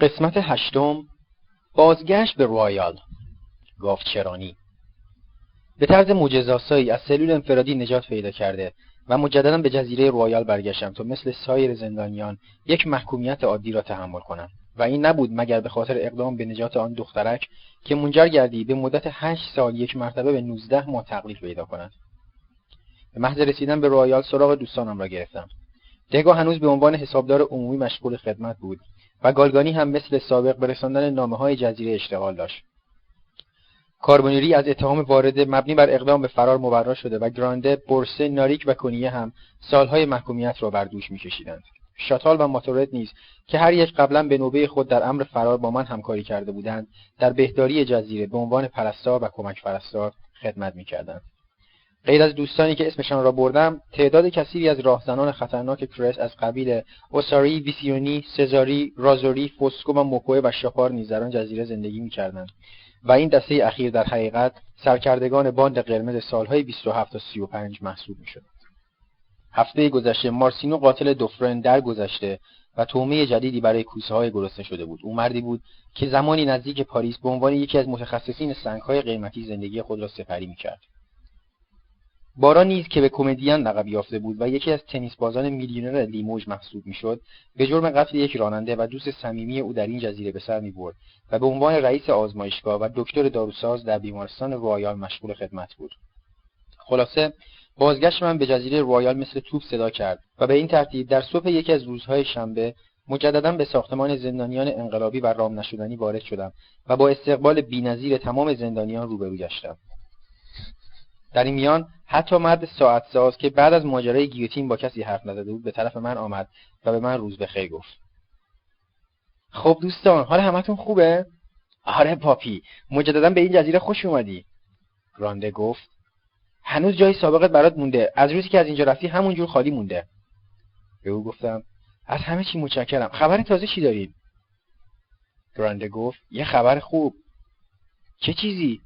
قسمت هشتم بازگشت به رویال گاوچرانی به طرز معجزه‌آسایی از سلول انفرادی نجات پیدا کرده و مجددا به جزیره رویال برگشتم تا مثل سایر زندانیان یک محکومیت عادی را تحمل کنم. و این نبود مگر به خاطر اقدام به نجات آن دخترک که منجر گردید مدت هشت سال یک مرتبه به نوزده ماه تقلیل پیدا کند. به محض رسیدن به رویال سراغ دوستانم را گرفتم. دهگاه هنوز به عنوان حسابدار عمومی مشغول خدمت بود. و گالگانی هم مثل سابق به رساندن نامه های جزیره اشتغال داشت. کاربونیری از اتهام وارده مبنی بر اقدام به فرار مبرا شده و گرانده، بورسه، ناریک و کنیه هم سالهای محکومیت را بر دوش میکشیدند. شاتال و ماتورت نیز که هر یک قبلا به نوبه خود در امر فرار با من همکاری کرده بودند در بهداری جزیره به عنوان پرستار و کمک پرستار خدمت می‌کردند غیر از دوستانی که اسمشان را بردم تعداد کثیری از راهزنان خطرناک کرس از قبیل اوساری ویسیونی سزاری رازوری فوسکو و موکوه و شاپار نیز در آن جزیره زندگی می‌کردند. و این دسته اخیر در حقیقت سرکردگان باند قرمز سالهای 27 تا 35 محسوب می‌شد. هفته گذشته مارسینو قاتل دوفرن درگذشته و طعمه جدیدی برای کوسه های گرسنه شده بود. او مردی بود که زمانی نزدیک پاریس به عنوان یکی از متخصصین سنگهای قیمتی زندگی خود را سپری می‌کرد. باران نیز که به کمدین لقب یافته بود و یکی از تنیس بازان میلیونر لیموژ محسوب می‌شد به جرم قتل یک راننده و دوست صمیمی او در این جزیره به سر می‌برد و به عنوان رئیس آزمایشگاه و دکتر داروساز در بیمارستان رویال مشغول خدمت بود. خلاصه بازگشت من به جزیره رویال مثل توپ صدا کرد و به این ترتیب در صبح یکی از روزهای شنبه مجددا به ساختمان زندانیان انقلابی و رام نشدنی وارد شدم و با استقبال بینظیر تمام زندانیان روبرو گشتم. در این میان حتی مرد ساعت ساز که بعد از ماجرای گیوتین با کسی حرف نزده بود به طرف من آمد و به من روز بخیر گفت. خب دوستان حال همتون خوبه؟ آره پاپی مجددا به این جزیره خوش اومدی. گرانده گفت هنوز جای سابقت برات مونده. از روزی که از اینجا رفتی همونجور خالی مونده. به او گفتم از همه چی متشکرم. خبر تازه چی دارید؟ گرانده گفت یه خبر خوب. چه چیزی؟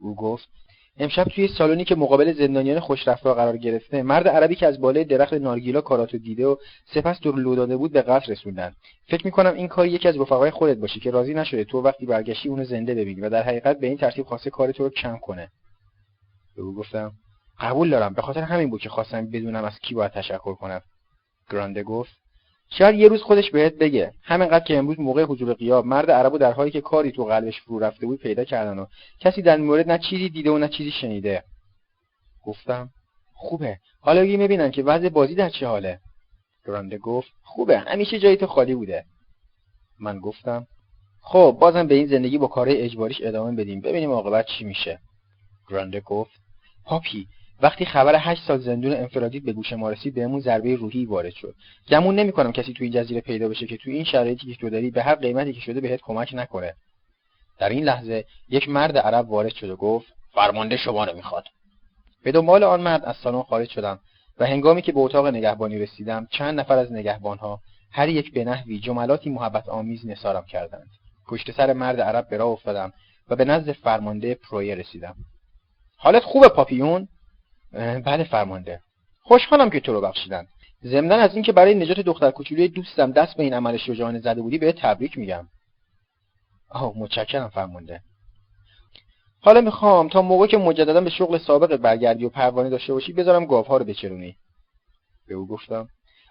او گفت امشب توی سالونی که مقابل زندانیان خوشرفتار قرار گرفته مرد عربی که از بالای درخت نارگیلا کاراتو دیده و سپس دور لو داده بود به قتل رسوندن. فکر می‌کنم این کار یکی از رفقای خودت باشه که راضی نشده تو وقتی برگشتی اونو زنده ببینی و در حقیقت به این ترتیب خواسته کار تو رو کم کنه. به او گفتم قبول دارم. به خاطر همین بود که خواستم بدونم از کی باید تشکر کنم. گرانده گفت شاید یه روز خودش بهت بگه. همینقدر که امروز موقع حضور قیاب مرد عربو در حالی که کاری تو قلبش فرو رفته بود پیدا کردن و کسی در مورد نه چیزی دیده و نه چیزی شنیده. گفتم خوبه. حالا بگی می‌بینن که وضع بازی در چه حاله. گرانده گفت خوبه. همیشه جای تو خالی بوده. من گفتم خب بازم به این زندگی با کارهای اجباریش ادامه بدیم. ببینیم عاقبت چی میشه. گرانده گفت پاپی وقتی خبر هشت سال زندون انفرادی به گوش ما رسید بهمون ضربه روحی وارد شد. گمون نمی‌کنم کسی تو این جزیره پیدا بشه که تو این شرایطی که تو داری به هر قیمتی که شده بهت کمک نکنه. در این لحظه یک مرد عرب وارد شد و گفت فرمانده شما رو می‌خواد به دنبال آن مرد از سالن خارج شدم و هنگامی که به اتاق نگهبانی رسیدم چند نفر از نگهبانها هر یک به نحوی جملاتی محبت آمیز نثارم کردند. پشت سر مرد عرب به راه افتادم و به نزد فرمانده پرویه رسیدم. حالت خوبه پاپیون؟ بله فرمانده. خوشحالم که تو رو بخشیدن ضمنا از اینکه برای نجات دختر کوچولوی دوستم دست به این عمل شجاعانه زده بودی به تبریک میگم. آه متشکرم فرمانده. حالا می‌خوام تا موقع که مجددا به شغل سابق برگردی و پروانه داشته باشی بذارم گاوها رو بچرونی. به او گفتم.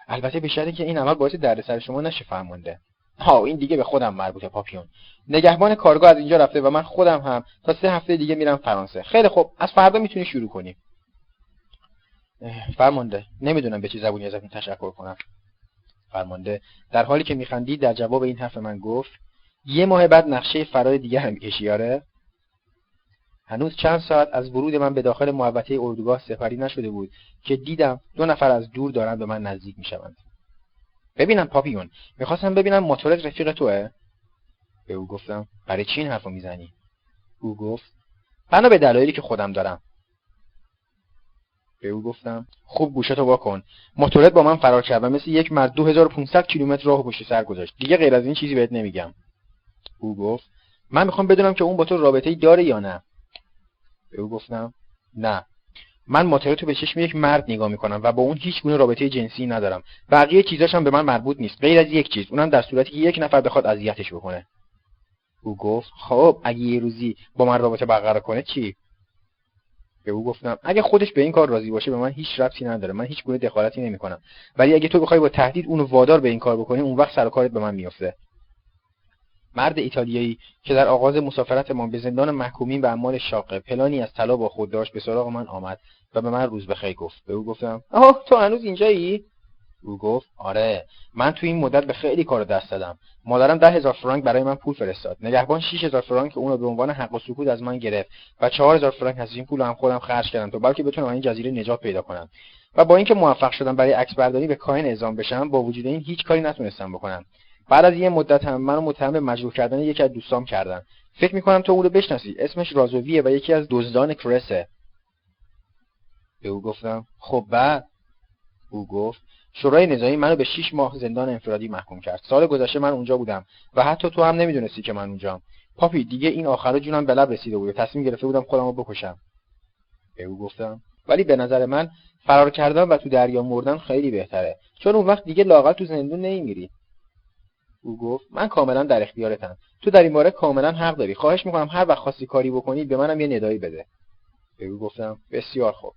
البته به که این عمل باعث دردسر شما نشه فرمانده. ها این دیگه به خودم مربوطه پاپیون. نگهبان کارگاه از اینجا رفته و من خودم هم تا سه هفته دیگه میرم فرانسه. خیلی خوب. از فردا می‌تونی شروع کنی. فرمانده. نمی‌دونم به چه زبونی ازتون تشکر کنم. فرمانده در حالی که میخندید در جواب این حرف من گفت یه ماه بعد نقشه فرار دیگه هم می‌کشی آره؟ هنوز چند ساعت از ورود من به داخل محوطه اردوگاه سپری نشده بود که دیدم دو نفر از دور دارند به من نزدیک می‌شوند. ببینم پاپیون می‌خواستم ببینم موتورت رفیق توه؟ به او گفتم برای چی این حرفو می‌زنی؟ او گفت بنا به دلایلی که خودم دارم. به او گفتم خوب گوشتو واکن موتورت با من فرار کرد و مثل یک مرد 2500 کیلومتر راه پشت سر گذاشت. دیگه غیر از این چیزی بهت نمیگم. او گفت من می‌خوام بدونم که اون با تو رابطه ای داره یا نه. به او گفتم نه. من ماترتو به چشم یک مرد نگاه می‌کنم و با اون هیچ گونه رابطه جنسی ندارم. بقیه چیزاش هم به من مربوط نیست. غیر از یک چیز. اونم در صورتی که یک نفر بخواد اذیتش بکنه. او گفت خب اگه یه روزی با من رابطه برقرار کنه چی؟ به او گفتم اگه خودش به این کار راضی باشه به من هیچ ربطی نداره. من هیچ گونه دخالتی نمی‌کنم. ولی اگه تو بخوای با تهدید اونو وادار به این کار بکنی اون وقت سر کارت به من میافته. مرد ایتالیایی که در آغاز مسافرت ما به زندان محکومین به اعمال شاقه پلانی از طلا با خود داشت به سراغ من آمد و به من روز بخیر گفت. به او گفتم آه تو هنوز اینجایی؟ او گفت آره من تو این مدت به خیلی کار دست دادم. مادرم ده هزار فرانک برای من پول فرستاد. نگهبان 6 هزار فرانک اون رو به عنوان حق و سکوت از من گرفت و چهار هزار فرانک از این پول هم خودم خرج کردم تا بلکه بتونم این جزیره نجات پیدا کنم. و با اینکه موفق شدم برای عکس برداری به کاهن اعزام بشم با وجود این هیچ کاری نتونستم بکنم. بعد از یه مدت هم منو متهم به مجروح کردن یکی از دوستام کردن. فکر می‌کنم تو او رو بشناسی. اسمش رازویه و یکی از دزدان کرسه. به او گفتم خب بعد؟ او گفت شورای نظامی منو به 6 ماه زندان انفرادی محکوم کرد. سال گذشته من اونجا بودم و حتی تو هم نمی‌دونستی که من اونجام. پاپی دیگه این آخر جونم به لب رسیده بود. تصمیم گرفته بودم خودم رو بکشم. به او گفتم ولی به نظر من فرار کردن و تو دریا مردن خیلی بهتره. چون اون وقت دیگه لاقل تو زندون نمیمیری. او گفت من کاملا در اختیارتم. تو در این باره کاملا حق داری. خواهش می‌کنم هر وقت خواستی کاری بکنی به منم یه ندایی بده. به او گفتم بسیار خوب.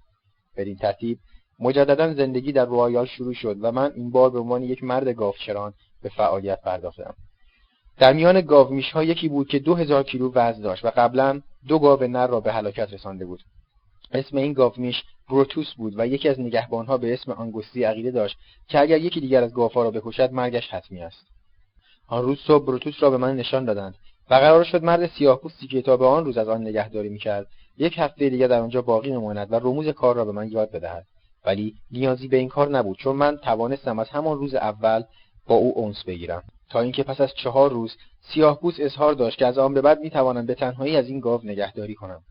بدین ترتیب مجددا زندگی در رویال شروع شد و من این بار به عنوان یک مرد گاوچران به فعالیت پرداختم. در میان گاومیش ها یکی بود که دو هزار کیلو وزن داشت و قبلا دو گاو نر را به هلاکت رسانده بود. اسم این گاومیش بروتوس بود و یکی از نگهبانها به اسم آنگوستی عقیده داشت که اگر یکی دیگر از گاوها را بکشد مرگش حتمی است. آن روز صبح بروتوس را به من نشان دادند و قرار شد مرد سیاهپوستی که تا به آن روز از آن نگهداری می‌کرد یک هفته دیگر در آنجا باقی بماند و رموز کار را به من یاد بدهد. ولی نیازی به این کار نبود چون من توانستم از همان روز اول با او اونس بگیرم. تا اینکه پس از چهار روز سیاهپوست اظهار داشت که از آن به بعد می‌توانم به تنهایی از این گاو نگهداری کنم.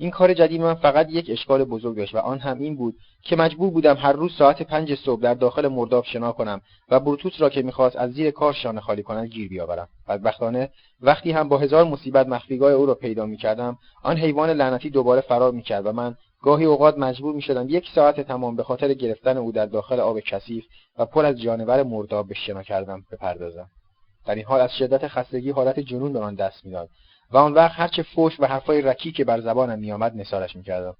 این کار جدید من فقط یک اشکال بزرگ داشت و آن هم این بود که مجبور بودم هر روز ساعت پنج صبح در داخل مرداب شنا کنم و بروتوس را که می‌خواست از زیر کار شانه خالی کند گیر بیاورم. بدبختانه وقتی هم با هزار مصیبت مخفیگاه او را پیدا می‌کردم آن حیوان لعنتی دوباره فرار می‌کرد و من گاهی اوقات مجبور می‌شدم یک ساعت تمام به خاطر گرفتن او در داخل آب کثیف و پر از جانور مرداب به شنا کردم بپردازم. در این حال از شدت خستگی حالت جنون به آن دست می‌داد و آن وقت هرچه فوش و حرفای رکی که بر زبانم میآمد نثارش می‌کردم.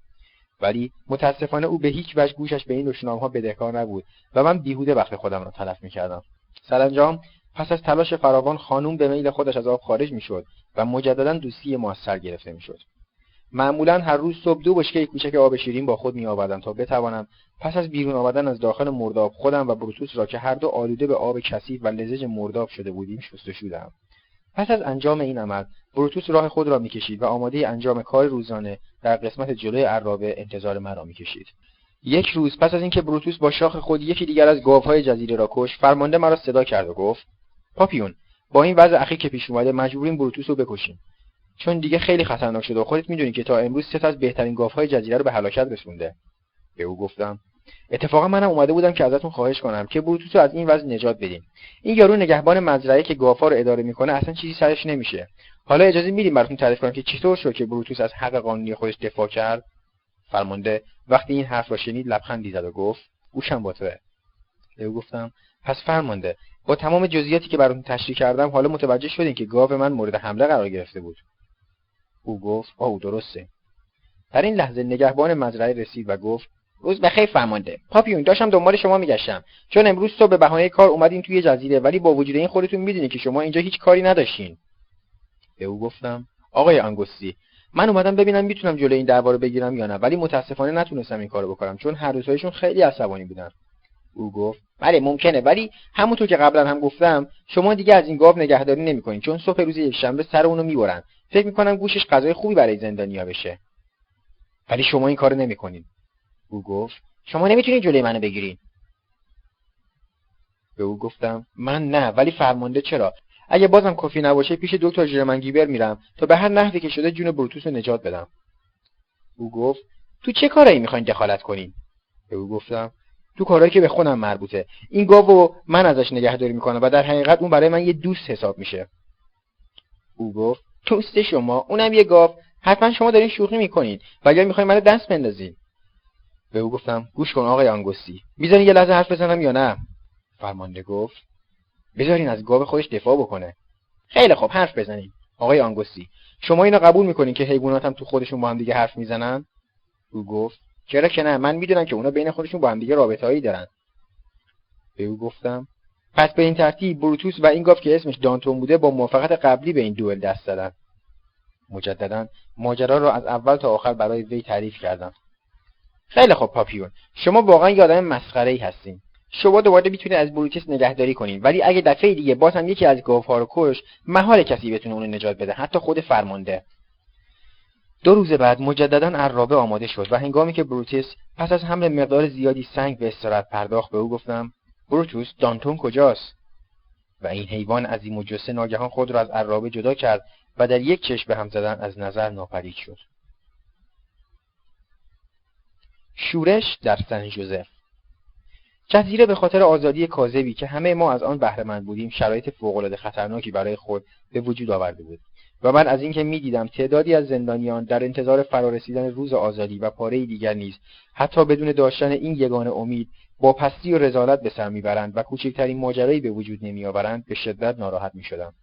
ولی متاسفانه او به هیچ وجه گوشش به این ها بدهکار نبود و من بیهوده وقت خودم را تلف می‌کردم. سرانجام پس از تلاش فراوان خانوم به میل خودش از آب خارج می‌شد و مجددا دوستی ما سر گرفته می‌شد. معمولا هر روز صبح دو بشکه کوچک آب شیرین با خود میآوردم تا بتوانم پس از بیرون آمدن از داخل مرداب خودم و بروتوس را که هر دو آلوده به آب کثیف و لزج مرداب شده بودیم شستشو دهم پس از انجام این عمل بروتوس راه خود را می‌کشید و آماده انجام کار روزانه در قسمت جلوی عرابه انتظار مرا می‌کشید. یک روز پس از اینکه بروتوس با شاخ خود یکی دیگر از گاوهای جزیره را کش فرمانده مرا صدا کرد و گفت پاپیون با این وضع اخیر که پیش اومده مجبوریم بروتوس رو بکشیم. چون دیگه خیلی خطرناک شده و خودت می‌دونی که تا امروز سه از بهترین گاوهای جزیره رو به هلاکت رسونده. به او گفتم اتفاقا منم اومده بودم که ازتون خواهش کنم که بروتوس رو از این وضع نجات بدیم این یارو نگهبان مزرعه که گافا رو اداره می‌کنه اصلا چیزی سرش نمیشه. حالا اجازه میدیم براتون تعریف کنم که چطور شد که بروتوس از حق قانونی خودش دفاع کرد؟ فرمانده وقتی این حرف را شنید لبخندی زد و گفت گوشم با توه. او گفتم پس فرمانده با تمام جزئیاتی که براتون تشریح کردم حالا متوجه شدین که گاو من مورد حمله قرار گرفته بود. او گفت او درسته. در این لحظه نگهبان مزرعه رسید و گفت روز بخیر فرمانده. پاپیون داشتم دنبال شما میگشتم. چون امروز صبح به بهانه کار اومدین توی جزیره ولی با وجود این خودتون می‌دونید که شما اینجا هیچ کاری نداشتین. به او گفتم آقای آنگوستی من اومدم ببینم می‌تونم جلوی این دعوا رو بگیرم یا نه ولی متاسفانه نتونستم این کارو بکنم چون هر روزهایشون خیلی عصبانی بودن. او گفت بله ممکنه ولی همونطور که قبلا هم گفتم شما دیگه از این گاو نگهداری نمی‌کنین چون صبح روز یکشنبه سر اونو می‌برن. فکر می‌کنم گوشش غذای خوبی برای زندانیا بشه. ولی شما این کارو نمی‌کنین. او گفت شما نمی‌تونید جلوی منو بگیرین. به او گفتم من نه ولی فرمانده چرا؟ اگه بازم کافی نباشه پیش دکتر ژرمنگیبر میرم تا به هر نحوی که شده جون بروتوس رو نجات بدم. او گفت تو چه کارایی می‌خواین دخالت کنین؟ به او گفتم تو کارهایی که به خودم مربوطه. این گاو من ازش نگهداری می‌کنم و در حقیقت اون برای من یه دوست حساب میشه. او گفت دوست شما. اونم یه گاو. حتما شما دارین شوخی می‌کنین و یا می‌خواین منو دست بندازین. به او گفتم گوش کن آقای آنگوستی می‌ذارین یه لحظه حرف بزنم یا نه؟ فرمانده گفت. بذارین از گاو خودش دفاع بکنه. خیلی خوب حرف بزنین. آقای آنگوستی شما اینو قبول می‌کنین که حیوانات تو خودشون با هم دیگه حرف می‌زنن؟ او گفت. چرا که نه من می‌دونم که اونا بین خودشون با هم دیگه رابطه‌ای دارن. به او گفتم پس به این ترتیب بروتوس و این گاو که اسمش دانتون بوده با موافقت قبلی به این دوئل دست زدن. مجددا ماجرا را از اول تا آخر برای وی تعریف کردم. خیلی خوب پاپیون. شما واقعا یه آدم مسخره ای هستین. شما دوباره می‌تونید از بروتوس نگهداری کنین. ولی اگه دفعه دیگه باز هم یکی از گاوها رو کش محال کسی بتونه اونو نجات بده. حتی خود فرمانده. دو روز بعد مجددا عرابه آماده شد و هنگامی که بروتوس پس از حمل مقدار زیادی سنگ به استراحت پرداخت به او گفتم بروتوس دانتون کجاست؟ و این حیوان عظیم و جسه ناگهان خود را از عرابه جدا کرد و در یک چشم به هم زدن از نظر ناپدید شد. شورش در سن جوزف جزیره به خاطر آزادی کاذبی که همه ما از آن بهرهمند بودیم شرایط فوقالعاده خطرناکی برای خود به وجود آورده بود. و من از اینکه می‌دیدم تعدادی از زندانیان در انتظار فرارسیدن روز آزادی و پاره دیگر نیز حتی بدون داشتن این یگانه امید با پستی و رزالت به سر می‌برند و کوچکترین ماجرایی به وجود نمیآورند به شدت ناراحت می‌شدم.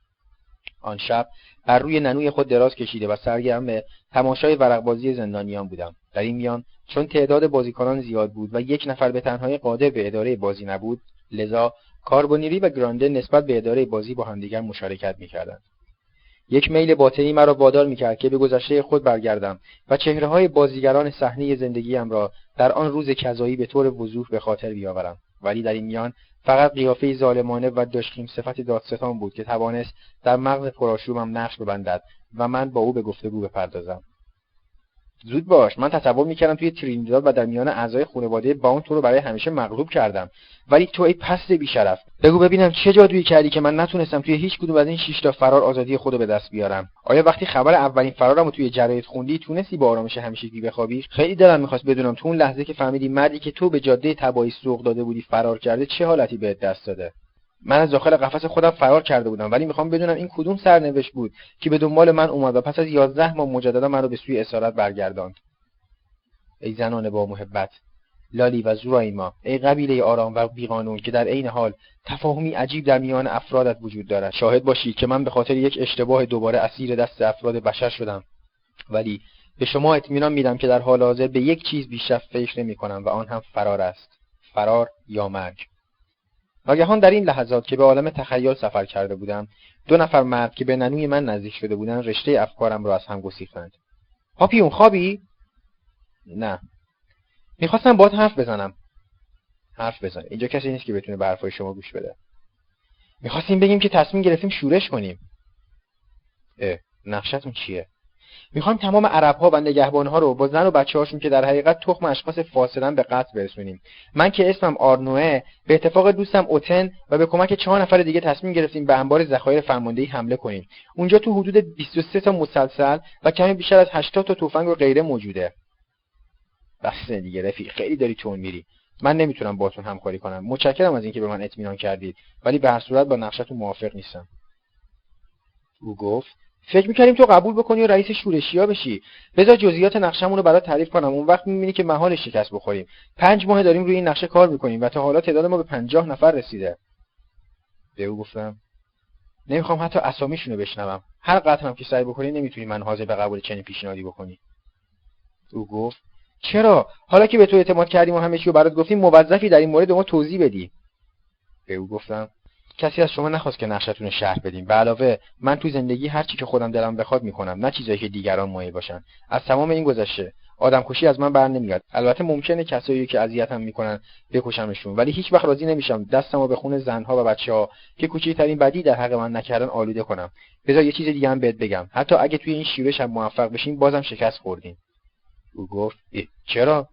آن شب بر روی ننوی خود دراز کشیده و سرگرم به تماشای ورقبازی زندانیان بودم. در این میان چون تعداد بازیکنان زیاد بود و یک نفر به تنهایی قادر به اداره بازی نبود لذا کاربونیری و گرانده نسبت به اداره بازی با همدیگر مشارکت می‌کردند. یک میل باطنی مرا وادار می‌کرد که به گذشته خود برگردم و چهره های بازیگران صحنه زندگیم را در آن روز کذایی به طور وضوح به خاطر بیاورم. ولی در این میان فقط قیافه ظالمانه و دشخیم صفت دادستان بود که توانست در مغز پرآشوبم نقش ببندد و من با او به گفتگو بپردازم. زود باش. من تصور می‌کردم توی ترینیداد و در میان اعضای خانواده باون تو رو برای همیشه مغلوب کردم. ولی تو ای پست بیشرف. بگو ببینم چه جادویی کردی که من نتونستم توی هیچ کدوم از این شش تا فرار آزادی خودو به دست بیارم. آیا وقتی خبر اولین فرارم رو توی جراید خوندی تونستی با آرامش همیشگی بخوابی؟ خیلی دلم می‌خواست بدونم تو اون لحظه که فهمیدی مردی که تو به جاده تبایی سوق داده بودی فرار کرده چه حالتی بهت دست داده؟ من از داخل قفس خودم فرار کرده بودم ولی می‌خوام بدونم این کدوم سرنوشت بود که به دنبال من اومد و پس از یازده ماه مجددا من رو به سوی اسارت برگرداند. ای زنان با محبت لالی و زورایما ای قبیله آرام و بیقانون که در عین حال تفاهمی عجیب در میان افرادت وجود دارد. شاهد باشید که من به خاطر یک اشتباه دوباره اسیر دست افراد بشر شدم ولی به شما اطمینان میدم که در حال حاضر به یک چیز بیشتر فکر نمی و آن هم فرار است. فرار یا مرگ. ناگهان در این لحظات که به عالم تخیل سفر کرده بودم دو نفر مرد که به ننوی من نزدیک شده بودند رشته افکارم را از هم گسیختند. پاپیون خوابی؟ نه. می‌خواستم باید حرف بزنم. حرف بزن. اینجا کسی نیست که بتونه به حرفای شما گوش بده. می‌خواستیم بگیم که تصمیم گرفتیم شورش کنیم. اه نقشتون چیه؟ می‌خوایم تمام عرب ها و نگهبان ها رو با زن و بچه هاشون که در حقیقت تخم اشخاص فاسدن به قتل برسونیم. من که اسمم آرنوه به اتفاق دوستم اوتن و به کمک چهار نفر دیگه تصمیم گرفتیم به انبار ذخایر فرماندهی حمله کنیم. اونجا تو حدود 23 تا مسلسل و کمی بیشتر از 80 تا تفنگ و غیره موجوده. بس دیگه رفیق خیلی داری تون میری. من نمی‌تونم باتون همکاری کنم. متشکرم از اینکه به من اطمینان کردید. ولی به هر صورت با نقشتون موافق نیستم. او گفت فکر می‌کردیم تو قبول بکنی و رئیس شورشیا بشی بذار جزئیات نقشمون رو برات تعریف کنم. اون وقت می‌بینی که محال شکست بخوریم. پنج ماه داریم روی این نقشه کار می‌کنیم و تا حالا تعداد ما به پنجاه نفر رسیده. به او گفتم نمی‌خوام حتی اسامیشون رو بشنوم. هر قطعم که سعی بکنی نمی‌تونی من حاضر به قبول چنین پیشنهادی بکنی. او گفت چرا؟ حالا که به تو اعتماد کردیم و همه چی رو برات گفتیم موظفی در این مورد ما توضیح بدی. به او گفتم کسی از شما نخواست که نقشتون رو شرح بدیم. به علاوه من تو زندگی هر چی که خودم دلم بخواد می‌کنم نه چیزایی که دیگران مایل باشن. از تمام این گذشته آدمکشی از من بر نمیاد البته ممکنه کسایی که اذیتم می‌کنن بکشمشون ولی هیچ وقت راضی نمیشم دستمو به خون زنها و بچه ها که کوچکترین بدی در حق من نکردن آلوده کنم. بذار یه چیز دیگه هم بهت بگم. حتی اگه توی این شیوش هم موفق بشیم بازم شکست خوردیم. او گفت چرا؟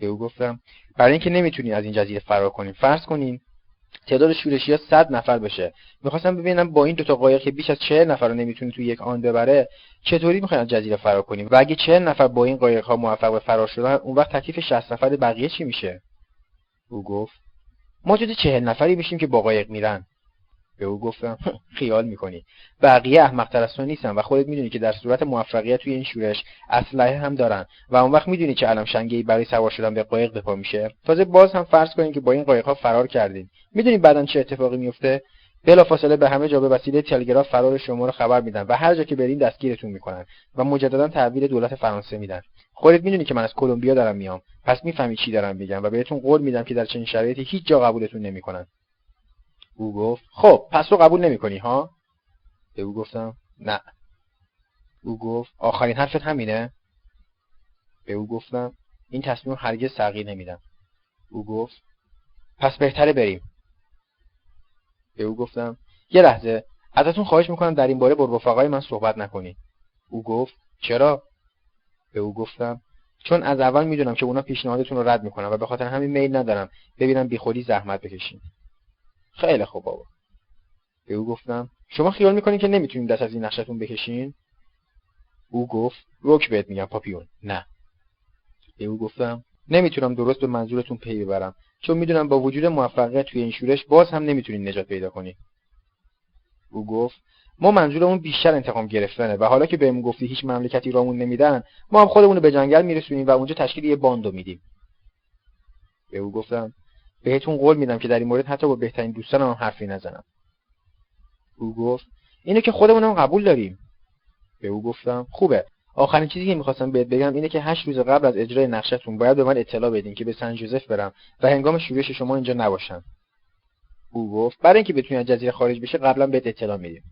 به او گفتم برای اینکه نمی‌تونی از این جزیره فرار کنیم فرض کنیم تعداد شورشی ها صد نفر بشه. می‌خواستم ببینم با این دوتا قایق که بیش از چهل نفر رو نمی‌تونی توی یک آن ببره چطوری می‌خواین از جزیره فرار کنیم؟ و اگه چهل نفر با این قایق ها موفق به فرار شدن اون وقت تکلیف 60 نفر بقیه چی میشه؟ او گفت ما جز چهل نفری میشیم که با قایق میرن. به او گفتم خیال می‌کنی. بقیه احمقتر از تو نیستن و خودت می‌دونی که در صورت موفقیت توی این شورش اسلحه هم دارن و اون وقت می‌دونی که الان شنگه برای سوار شدن به قایق به پا میشه. تازه باز هم فرض کنیم که با این قایق ها فرار کردین. می‌دونی بعدا چه اتفاقی میفته بلافاصله به همه جا به وسیله تلگراف فرار شما رو خبر میدن و هر جا که برین دستگیرتون می‌کنن و مجددا تحویل دولت فرانسه میدن. خودت می‌دونی که من از کلمبیا دارم میام. پس می‌فهمی چی دارم میگم و بهتون قول میدم که در چنین شرایطی هیچ جا قبولتون نمی‌کنن. او گفت خب پس تو قبول نمی‌کنی ها؟ به او گفتم نه. او گفت آخرین حرفت همینه؟ به او گفتم این تصمیم هرگز تغییر نمیدم. او گفت پس بهتره بریم. به او گفتم یه لحظه ازتون خواهش می‌کنم در این باره با رفقای من صحبت نکنید او گفت چرا؟ به او گفتم چون از اول می‌دونم که اونا پیشنهادتون رو رد می‌کنن و به خاطر همین میل ندارم ببینم بیخودی زحمت بکشین. خیلی خوب بابا. به او گفتم. شما خیال می‌کنین که نمی‌تونیم دست از این نقشتون بکشین؟ او گفت روک بهت میگم پاپیون. نه. به او گفتم نمی‌تونم درست به منظورتون پی ببرم. چون می‌دونم با وجود موفقیت توی این شورش باز هم نمی‌تونین نجات پیدا کنی. او گفت ما منظورمون بیشتر انتقام گرفتنه و حالا که بهمون گفتی هیچ مملکتی رامون نمیدن ما هم خودمون به جنگل میرسونیم و اونجا تشکیل یه باندو میدیم. به او گفتم بهتون قول میدم که در این مورد حتی با بهترین دوستانم هم حرفی نزنم. او گفت اینه که خودمونم قبول داریم. به او گفتم خوبه. آخرین چیزی که می‌خواستم بهت بگم اینه که هشت روز قبل از اجرای نقشتون باید به من اطلاع بدین که به سن جوزف برم و هنگام شورش شما اینجا نباشم. او گفت برای اینکه بتونی از جزیره خارج بشه قبلا بهت اطلاع میدیم.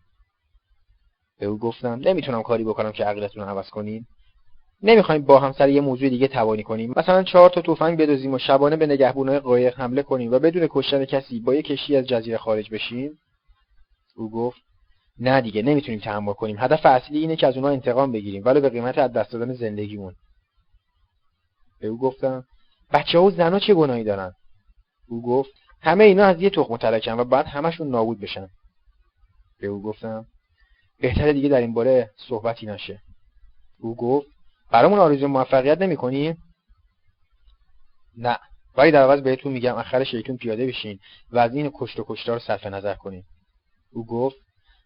به او گفتم نمی‌تونم کاری بکنم که عقلتون رو عوض کنین. نمی‌خوایم با هم سر یه موضوع دیگه توانی کنیم. مثلا چهار تا تفنگ بدوزیم و شبانه به نگهبونای قایق حمله کنیم و بدون کشتن کسی با یه کشتی از جزیره خارج بشیم؟ او گفت نه دیگه نمی‌تونیم تحمل کنیم. هدف اصلی اینه که از اونها انتقام بگیریم ولی به قیمت از دست دادن زندگیمون. به او گفتم بچه ها و زنها چه گناهی دارن؟ او گفت همه اینا از یه تخم ترکن و بعد همشون نابود بشن. به او گفتم بهتره دیگه در این باره صحبتی نشه. او گفت برامون آرزوی موفقیت نمی‌کنی؟ نه. ولی در عوض بهتون میگم اخر شیطون پیاده بشین و از این کشت و کشتار صرف نظر کنین. او گفت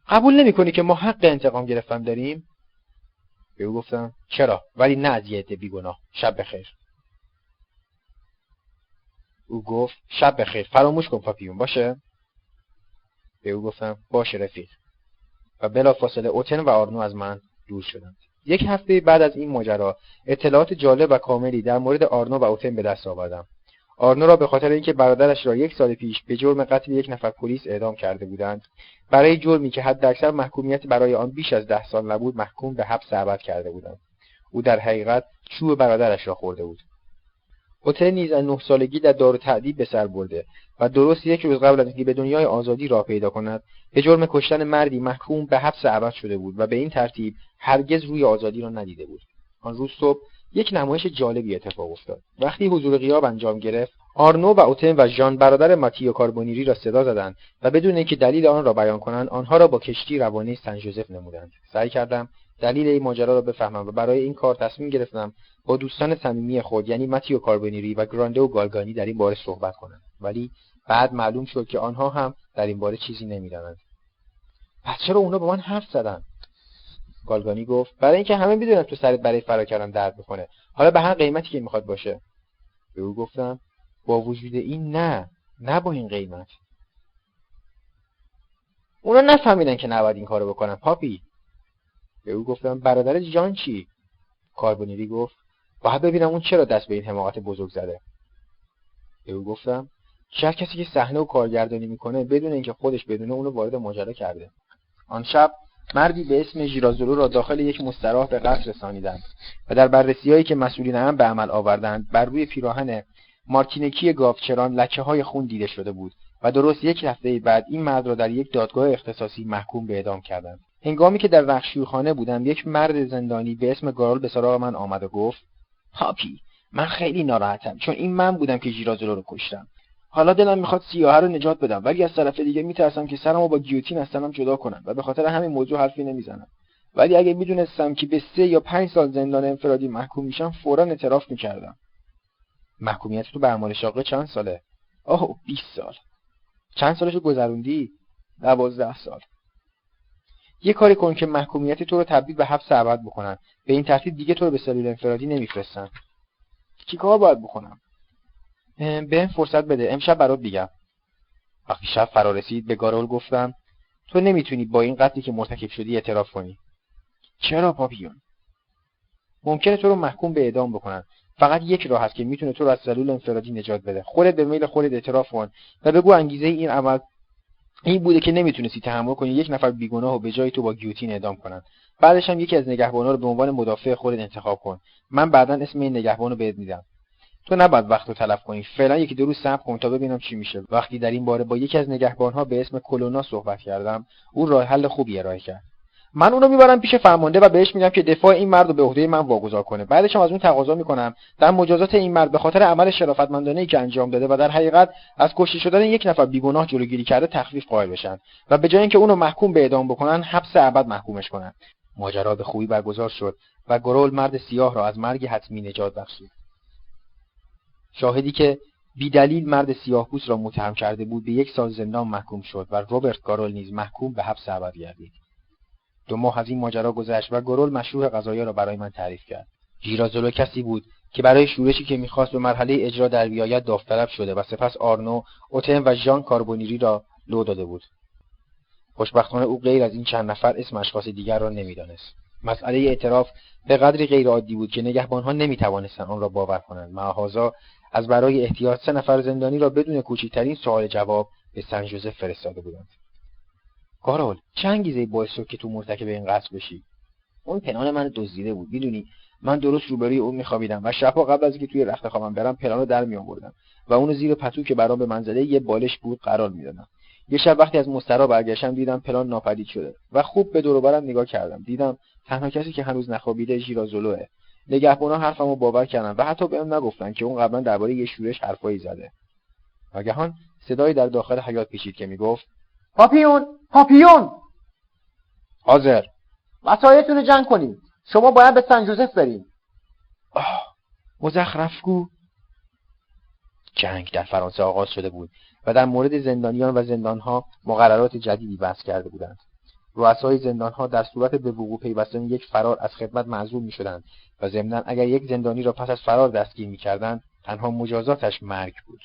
قبول نمی‌کنی که ما حق انتقام گرفتن داریم؟ به او گفتم چرا؟ ولی نه از یه بیگناه. شب بخیر. او گفت شب بخیر. فراموش کن پاپیون باشه؟ به او گفتم باشه رفیق. و بلا فاصله اوتن و آرنو از من دور شدند. یک هفته بعد از این ماجرا اطلاعات جالب و کاملی در مورد آرنو و اوتن به دست آوردم. آرنو را به خاطر اینکه برادرش را یک سال پیش به جرم قتل یک نفر پلیس اعدام کرده بودند برای جرمی که حداکثر محکومیت برای آن بیش از ده سال نبود محکوم به حبس ابد کرده بودند. او در حقیقت چوب برادرش را خورده بود. اوتن نیز از نه سالگی در دار تعدیب به سر برده و درست یک روز قبل از اینکه به دنیای آزادی راه پیدا کند به جرم کشتن مردی محکوم به حبس ابد شده بود و به این ترتیب هرگز روی آزادی را ندیده بود. آن روز صبح یک نمایش جالبی اتفاق افتاد. وقتی حضور غیاب انجام گرفت آرنو و اوتن و ژان برادر ماتیو کاربونیری را صدا زدند و بدون اینکه دلیل آن را بیان کنند آنها را با کشتی روانه سن ژوزف نمودند. سعی کردم دلیل این ماجرا را بفهمم و برای این کار تصمیم گرفتم با دوستان صمیمی خود یعنی ماتیو کاربونیری و گرانده و گالگانی در این باره صحبت کنم. ولی بعد معلوم شد که آنها هم در این باره چیزی نمی‌دانند. پس چرا اونا با من حرف زدن؟ گالگانی گفت برای اینکه همه می‌دونن تو سرت برای فرار کردن درد می‌کنه حالا به هر قیمتی که می‌خواد باشه. به او گفتم با وجود این نه نه با این قیمت. اونا نفهمیدن که نباید این کارو بکنن پاپی. به او گفتم برادر جان چی؟ کاربونیری گفت باید ببینم اون چرا دست به این حماقت بزرگ زده. به او گفتم شاید کسی که صحنه و کارگردانی می‌کنه بدون اینکه خودش بدونه اونو وارد ماجرا کرده. آن شب مردی به اسم ژیرازولو را داخل یک مستراح به قصر رسانیدند و در بررسیهایی که مسئولین هم به عمل آوردند بر روی پیراهن مارتینکی گاوچران لکه های خون دیده شده بود و درست یک هفته بعد این مرد را در یک دادگاه اختصاصی محکوم به اعدام کردند. هنگامی که در وحشیوخانه بودم یک مرد زندانی به اسم گارل به سراغ من آمد و گفت پاپی من خیلی ناراحتم چون این من بودم که ژیرازولو رو کشتم. حالا دلم می‌خواد سیاهه رو نجات بدم. ولی از طرف دیگه میترسم که سرمو با گیوتین از تنم جدا کنم و به خاطر همین موضوع حرفی نمی‌زنم. ولی اگه می‌دونستم که به سه یا پنج سال زندان انفرادی محکوم میشم فورا اعتراف می‌کردم. محکومیت تو به شاقه چند ساله؟ اوه 20 سال. چند سالشو گذروندی? دوازده سال. یه کاری کن که محکومیت تو رو تبدیل به حبس ابد بکنن. به این ترتیب دیگه تو رو به سلول انفرادی نمیفرستن. چیکار باید بکنم؟ به فرصت بده. امشب برات دیگم وقتی شب فرا رسید به گارول گفتم تو نمی‌تونی با این قتلی که مرتکب شدی اعتراف کنی. چرا پاپیون؟ ممکنه تو رو محکوم به اعدام بکنن. فقط یک راه هست که می‌تونه تو رو از سلول انفرادی نجات بده. خودت به میل خودت اعتراف کن و بگو انگیزه این عمل این بوده که نمی‌تونستی تحمل کنی یک نفر بیگناه و به جای تو با گیوتین اعدام کنن. بعدش هم یکی از نگهبانا رو به عنوان مدافع خودت انتخاب کن. من بعدا اسم این نگهبان رو بهت میدم. تو نباید وقت رو تلف کنی. فعلا یکی دو روز صبر کن تا ببینم چی میشه. وقتی در این باره با یکی از نگهبانها به اسم کلونا صحبت کردم او راه حل خوبی ارائه کرد من اونو می‌برم پیش فرمانده و بهش میگم که دفاع این مرد رو به عهده من واگذار کنه. بعدش هم از اون تقاضا می‌کنم. در مجازات این مرد به خاطر عمل شرافتمندانه ای که انجام داده و در حقیقت از کشته شدن یک نفر بیگناه جلوگیری کرده تخفیف قائل بشن و به جای اینکه اونو محکوم به اعدام بکنن حبس ابد محکومش کنن. ماجرا به خوبی برگزار شد و گرول مرد سیاه را از مرگ حتمی نجات بخشید. شاهدی که بیدلیل مرد سیاهپوست را متهم کرده بود به یک سال زندان محکوم شد و روبرت گارول نیز محکوم به حبس ابد گردید. دو ماه از این ماجرا گذشت و گرول مشروع قضایا را برای من تعریف کرد. ژیرازولو کسی بود که برای شورشی که می‌خواست به مرحله اجرا در بیاید داوطلب شده و سپس آرنو اوتن و ژان کاربونیری را لو داده بود. خوشبختانه او غیر از این چند نفر اسم اشخاص دیگر را نمی‌دانست. مسئله اعتراف به قدری غیرعادی بود که نگهبانها نمی‌توانستند آن را باور کنند. معهازا از برای احتیاط سه نفر زندانی را بدون کوچکترین سوال جواب به سن ژوزف فرستاده بودند. کارول چه انگیزه باعث شد که تو مرتکب این قتل بشی؟ اون پنان من دزدیده بود می‌دونی؟ من درست روبروی اون میخوابیدم و شبها قبل از اینکه توی رخت خوابم برم پلان رو در میآوردم و اونو زیر پتو که برام به منزله یه بالش بود قرار می‌دادم. یه شب وقتی از مسترا برگشتم دیدم پلان ناپدید شده و خوب به دور نگاه کردم. دیدم تنها کسی که هنوز نخوابیده ژیرازولوه نگهبانا حرفمو باور کردن و حتی بهم نگفتن که اون قبلا درباره یه شورش حرفایی زده. ناگهان صدایی در داخل حیات پیچید که می‌گفت پاپیون! پاپیون. حاضر. وسایلتون رو جمع کنید. شما باید به سن جوزف برید مزخرفگو جنگ در فرانسه آغاز شده بود و در مورد زندانیان و زندانها مقررات جدیدی بحث کرده بودند. رؤسای زندانها در صورت به وقوع پیوستن یک فرار از خدمت معزول می‌شدند و ضمنا اگر یک زندانی را پس از فرار دستگیر می‌کردند تنها مجازاتش مرگ بود.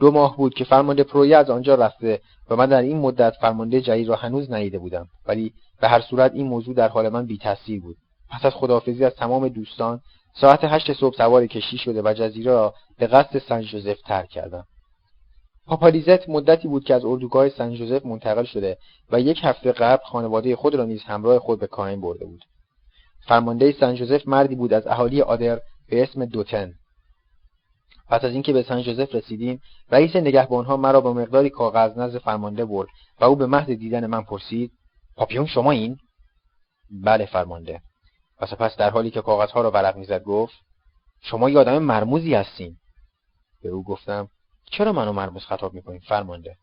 دو ماه بود که فرمانده پرویه از آنجا رفته و من در این مدت فرمانده جدید را هنوز ندیده بودم. ولی به هر صورت این موضوع در حال من بی تاثیر بود. پس از خداحافظی از تمام دوستان ساعت هشت صبح سوار کشتی شده و جزیره را به قصد سن ژوزف ترک کردم. پاپالیزت مدتی بود که از اردوگاه سن ژوزف منتقل شده و یک هفته قبل خانواده خود را نیز همراه خود به کاهن برده بود. فرمانده سن ژوزف مردی بود از اهالی آدر به اسم دوتن. پس از اینکه به سن ژوزف رسیدیم رئیس نگهبانها مرا با مقداری کاغذ نزد فرمانده برد و او به محض دیدن من پرسید پاپیون شما این؟ بله فرمانده. و سپس در حالی که کاغذها را ورق می‌زد گفت شما یه آدم مرموزی هستین. به او گفتم چرا منو مرموز خطاب می‌کنید فرمانده؟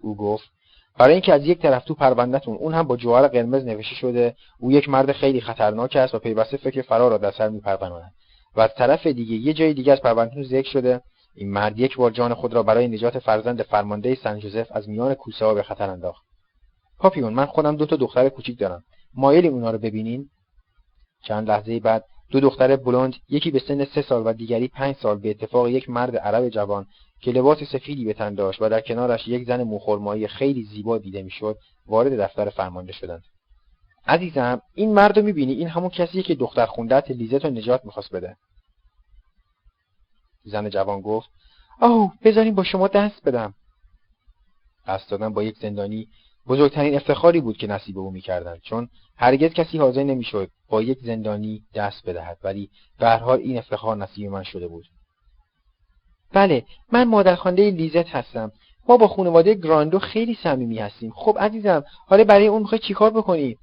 او گفت برای اینکه از یک طرف تو پروندهتون اون هم با جوهر قرمز نوشته شده او یک مرد خیلی خطرناک است و پیوسته فکر فرار را در سر میپروراند و از طرف دیگه یه جای دیگه از پروندهتون ذکر شده. این مرد یک بار جان خود را برای نجات فرزند فرمانده سن جوزف از میان کوسه ها به خطر انداخت. پاپیون من خودم دو تا دختر کوچیک دارم. مایلی اونا رو ببینین. چند لحظه بعد دو دختر بلند یکی به سن سه سال و دیگری پنج سال به اتفاق یک مرد عرب جوان که لباس سفیدی به تن داشت و در کنارش یک زن موخرمایی خیلی زیبا دیده می‌شد وارد دفتر فرمانده شدند. عزیزم این مرد رو می‌بینی؟ این همون کسیه که دختر خوندت لیزت رو نجات می‌خواست بده. زن جوان گفت اوه بذارین با شما دست بدم. دست دادن با یک زندانی بزرگترین افتخاری بود که نصیب او می‌کردند چون هرگز کسی حاضر نمی‌شد با یک زندانی دست بدهد ولی به حال این افتخار نصیب من شده بود. بله من مادرخوانده لیزت هستم. ما با خانواده گراندو خیلی صمیمی هستیم. خب عزیزم حالا برای اون می‌خوای چیکار بکنی؟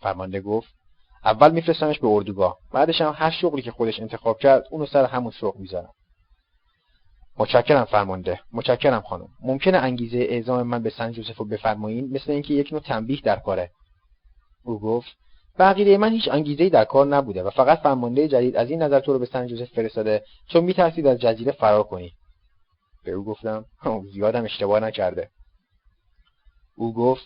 فرمانده گفت اول میفرستمش به اردوگاه. بعدش هم هر شغلی که خودش انتخاب کرد اونو سر همون شغل می‌ذارم متشکرم فرمانده. متشکرم خانم. ممکنه انگیزه اعزام من به سن جوزف رو بفرمایین؟ مثل اینکه یک نوع تنبیه در کاره. او گفت بقیه من هیچ انگیزهای در کار نبوده و فقط فرمانده جدید از این نظر تو رو به سن جوزف فرستاده چون میترسید از جزیره فرار کنی. به او گفتم زیادم اشتباه نکرده. او گفت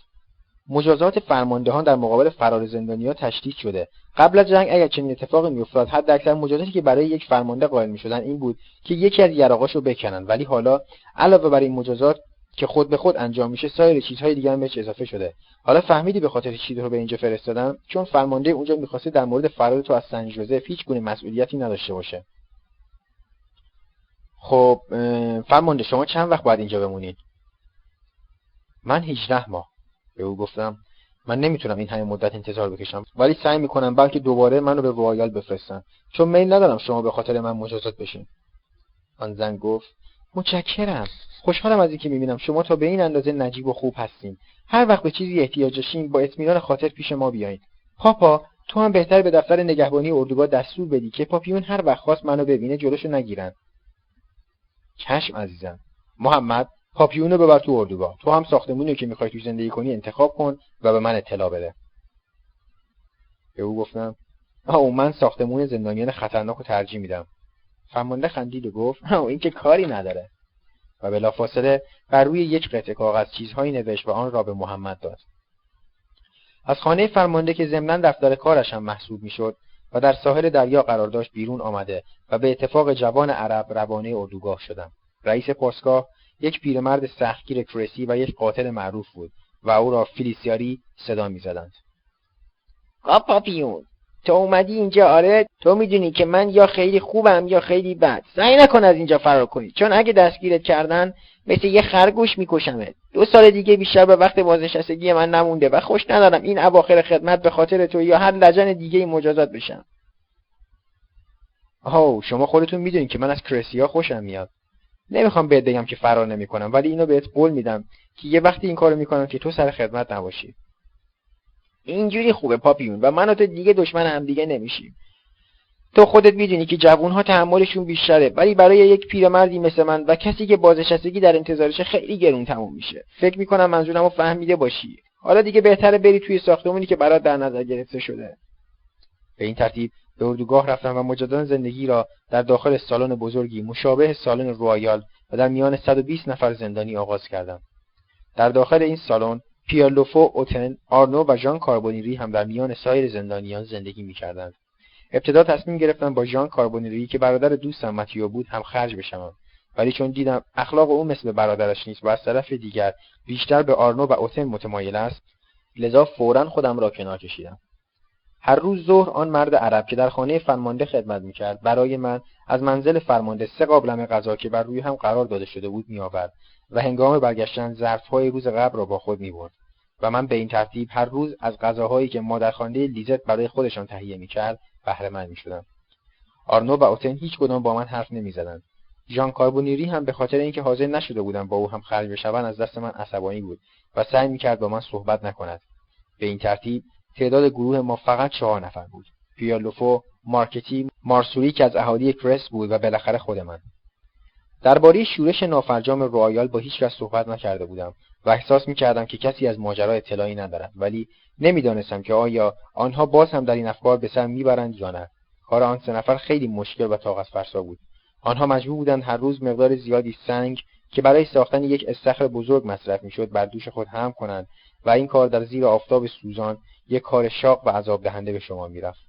مجازات فرماندهان در مقابل فرار زندانیا تشدید شده. قبل از جنگ اگر چنین اتفاقی میافتاد حداکثر مجازاتی که برای یک فرمانده قائل می‌شدن این بود که یکی از یراقاشو بکنن. ولی حالا علاوه بر این مجازات که خود به خود انجام میشه سایر چیزهای دیگه هم بهش اضافه شده. حالا فهمیدی به خاطر چی رو به اینجا فرستادم؟ چون فرمانده اونجا می‌خواسته در مورد فرار تو از سن ژوزف هیچ گونه مسئولیتی نداشته باشه. خب فرمانده شما چند وقت باید اینجا بمونید؟ من 18 ماه. به او گفتم من نمی‌تونم این همه مدت انتظار بکشم ولی سعی می‌کنم بلکه دوباره منو به روایال بفرستن. چون میل ندارم شما به خاطر من مجازات بشین. آن زن گفت متشکرم. خوشحالم از اینکه می‌بینم شما تا به این اندازه نجیب و خوب هستین. هر وقت به چیزی احتیاج داشتین با اطمینان خاطر پیش ما بیاین پاپا تو هم بهتر به دفتر نگهبانی اردوگاه دستور بدی که پاپیون هر وقت خواست منو ببینه جلوشو نگیرن. چشم عزیزم. محمد پاپیونو ببر تو اردوگاه. تو هم ساختمونی که می‌خوای تو زندگی کنی انتخاب کن و به من اطلاع بده. به او گفتم آه من ساختمون زندانیان خطرناک رو ترجیح میدم. فرمانده خندید و گفت او این که کاری نداره. و بلافاصله بر روی یک قطعه کاغذ چیزهایی نوشت و آن را به محمد داد. از خانه فرمانده که ضمنا دفتر کارش هم محسوب می‌شد و در ساحل دریا قرار داشت بیرون آمده و به اتفاق جوان عرب روانه اردوگاه شدم. رئیس پاسگاه یک پیرمرد سختگیر کرسی و یک قاتل معروف بود و او را فیلیسیاری صدا می‌زدند. پاپیون تو اومدی اینجا آره؟ تو می‌دونی که من یا خیلی خوبم یا خیلی بد. سعی نکن از اینجا فرار کنی چون اگه دستگیرت کردن مثل یه خرگوش میکشمت. دو سال دیگه بیشتر به وقت بازنشستگی من نمونده و خوش ندارم این اواخر خدمت به خاطر تو یا هر لجن دیگه مجازات بشم. آه شما خودتون می‌دونید که من از کرسیا خوشم میاد. نمی‌خوام بهت بگم که فرار نمی‌کنم ولی اینو بهت قول میدم که یه وقتی این کارو می‌کنم که تو سر خدمت نباشی. اینجوری خوبه پاپیون و من و تو دیگه دشمن هم دیگه نمیشیم. تو خودت می‌دونی که جوونها تحملشون بیشتره ولی برای یک پیرمردی مثل من و کسی که بازنشستگی در انتظارشه خیلی گرون تموم میشه. فکر می‌کنم منظورمو فهمیده باشی. حالا دیگه بهتره بری توی ساختمونی که برات در نظر گرفته شده. به این ترتیب به اردوگاه رفتم و مجددا زندگی را در داخل سالن بزرگی مشابه سالن رویال و در میان 120 نفر زندانی آغاز کردم. در داخل این سالن پیالوفو، اوتن، آرنو و ژان کاربونیری هم در میان سایر زندانیان زندگی می‌کردند. ابتدا تصمیم گرفتم با ژان کاربونیری که برادر دوستم متیو بود هم خرج بشم ولی چون دیدم اخلاق او مثل برادرش نیست و از طرف دیگر بیشتر به آرنو و اوتن متمایل است لذا فورا خودم را کنار کشیدم. هر روز ظهر آن مرد عرب که در خانه فرمانده خدمت می‌کرد برای من از منزل فرمانده سه قابلمه غذا که بر روی هم قرار داده شده بود میآورد و هنگام برگشتن ظرفهای روز قبل را با خود می‌برد و من به این ترتیب هر روز از غذاهایی که مادرخوانده لیزت برای خودشان تهیه می‌کرد بهره می شدم. آرنو و اوتن هیچ کدام با من حرف نمی‌زدند ژان کاربونیری هم به خاطر اینکه حاضر نشده بودم با او هم خرج بشوند از دست من عصبانی بود و سعی می‌کرد با من صحبت نکند به این ترتیب تعداد گروه ما فقط چهار نفر بود. پیالوفو مارکتی مارسوری که از اهالی کرس بود و بالاخره خود من. درباره شورش نافرجام رویال با هیچ کس صحبت نکرده بودم و احساس می‌کردم که کسی از ماجرا اطلاعی ندارد ولی نمی‌دانستم که آیا آنها باز هم در این افکار به سر می‌برند یا نه. کار آن سه نفر خیلی مشکل و طاقت فرسا بود. آنها مجبور بودند هر روز مقدار زیادی سنگ که برای ساختن یک استخر بزرگ مصرف می‌شد بر دوش خود هم کنند و این کار در زیر آفتاب سوزان یک کار شاق و عذاب دهنده به شما می‌رفت.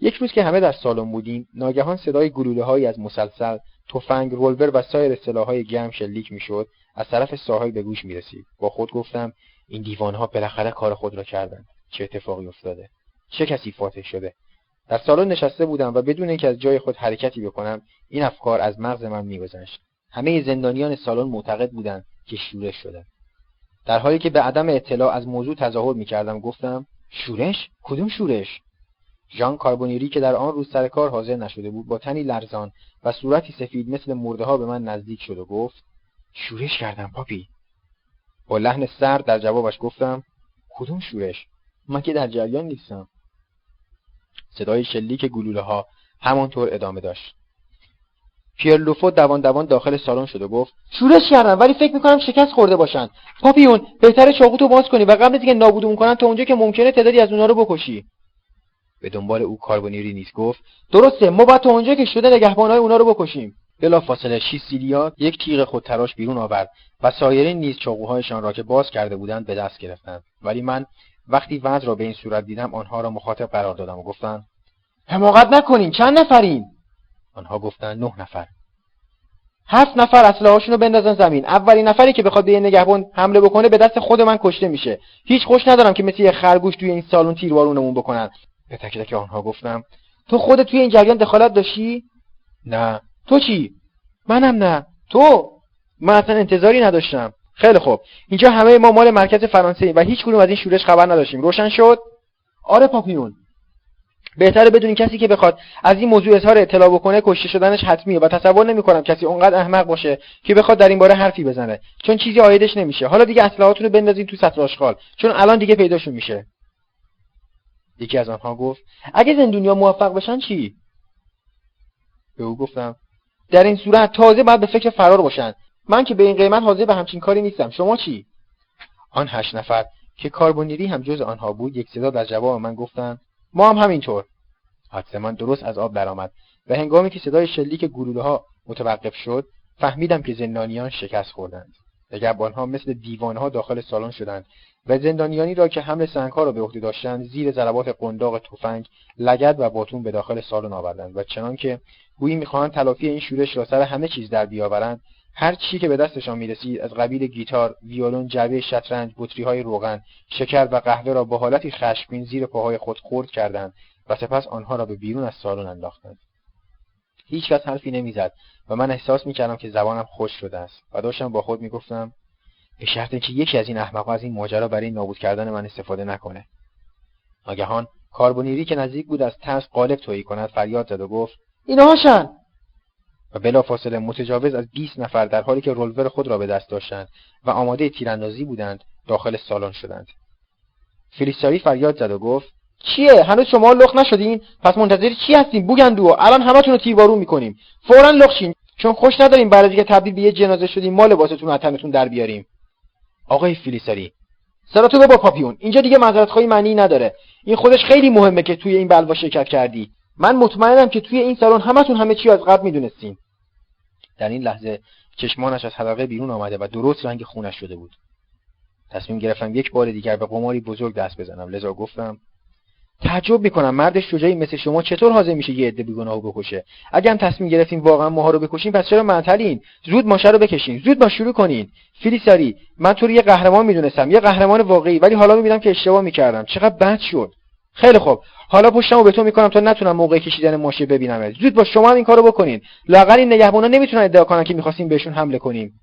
یک روز که همه در سالن بودیم ناگهان صدای گلوله از مسلسل تفنگ رولور و سایر سلاحهای گرم شلیک می‌شد از طرف ساحل به گوش می‌رسید. با خود گفتم این دیوانها بالاخره کار خود را کردند. چه اتفاقی افتاده؟ چه کسی فاتح شده؟ در سالن نشسته بودم و بدون اینکه از جای خود حرکتی بکنم این افکار از مغز من میگذشت. همه زندانیان سالن معتقد بودند که شورش شده در حالی که به عدم اطلاع از موضوع تظاهر می‌کردم گفتم شورش؟ کدوم شورش؟ ژان کاربونیری که در آن روز سر کار حاضر نشده بود با تنی لرزان و صورتی سفید مثل مرده ها به من نزدیک شد و گفت شورش کردم پاپی. با لحن سرد در جوابش گفتم کدوم شورش؟ من که در جریان نیستم. صدای شلیک گلوله ها همانطور ادامه داشت. پیرلوفو دوان دوان داخل سالن شد و گفت شورش کردم ولی فکر می‌کنم شکست خورده باشن. پاپیون بهتره چاقوتو باز کنی و قبل اینکه نابودمون کنن تا اونجا که ممکنه تعدادی از اونها رو بکشی. به دنبال او کاربونیری نیست گفت درسته ما باید تا اونجا که شده نگهبانهای اونا رو بکشیم. بلافاصله شیسیلیا یک تیغ خودتراش بیرون آورد و سایرین نیز چاقوهایشان را که باز کرده بودند به دست گرفتند. ولی من وقتی وضع را به این صورت دیدم آنها را مخاطب قرار دادم و گفتم حماقت نکنین چند نفرین؟ آنها گفتند نه نفر. هفت نفر اسلحه‌هاشون رو بندازن زمین. اولین نفری که بخواد به یه نگهبان حمله بکنه به دست خود من کشته میشه. هیچ خوش ندارم که مثل یه خرگوش توی این سالن تیروارونمون بکنن. به تک تک آنها گفتم تو خودت توی این جریان دخالت داشتی؟ نه. تو چی؟ منم نه. تو؟ من اصلا انتظاری نداشتم. خیلی خوب. اینجا همه ما مال مرکز فرانسه و هیچ کدوم از این شورش خبر نداشتیم. روشن شد؟ آره پاپیون. بهتره بدونین کسی که بخواد از این موضوع اظهار اطلاع بکنه کشته شدنش حتمیه و تصور نمی‌کنم کسی اونقدر احمق باشه که بخواد در این باره حرفی بزنه. چون چیزی عایدش نمیشه. حالا دیگه اسلحه‌هاتون رو بندازین تو سطل آشغال. چون الان دیگه پیداشون میشه. یکی از آنها گفت اگه زندونیا موفق بشن چی؟ به او گفتم در این صورت تازه باید به فکر فرار باشن. من که به این قیمت حاضر به همچین کاری نیستم. شما چی؟ آن هشت نفر که کاربونیری هم جز آنها بود یک صدا در جواب من گفتند ما هم همینطور. حدس من درست از آب درآمد و هنگامی که صدای شلیک گلوله ها متوقف شد فهمیدم که زندانیان شکست خوردند. نگهبانها مثل دیوانها داخل سالن شدند و زندانیانی را که حمل سنگها را به عهده داشتند زیر ضربات قنداق تفنگ لگد و باتون به داخل سالن آوردند و چنانکه گویی می‌خواهند تلافی این شورش را سر همه چیز در بیاورند هر چی که به دستشان می‌رسید از قبیل گیتار، ویولون، جعبه شطرنج، بطری های روغن، شکر و قهوه را با حالتی خشمگین زیر پاهای خود خرد کردند و سپس آنها را به بیرون از سالن انداختند. هیچکس حرفی نمی‌زد و من احساس می‌کردم که زبانم خوش شده است و داشتم با خود می‌گفتم به شرط که یکی از این احمقها از این ماجرا برای نابود کردن من استفاده نکنه. ناگهان کاربونیری که نزدیک بود از ترس قالب تویی کند فریاد زد و گفت اینهاشن و بلافاصله متجاوز از 20 نفر در حالی که رولور خود را به دست داشتند و آماده تیراندازی بودند داخل سالن شدند. فلیساری فریاد زد و گفت چیه؟ هنوز شما لخ نشدین؟ پس منتظر چی هستین؟ بوگندو الان همتون رو تیربارون می‌کنیم. فورا لخ چون خوش نداریم بعد از اینکه تبدیل به یه جنازه شدیم ما لباستون تنتون در بیاریم. آقای فلیساری سراتو با پاپیون. اینجا دیگه معذرت خواهی معنی نداره. این خودش خیلی مهمه که توی این بلوا شرکت کردی. من مطمئنم که توی این سالن همتون همه چی از قبل می‌دونستین. در این لحظه چشمانش از حلقه بیرون آمده و درست رنگ خونش شده بود. تصمیم گرفتم یک بار دیگر به قماری بزرگ دست بزنم. لذا گفتم تعجب می‌کنم مرد شجاعی مثل شما چطور حاضر میشه یه عده بیگناهو بکشه؟ هم تصمیم گرفتین واقعا ماها رو بکشین پس چرا معطلین زود ماشه رو بکشین زود با شروع کنین. فیلیساری من تو رو یه قهرمان می‌دونستم یه قهرمان واقعی ولی حالا می‌بینم که اشتباه می‌کردم. چقدر بد شد. خیلی خوب. حالا پشتمو به تو می‌کنم تا نتونم موقع کشیدن ماشه ببینم. زود با شما هم این کارو بکنین. لاقل این نگهبانا نمی‌تونن ادعا کنن که می‌خواستیم بهشون حمله کنیم.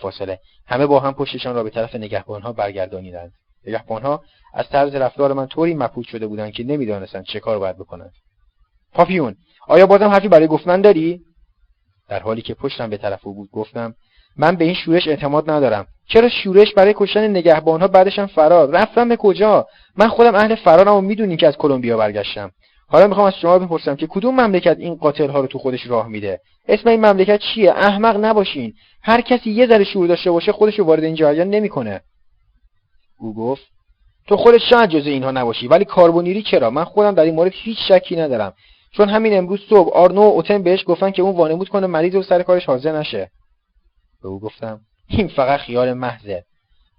فاصله. همه با هم پشتشان را به طرف نگهبانها برگردانیدند. نگهبانها از طرز رفتار من طوری مبهوت شده بودند که نمی‌دانستند چه کار باید بکنند. پاپیون آیا بازم حرفی برای گفتن داری؟ در حالی که پشتم به طرف او بود گفتم من به این شورش اعتماد ندارم. چرا شورش برای کشتن نگهبانها بعدشم فرار؟ رفتم به کجا؟ من خودم اهل فرارم و می‌دونین که از کلمبیا برگشتم. حالا می‌خوام از شما بپرسم که کدوم مملکت این قاتل ها رو تو خودش راه میده؟ اسم این مملکت چیه؟ احمق نباشین. هر کسی یه ذره شعور داشته باشه خودش رو وارد این جریان نمی‌کنه. او گفت تو خودت شاید جزء اینها نباشی ولی کاربونیری چرا؟ من خودم در این مورد هیچ شکی ندارم. چون همین امروز صبح آرنو و اوتن بهش گفتن که اون وانمود کنه مریض و سر کارش حاضر نشه. به او گفتم این فقط خیال محضه.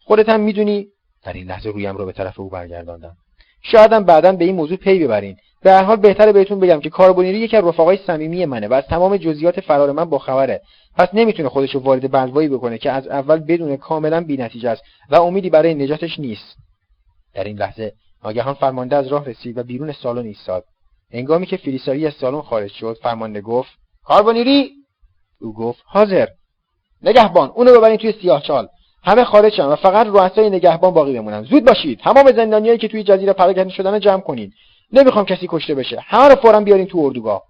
خودت هم می‌دونی؟ در این لحظه رویم رو به طرف او برگرداندم. شایدم بعدا به این موضوع پی ببرین. به هر حال بهتره بهتون بگم که کاربونیری یکی از رفقای صمیمی منه و از تمام جزئیات فرار من با خبره. پس نمی‌تونه خودش رو وارد بلوایی بکنه که از اول بدون کاملا بی‌نتیجه است و امیدی برای نجاتش نیست. در این لحظه ناگهان فرمانده از راه رسید و بیرون سالن ایستاد. هنگامی که فلیساری از سالن خارج شد فرمانده گفت کاربونیری؟ او گفت حاضر. نگهبان اونو ببرین توی سیاهچال همه خارج شدن و فقط رؤسای نگهبان باقی بمونن. زود باشید. تمام زندانیایی که توی جزیره پراکنده شدن جمع کنین. نمی‌خوام کسی کشته بشه. همه رو فورا بیارین تو اردوگاه.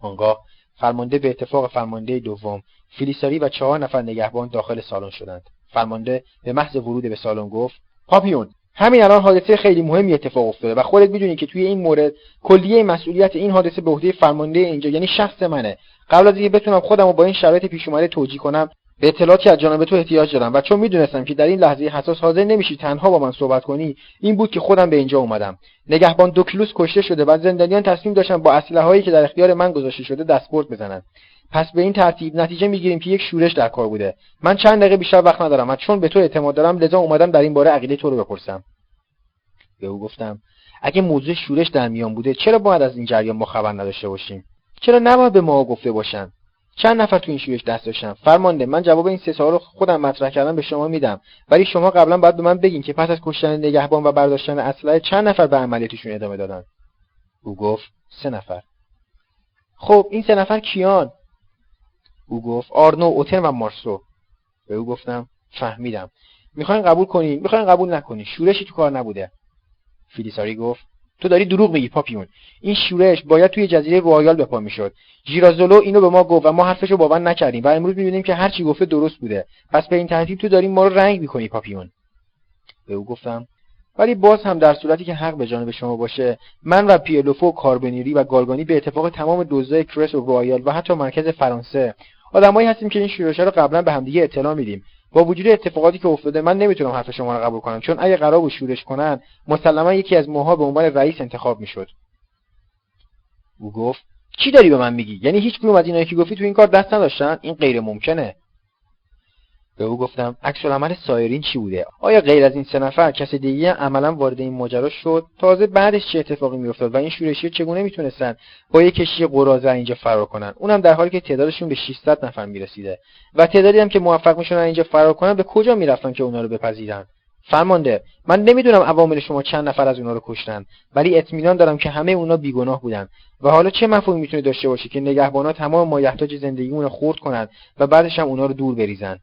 آنگاه فرمانده به اتفاق فرمانده دوم فلیساری و چهار نفر نگهبان داخل سالن شدند. فرمانده به محض ورود به سالن گفت پاپیون همین الان حادثه خیلی مهمی اتفاق افتاده و خودت می‌دونی که توی این مورد کلیه مسئولیت این حادثه به عهده فرمانده اینجا یعنی شخص منه. قبل از اینکه بتونم خودم رو با این شرایط پیش اومده توجیه کنم به اطلاعاتی از جانب تو احتیاج دارم و چون می‌دونستم که در این لحظه حساس حاضر نمیشی تنها با من صحبت کنی این بود که خودم به اینجا اومدم. نگهبان دوکلوس کشته شده و زندانیان تصمیم داشتن با اسلحه هایی که در اختیار من گذاشته شده دستبرد بزنن. پس به این ترتیب نتیجه می‌گیریم که یک شورش در کار بوده. من چند دقیقه بیشتر وقت ندارم و چون به تو اعتماد دارم لذا اومدم در این باره عقیده تو رو بپرسم. به او گفتم اگه موضوع شورش در میان بوده چرا باید از این جریان ما خبر نداشته باشیم؟ چرا نباید به ما گفته باشن؟ چند نفر تو این شورش دست داشتن؟ فرمانده من جواب این سه سوال رو خودم مطرح کردم به شما میدم. ولی شما قبلا باید به من بگین که پس از کشتن نگهبان و برداشتن اسلحه چند نفر به عملیاتشون ادامه دادن؟ او گفت سه نفر. خب این سه نفر کیان؟ او گفت آرنو اوتن و مارسو. به او گفتم فهمیدم. می‌خواین قبول کنی؟ می‌خواین قبول نکنی. شورشی تو کار نبوده. فیلیساری گفت تو داری دروغ میگی پاپیون این شورش باید توی جزیره رویال بپا می‌شد. ژیرازولو اینو به ما گفت و ما حرفشو باور نکردیم و امروز می‌بینیم که هر چی گفته درست بوده. پس به این ترتیب تو داری ما رو رنگ می‌کنی پاپیون به او گفتم ولی باز هم در صورتی که حق به جانب شما باشه من و پیلوفو کاربنیری و گالگانی به اتفاق تمام دزدای کرس و رویال و حتی مرکز فرانسه آدمایی هستیم که این شورش رو قبلا به همدیگه اطلاع میدیم. با وجود اتفاقاتی که افتاده من نمی‌تونم حرف شما رو قبول کنم. چون اگه قرار بود شورش کنن مسلما یکی از ماها به عنوان رئیس انتخاب می‌شد. او گفت چی داری به من میگی؟ یعنی هیچ کدوم از اینایی که گفتی تو این کار دست نداشتن؟ این غیر ممکنه به او گفتم عکس العمل سایرین چی بوده؟ آیا غیر از این سه نفر کس دیگه عملا وارد این ماجرا شد؟ تازه بعدش چه اتفاقی میافتاد و این شورشی چگونه می‌تونستن با یک کشتی قراضه اینجا فرار کنن؟ اونم در حالی که تعدادشون به 600 نفر می‌رسیده. و تعدادی هم که موفق می‌شدن اینجا فرار کنن به کجا می‌رفتن که اونا رو بپذیرن؟ فرمانده من نمی‌دونم عوامل شما چند نفر از اونا رو کشتن ولی اطمینان دارم که همه اونا بیگناه بودن. و حالا چه مفهومی می‌تونه داشته باشه که نگهبانا تمام مایحتاج زندگیمون خورد کنن و بعدش هم اونا رو دور بریزن؟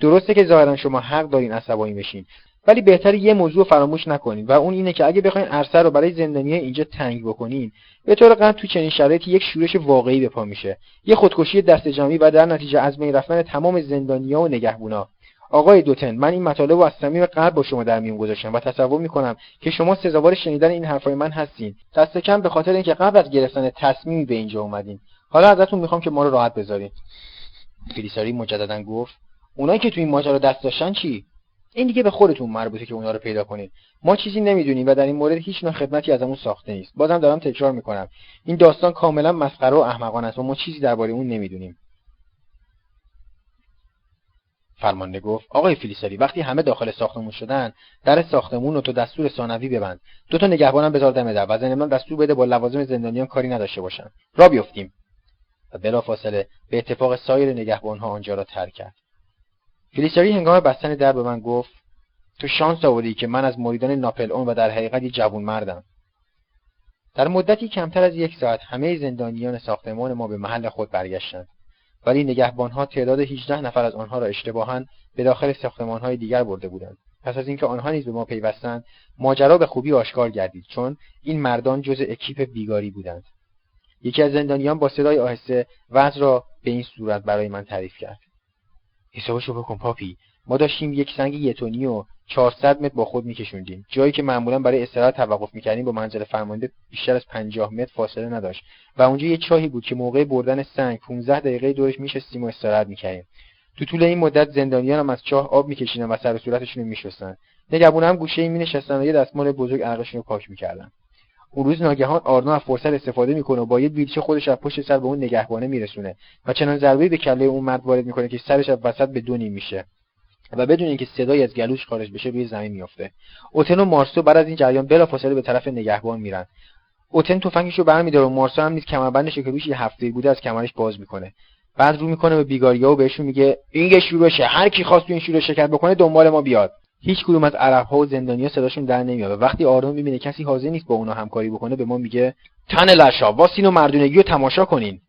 درسته که ظاهرا شما حق دارین عصبانی بشین ولی بهتر یه موضوع فراموش نکنین و اون اینه که اگه بخواین عرصه رو برای زندانی اینجا تنگ بکنین به طور قطع تو چنین شرایطی یک شورش واقعی به پا میشه. یه خودکشی دست جمعی و در نتیجه از بین رفتن تمام زندانیا و نگهبونا. آقای دوتن من این مطالب رو از صمیم قلب با شما در میون گذاشتم و تصور می‌کنم که شما سزاوار شنیدن این حرفای من هستین. دست کم به خاطر اینکه قبل از گرفتن تصمیمی به اینجا اومدین. حالا ازتون می‌خوام که ما رو راحت بذارین. فیلیساری مجددا گفت اونایی که تو این ماجرا دست داشتن چی؟ این دیگه به خودتون مربوطه که اونا رو پیدا کنید ما چیزی نمی‌دونیم و در این مورد هیچ نوع خدمتی ازمون ساخته نیست. بازم دارم تکرار می‌کنم. این داستان کاملا مسخره و احمقانه است و ما چیزی درباره اون نمی‌دونیم. فرمانده گفت آقای فیلیسری وقتی همه داخل ساختمون شدن در ساختمون رو تو دستور ثانوی ببند. دو تا نگهبانم بذار دم در و ضمن دستور بده با لوازم زندانیان کاری نداشته باشن. را بیفتیم و بلافاصله به اتفاق سایر نگهبانها آنجا را ترک کرد. فیلیسری هنگام بستن در به من گفت تو شانس آوردی که من از مریدان ناپل اون و در حقیقت یه جوون مردم در مدتی کمتر از یک ساعت همه زندانیان ساختمان ما به محل خود برگشتند. ولی نگهبانها تعداد 18 نفر از آنها را اشتباها به داخل ساختمانهای دیگر برده بودند. پس از اینکه آنها نیز به ما پیوستند ماجرا به خوبی آشکار گردید چون این مردان جز اکیپ بیگاری بودند. یکی از زندانیان با صدای آهسته وضع را به این صورت برای من تعریف کرد. حسابشو بکن پاپی. ما داشتیم یک سنگ یتونی و 400 متر با خود میکشوندیم. جایی که معمولا برای استراحت توقف می‌کردیم با منزل فرمانده بیشتر از 50 متر فاصله نداشت. و اونجا یه چاهی بود که موقع بردن سنگ 15 دقیقه دورش میشستیم و استراحت می‌کردیم. تو طول این مدت زندانیان هم از چاه آب میکشیدن و سر و صورتشون میشستن. نگهبون هم گوشه می نشستن و یه دستمال بزرگ عرقشون رو پاک می‌کردن. اون روز ناگهان آرنو از فرصت استفاده می‌کنه و با یه بیلچه خودش از پشت سر به اون نگهبانه میرسونه و چنان ضربه‌ای به کله اون مرد وارد می‌کنه که سرش از وسط به دو میشه و بدون اینکه صدایی از گلوش خارج بشه روی زمین میافته. اوتن و مارسو بعد از این جریان بلافاصله به طرف نگهبان میرن. اوتن تفنگش رو برمیداره و مارسو هم نیز کمربندش که روش یه هفته بوده از کمرش باز می‌کنه. بعد رو می‌کنه به بیگاریا و بهشون میگه این یه شورشه هر کی خواست تو این شورش شرکت بکنه دنبال ما بیاد. هیچ کدوم از عرب ها و زندانیا صداشون در نمیاد و وقتی آرون می‌بینه کسی حاضر نیست با اونا همکاری بکنه به ما میگه تن لشا واسین و مردونگی رو تماشا کنین.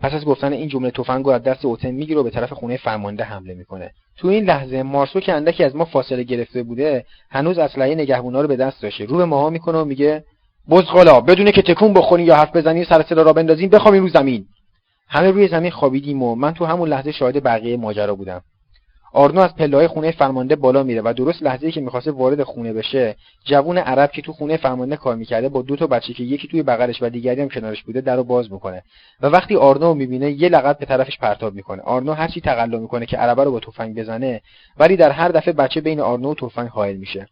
پس از گفتن این جمله تفنگ از دست اوتن می‌گیره و به طرف خونه فرمانده حمله می‌کنه. تو این لحظه مارسو که اندکی از ما فاصله گرفته بوده هنوز اسلحه نگهبونا رو به دست داشته. رو به ماها می‌کنه و میگه بزغالا بدونه که تکون بخورین یا حرف بزنین سر صدا را بندازین بخوابین رو زمین. همه روی زمین خوابیدیم و من تو همون لحظه شاهد بقیه ماجرا بودم. آرنو از پله‌های خونه فرمانده بالا میره و درست لحظه‌ای که می‌خواسته وارد خونه بشه جوون عرب که تو خونه فرمانده کار می‌کرده با دو تا بچه که یکی توی بغلش و دیگری هم کنارش بوده درو باز می‌کنه و وقتی آرنو می‌بینه یه لغت به طرفش پرتاب می‌کنه. آرنو هرچی تقلا می‌کنه که عربه رو با تفنگ بزنه ولی در هر دفعه بچه بین آرنو و تفنگ حائل میشه.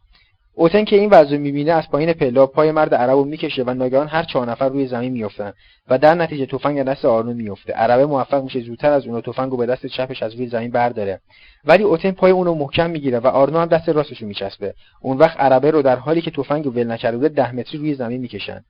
اوتن که این وضع می‌بینه از پایین پلا پای مرد عرب رو می‌کشه و ناگهان هر چهار نفر روی زمین میافتن و در نتیجه تفنگ دست آرنو میفته عربه موفق میشه زودتر از اون تفنگ رو به دست چپش از روی زمین برداره. ولی اوتن پای اونو محکم می‌گیره و آرنو هم دست راستش رو میچسبه. اون وقت عربه رو در حالی که تفنگ ول نکرده ده متری روی زمین می‌کشن.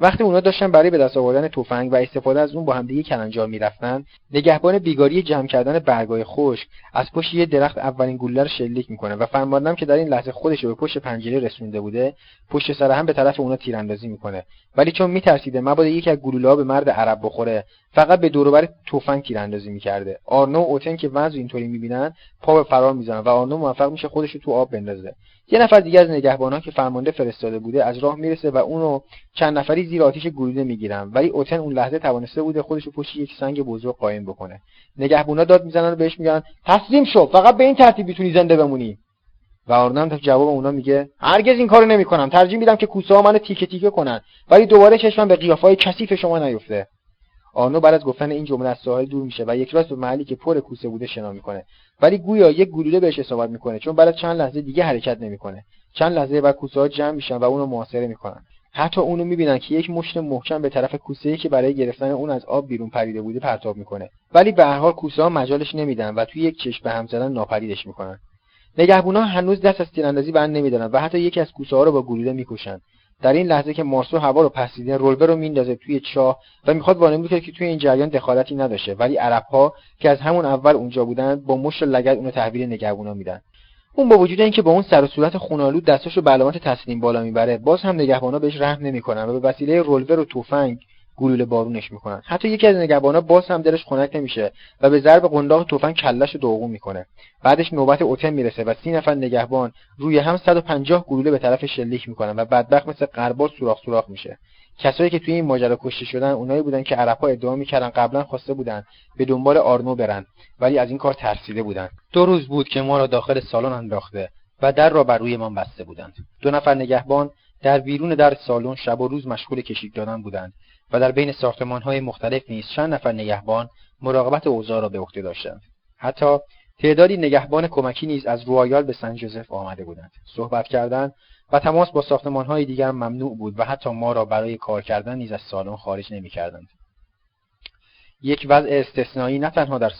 وقتی اونا داشتن برای به دست آوردن تفنگ و استفاده از اون با همدیگه کلنجار می‌رفتن نگهبان بیگاری جمع کردن برگای خشک از پشت یه درخت اولین گلوله رو شلیک می‌کنه و فرماندم که در این لحظه خودش رو به پشت پنجره رسونده بوده پشت سر هم به طرف اونا تیراندازی می‌کنه. ولی چون میترسیده مبادا یکی از گلوله‌ها به مرد عرب بخوره فقط به دوروبر تفنگ تیراندازی می‌کرده. آرنو و اوتن که وضع اینطوری می‌بینن پا به فرار می‌زنن و آرنو موفق میشه خودش رو تو آب بندازه. یه نفر دیگه از نگهبانان که فرمانده فرستاده بوده از راه می‌رسه و اونو چند نفری زیر آتیش گلوله می‌گیرن. ولی اوتن اون لحظه توانسته بوده خودش رو پشت یک سنگ بزرگ قایم بکنه. نگهبانا داد می‌زنن و بهش میگن تسلیم شو فقط به این ترتیب می‌تونی زنده بمونی. و آرنو هم جواب اونا میگه هرگز این کارو نمی‌کنم ترجیح میدم که کوسه ها منو تیکه تیکه کنن ولی دوباره چشمم به قیافه کثیف شما نیفته. آرنو بعد از گفتن این جمله از ساحل دور میشه و یک راست به محلی که پر کوسه بوده شنا می‌کنه. ولی گویا یک گلوله بهش اصابت می‌کنه چون بعد چند لحظه دیگه حرکت نمی‌کنه. چند لحظه بعد کوسه ها جمع میشن و اونو محاصره می‌کنن. حتی اونو می‌بینن که یک مشت محکم به طرف کوسه که برای گرفتن اون از آب بیرون پریده بوده پرتاب می‌کنه. ولی به هر حال کوسه ها مجالش نمیدن و توی یک چشم به هم زدن ناپدیدش می‌کنن. نگهبونا هنوز دست از تیراندازی بند نمیدارن و حتی یکی از کوسه ها رو با گلوله می‌کشن. در این لحظه که مارسو هوا رو پس دیده رولبه رو میندازه توی چاه و می‌خواد وانمود کنه که توی این جریان دخالتی نداشته. ولی عرب ها که از همون اول اونجا بودن با مشت و لگد اونو تحویل نگهبونا میدن. اون با وجود اینکه با اون سر و صورت خونالود دستش رو به علامت تسلیم بالا می‌بره باز هم نگهبانا بهش رحم نمی‌کنن و به وسیله رولور و تفنگ گلوله بارونش می‌کنن. حتی یکی از نگهبانا باز هم دلش خنک نمیشه و به ضرب قنداق تفنگ کلش رو دوغون می‌کنه. بعدش نوبت اوتن می‌رسه و سی نفر نگهبان روی هم 150 گلوله به طرف شلیک می‌کنن و بدبخت مثل قربال سوراخ سوراخ میشه. کسایی که توی این ماجرا کشته شدن اونایی بودن که عربها ادعا می‌کردن قبلا خواسته بودن به دنبال آرنو برن ولی از این کار ترسیده بودن. دو روز بود که ما را داخل سالن انداخته و در را بر روی ما بسته بودند. دو نفر نگهبان در بیرون در سالن شب و روز مشغول کشیک دادن بودند. و در بین های مختلف نیز چند نفر نگهبان مراقبت اوضاع را به عهده داشتند. حتی تعدادی نگهبان کمکی نیز از روایال به سن جوزف آمده بودند. صحبت کردن و تماس با های دیگر ممنوع بود و حتی ما را برای کار کردن نیز از سالن خارج نمی‌کردند. یک وضع استثنایی نه تنها در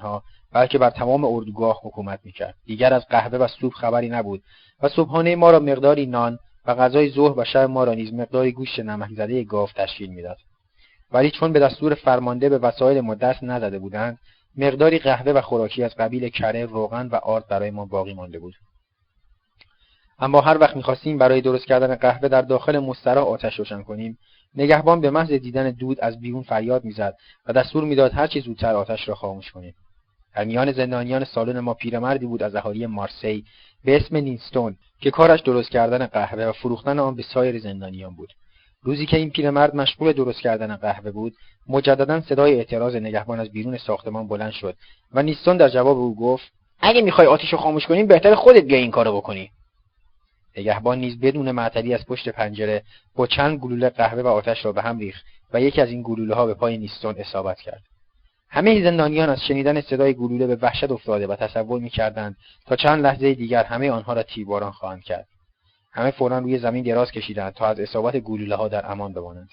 ها بلکه بر تمام اردوگاه حکومت می‌کرد. دیگر از قهوه و سوپ خبری نبود و صبحانه ما را مقداری نان و غذای ظهر و شب ما را نیز مقداری گوشت نمک زده گاو تشکیل می‌داد. ولی چون به دستور فرمانده به وسایل ما دست نزده بودند مقداری قهوه و خوراکی از قبیل کره روغن و آرد برای ما باقی مانده بود. اما هر وقت می‌خواستیم برای درست کردن قهوه در داخل مسترا آتش روشن کنیم نگهبان به محض دیدن دود از بیرون فریاد می‌زد و دستور می‌داد هر چه زودتر آتش را خاموش کنیم. در میان زندانیان سالن ما پیرمردی بود از اهالی مارسی به اسم نینستون که کارش درست کردن قهوه و فروختن آن به سایر زندانیان بود. روزی که این پیرمرد مشغول درست کردن قهوه بود مجددا صدای اعتراض نگهبان از بیرون ساختمان بلند شد و نیستون در جواب او گفت اگه می‌خوای آتیش رو خاموش کنیم بهتر خودت بیا این کارو بکنی. نگهبان نیز بدون معطلی از پشت پنجره با چند گلوله قهوه و آتش را به هم ریخت و یکی از این گلوله ها به پای نیستون اصابت کرد. همه زندانیان از شنیدن صدای گلوله به وحشت افتاده و تصور می‌کردند تا چند لحظه دیگر همه آنها را تیرباران خواهند کرد. همه فورا روی زمین دراز کشیدند تا از اصابت گلوله ها در امان بمانند.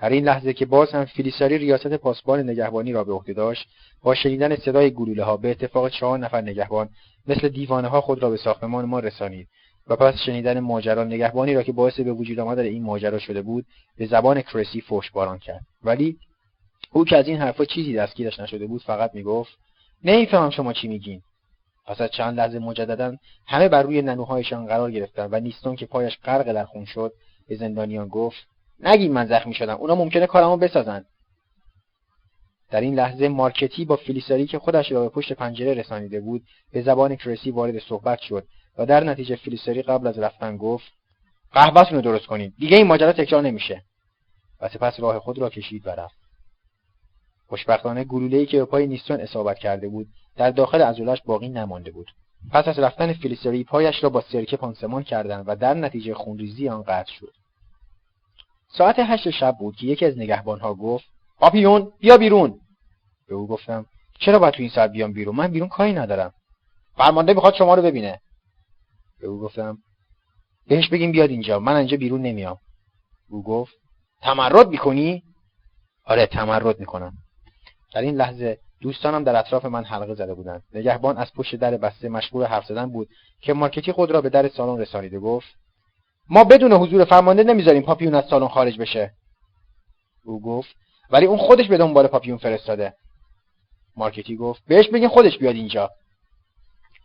در این لحظه که باز هم فیلیساری ریاست پاسبان نگهبانی را به عهده داشت با شنیدن صدای گلوله ها به اتفاق چهار نفر نگهبان مثل دیوانه ها خود را به ساختمان ما رسانید و پس شنیدن ماجرا نگهبانی را که باعث به وجود آمدن این ماجرا شده بود به زبان کرسی فوشباران کرد. ولی او که از این حرفا چیزی دستگیرش نشده بود فقط می‌گفت نمی‌فهمم شما چی میگین. پس از چند لحظه مجددا همه بر روی ننوهایشان قرار گرفتند و نیستون که پایش غرق در خون شد به زندانیان گفت نگید من زخمی شدم اونا ممکنه کارمو بسازن. در این لحظه مارکتی با فیلیساری که خودش را به پشت پنجره رسانیده بود به زبان کرسی وارد صحبت شد و در نتیجه فیلیساری قبل از رفتن گفت قهوهتون رو درست کنید دیگه این ماجرا تکرار نمیشه. و سپس راه خود را کشید و رفت. خوشبختانه گلوله‌ای که به پای نیستون اصابت کرده بود در داخل عضلش باقی نمانده بود. پس از رفتن فیلیسری پایش را با سرکه پانسمان کردند و در نتیجه خونریزی آن قطع شد. ساعت هشت شب بود که یکی از نگهبانها گفت پاپیون بیا بیرون. به او گفتم چرا باید تو این ساعت بیام بیرون؟ من بیرون کاری ندارم. فرمانده می‌خواد شما رو ببینه. به او گفتم بهش بگیم بیاد اینجا من اینجا بیرون نمیام. او گفت تمرد می‌کنی؟ آره تمرد می‌کنم. در این لحظه دوستانم در اطراف من حلقه زده بودند. نگهبان از پشت در بسته مشغول حرف زدن بود که مارکتی خود را به در سالن رسانیده گفت ما بدون حضور فرمانده نمی‌ذاریم پاپیون از سالن خارج بشه. او گفت ولی اون خودش به دنبال پاپیون فرستاده. مارکتی گفت بهش بگین خودش بیاد اینجا.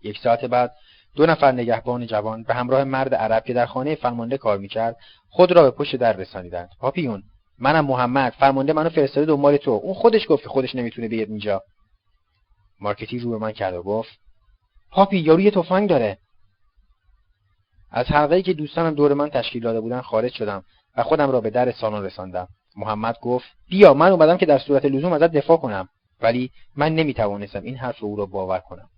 یک ساعت بعد دو نفر نگهبان جوان به همراه مرد عرب که در خانه فرمانده کار می‌کرد خود را به پشت در رسانیدند. پاپیون منم محمد فرمانده منو فرستاده دنبال تو. اون خودش گفت که خودش نمی‌تونه بیاد اینجا. مارکتی رو به من کرد و گفت پاپی یارو یه تفنگ داره. از حلقه که دوستانم دور من تشکیل داده بودن خارج شدم و خودم را به در سالن رساندم. محمد گفت بیا من اومدم که در صورت لزوم ازت دفاع کنم. ولی من نمی‌توانستم این حرف او را باور کنم.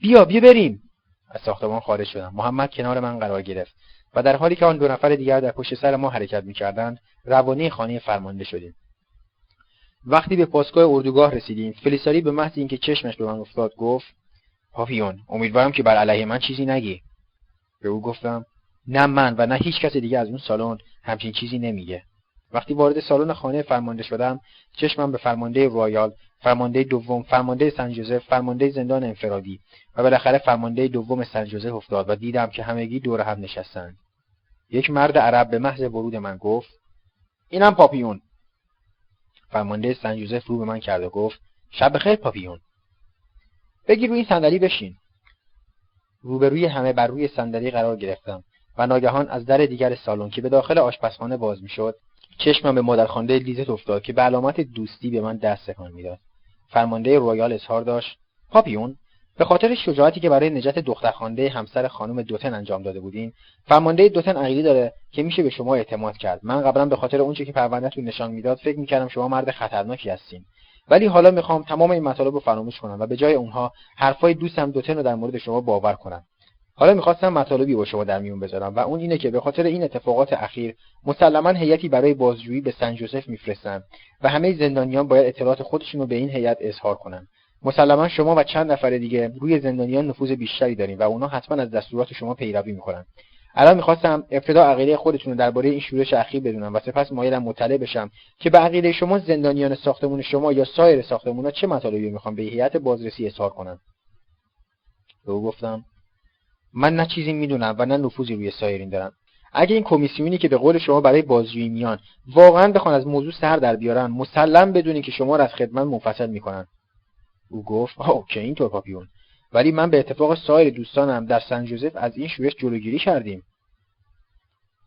بیا بیا بریم. از ساختمان خارج شدم. محمد کنار من قرار گرفت. و در حالی که آن دو نفر دیگر در پشت سر ما حرکت می‌کردند روانه خانه فرمانده شدیم. وقتی به پاسگاه اردوگاه رسیدیم فلیساری به محض اینکه چشمش به من افتاد گفت پاپیون امیدوارم که بر علیه من چیزی نگی. به او گفتم نه من و نه هیچ کس دیگه از اون سالن همچین چیزی نمیگه. وقتی وارد سالن خانه فرمانده شدم چشمم به فرمانده رویال فرمانده دوم فرمانده سن جوزف فرمانده زندان انفرادی و بالاخره فرمانده دوم سن جوزف افتاد و دیدم که همگی دور هم نشستند. یک مرد عرب به محض ورود من گفت اینم پاپیون. فرمانده سن جوزف رو به من کرد و گفت شب خیر پاپیون. بگی روی این صندلی بشین. روبروی همه بر روی صندلی قرار گرفتم و ناگهان از در دیگر سالن که به داخل آشپزخانه باز می‌شد چشمم به مادرخوانده لیزت افتاد که به علامت دوستی به من دست تکان می‌داد. فرمانده رویال اظهار داشت. پاپیون به خاطر شجاعتی که برای نجات دخترخوانده همسر خانم دوتن انجام داده بودین فرمانده دوتن عقیده داره که میشه به شما اعتماد کرد. من قبلا به خاطر اونچه که پروندهتون نشان می‌داد فکر می‌کردم شما مرد خطرناکی هستین. ولی حالا می‌خوام تمام این مطالب رو فراموش کنم و به جای اونها حرفای دوستم دوتن رو در مورد شما باور کنم. حالا می‌خواستم مطالبی با شما در میون بذارم و اون اینه که به خاطر این اتفاقات اخیر مسلما هیئتی برای بازجویی به سن جوزف میفرستن و همه زندانیان باید اطلاعات خودشون رو به این هیئت اظهار کنن. مسلما شما و چند نفر دیگه روی زندانیان نفوذ بیشتری دارین و اونا حتما از دستورات شما پیروی می‌کنن. الان می‌خواستم ابتدا عقیده خودتون رو درباره این شورش اخیر بدونم و سپس مایلم مطلع بشم که به عقیده شما زندانیان ساختمون شما یا سایر ساختمونا چه مطالبی می‌خوام به هیئت بازرسی اظهار کنم به او گفتم. من نه چیزی می‌دونم و نه نفوذی روی سایرین دارم. اگه این کمیسیونی که به قول شما برای بازجویی میان واقعا بخوان از موضوع سر در بیارن مسلم بدونین که شما را از خدمت منفصل می‌کنن. او گفت که اینطور پاپیون. ولی من به اتفاق سایر دوستانم در سن جوزف از این شورش جلوگیری کردیم.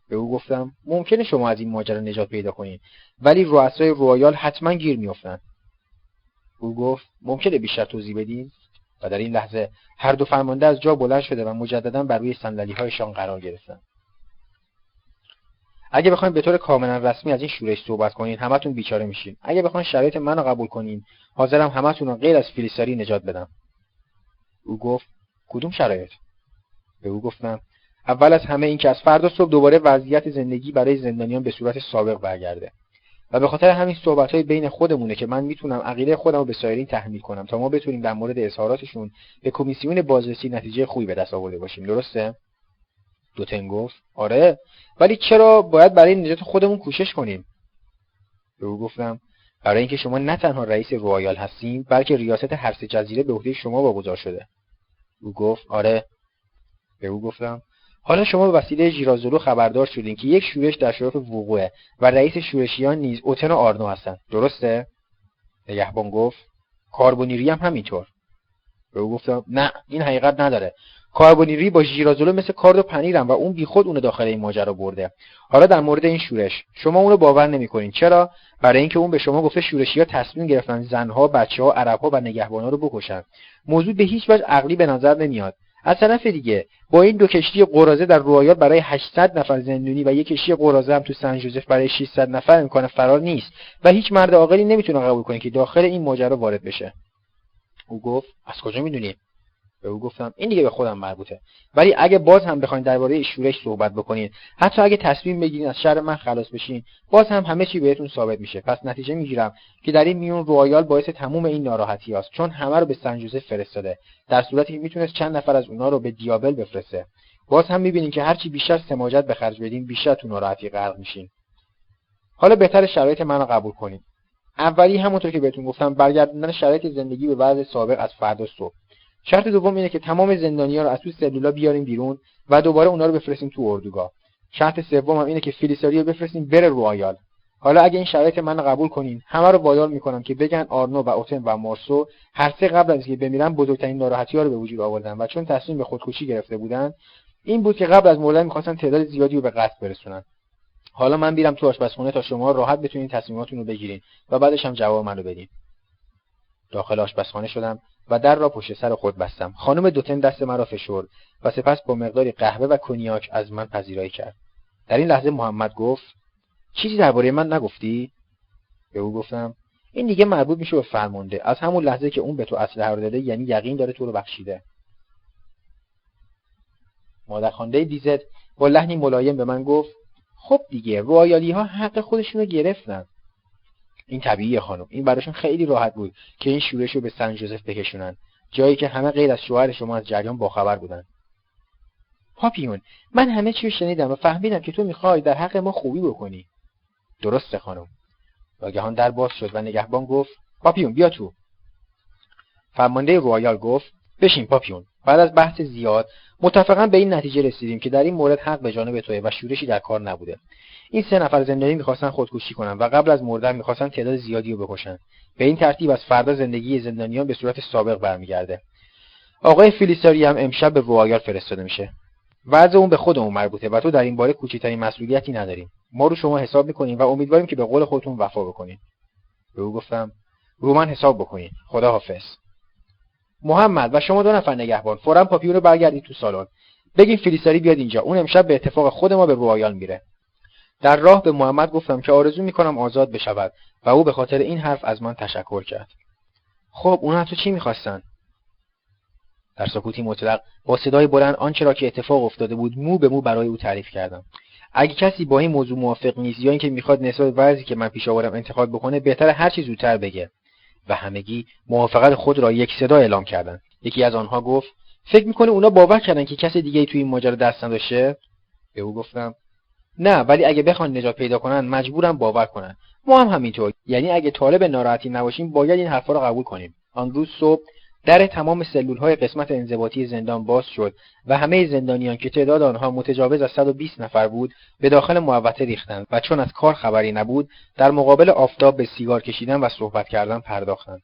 به او گفتم ممکنه شما از این ماجرا نجات پیدا کنید ولی رؤسای رویال حتما گیر میافتند او گفت ممکنه بیشتر توضیح بدین؟ و در این لحظه هر دو فرمانده از جا بلند شده و مجددا بر روی صندلی هایشان قرار گرفتند اگه بخواید به طور کاملا رسمی از این شورش صحبت کنین همتون بیچاره میشین. اگه بخواید شرایط منو قبول کنین حاضرم همتون رو غیر از فیلیساری نجات بدم. او گفت کدوم شرایط؟ به او گفتم اول از همه این که از فردا صبح دوباره وضعیت زندگی برای زندانیان به صورت سابق برگرده. و به خاطر همین صحبت های بین خودمونه که من می‌تونم عقیده خودم رو به سایرین تحمیل کنم تا ما بتونیم در مورد اظهاراتشون به کمیسیون بازرسی نتیجه خوبی به دست آورده باشیم. درسته؟ دوتن گفت. آره. ولی چرا باید برای نجات خودمون کوشش کنیم؟ به او گفتم برای اینکه شما نه تنها رئیس رویال هستیم بلکه ریاست هر سه جزیره به عهده شما واگذار شده. او گفت آره. به او گفتم حالا شما به وسیله ژیرازولو خبردار شدین که یک شورش در شرف وقوعه و رئیس شورشیان نیز اوتن و آرنو هستند درسته؟ نگهبان گفت کاربونیری هم همینطور. به او گفتم نه این حقیقت نداره. کاربونیری با ژیرازولو مثل کارد و پنیرم و اون بیخود اونو داخل این ماجرا برده. حالا در مورد این شورش شما اونو باور نمی‌کنین. چرا؟ برای اینکه اون به شما گفته شورشی تصمیم گرفتن زنها بچه ها عرب ها و نگهبانا رو بکشن. موضوع به هیچ وجه عقلی به نظر نمیاد. از طرف دیگه با این دو کشتی قرازه در رویال برای 800 نفر زندونی و یک کشتی قرازه هم تو سن جوزف برای 600 نفر امکان فرار نیست و هیچ مرد عاقلی نمی‌تونه قبول کنه که داخل این ماجرا وارد بشه. او گفت از کجا می‌دونی به او گفتم این دیگه به خودم مربوطه. ولی اگه باز هم بخواین درباره شورش صحبت بکنین حتی اگه تصمیم بگیرین از شر من خلاص بشین باز هم همه چی بهتون ثابت میشه. پس نتیجه می‌گیرم که در این میون رویال باعث تموم این ناراحتی است چون همه رو به سنجوزه فرستاده. در صورتی که می‌تونست چند نفر از اونا رو به دیابل بفرسته. باز هم می‌بینین که هرچی بیشتر سماجت به خرج بدین بیشتر تو ناراحتی غرق میشین. حالا بهتر شرایط منو قبول کنین. اولی همونطور که بهتون گفتم برگردوندن شرایط زندگی به وضع سابق از فردا صبح. شرط دوم اینه که تمام زندانیا رو از تو سلولا بیاریم بیرون و دوباره اونا رو بفرستیم تو اردوگاه. شرط سوم هم اینه که فیلیساری رو بفرستیم بره رویال حالا اگه این شرایط من قبول کنین همه رو وادار می‌کنم که بگن آرنو و اوتن و مارسو هر سه قبل از اینکه بمیرن بزرگترین ناراحتی ها رو به وجود آوردن و چون تصمیم به خودکشی گرفته بودن این بود که قبل از مردن می‌خواستن تعداد زیادی رو به قتل برسونن. حالا من میرم تو آشپزخونه تا شما راحت بتونین تصمیماتون رو بگیرین و بعدش هم جواب منو بدین. داخل آشپزخانه شدم. و در را پشت سر خود بستم. خانم دوتن دست مرا فشرد و سپس با مقداری قهوه و کنیاک از من پذیرایی کرد. در این لحظه محمد گفت چیزی درباره من نگفتی؟ به او گفتم این دیگه مربوط میشه به فرمانده. از همون لحظه که اون به تو اسلحه رو داده یعنی یقین داره تو رو بخشیده. مادرخوانده دیزت با لحنی ملایم به من گفت خب دیگه رویالی ها حق خودشون رو گرفتن. این طبیعیه خانم. این براشون خیلی راحت بود که این شورش رو به سن جوزف بکشونن. جایی که همه غیر از شوهر شما از جریان باخبر بودن. پاپیون من همه چی شنیدم و فهمیدم که تو می‌خوای در حق ما خوبی بکنی. درسته خانم. ناگهان در باز شد و نگهبان گفت پاپیون بیا تو. فرمانده رویال گفت بشین پاپیون بعد از بحث زیاد متفقا به این نتیجه رسیدیم که در این مورد حق به جانب توه و شورشی در کار نبوده. این سه نفر زندانی می‌خواستن خودکشی کنن و قبل از مردن می‌خواستن تعداد زیادی رو بکشن. به این ترتیب از فردا زندگی زندانیان به صورت سابق برمیگرده. آقای فیلیساری هم امشب به روایال فرستاده میشه. وضع اون به خودمون مربوطه و تو در این باره کوچکترین مسئولیتی نداریم. ما رو شما حساب می‌کنیم و امیدواریم که به قول خودتون وفا بکنین. به او گفتم رو من حساب بکنین. خدا حافظ محمد و شما دو نفر نگهبان فورا پاپیون رو برگردید تو سالن. بگین فیلیساری بیاد اینجا. اون امشب به اتفاق خود ما به روایال میره. در راه به محمد گفتم که آرزو می‌کنم آزاد بشود و او به خاطر این حرف از من تشکر کرد. خب اونا تو چی می‌خواستن؟ در سکوتی مطلق با صدای بلند آنچه را که اتفاق افتاده بود مو به مو برای او تعریف کردم. اگه کسی با این موضوع موافق نیست یا اینکه می‌خواد نسبت به که من پیش آوردم انتقاد بکنه بهتر هر چی زودتر بگه. و همگی موافقت خود را یک صدا اعلام کردند. یکی از آنها گفت فکر می‌کنه اونا باور کردن که کسی دیگه توی این ماجرا دست نداشته به او گفتم نه ولی اگه بخوان نجات پیدا کنن مجبورم باور کنن. ما هم همینطور. یعنی اگه طالب ناراحتی نباشیم باید این حرفا رو قبول کنیم. آن روز صبح در تمام سلول های قسمت انضباطی زندان باز شد و همه زندانیان که تعداد آنها متجاوز از 120 نفر بود به داخل محوطه ریختند و چون از کار خبری نبود در مقابل آفتاب به سیگار کشیدن و صحبت کردن پرداختند.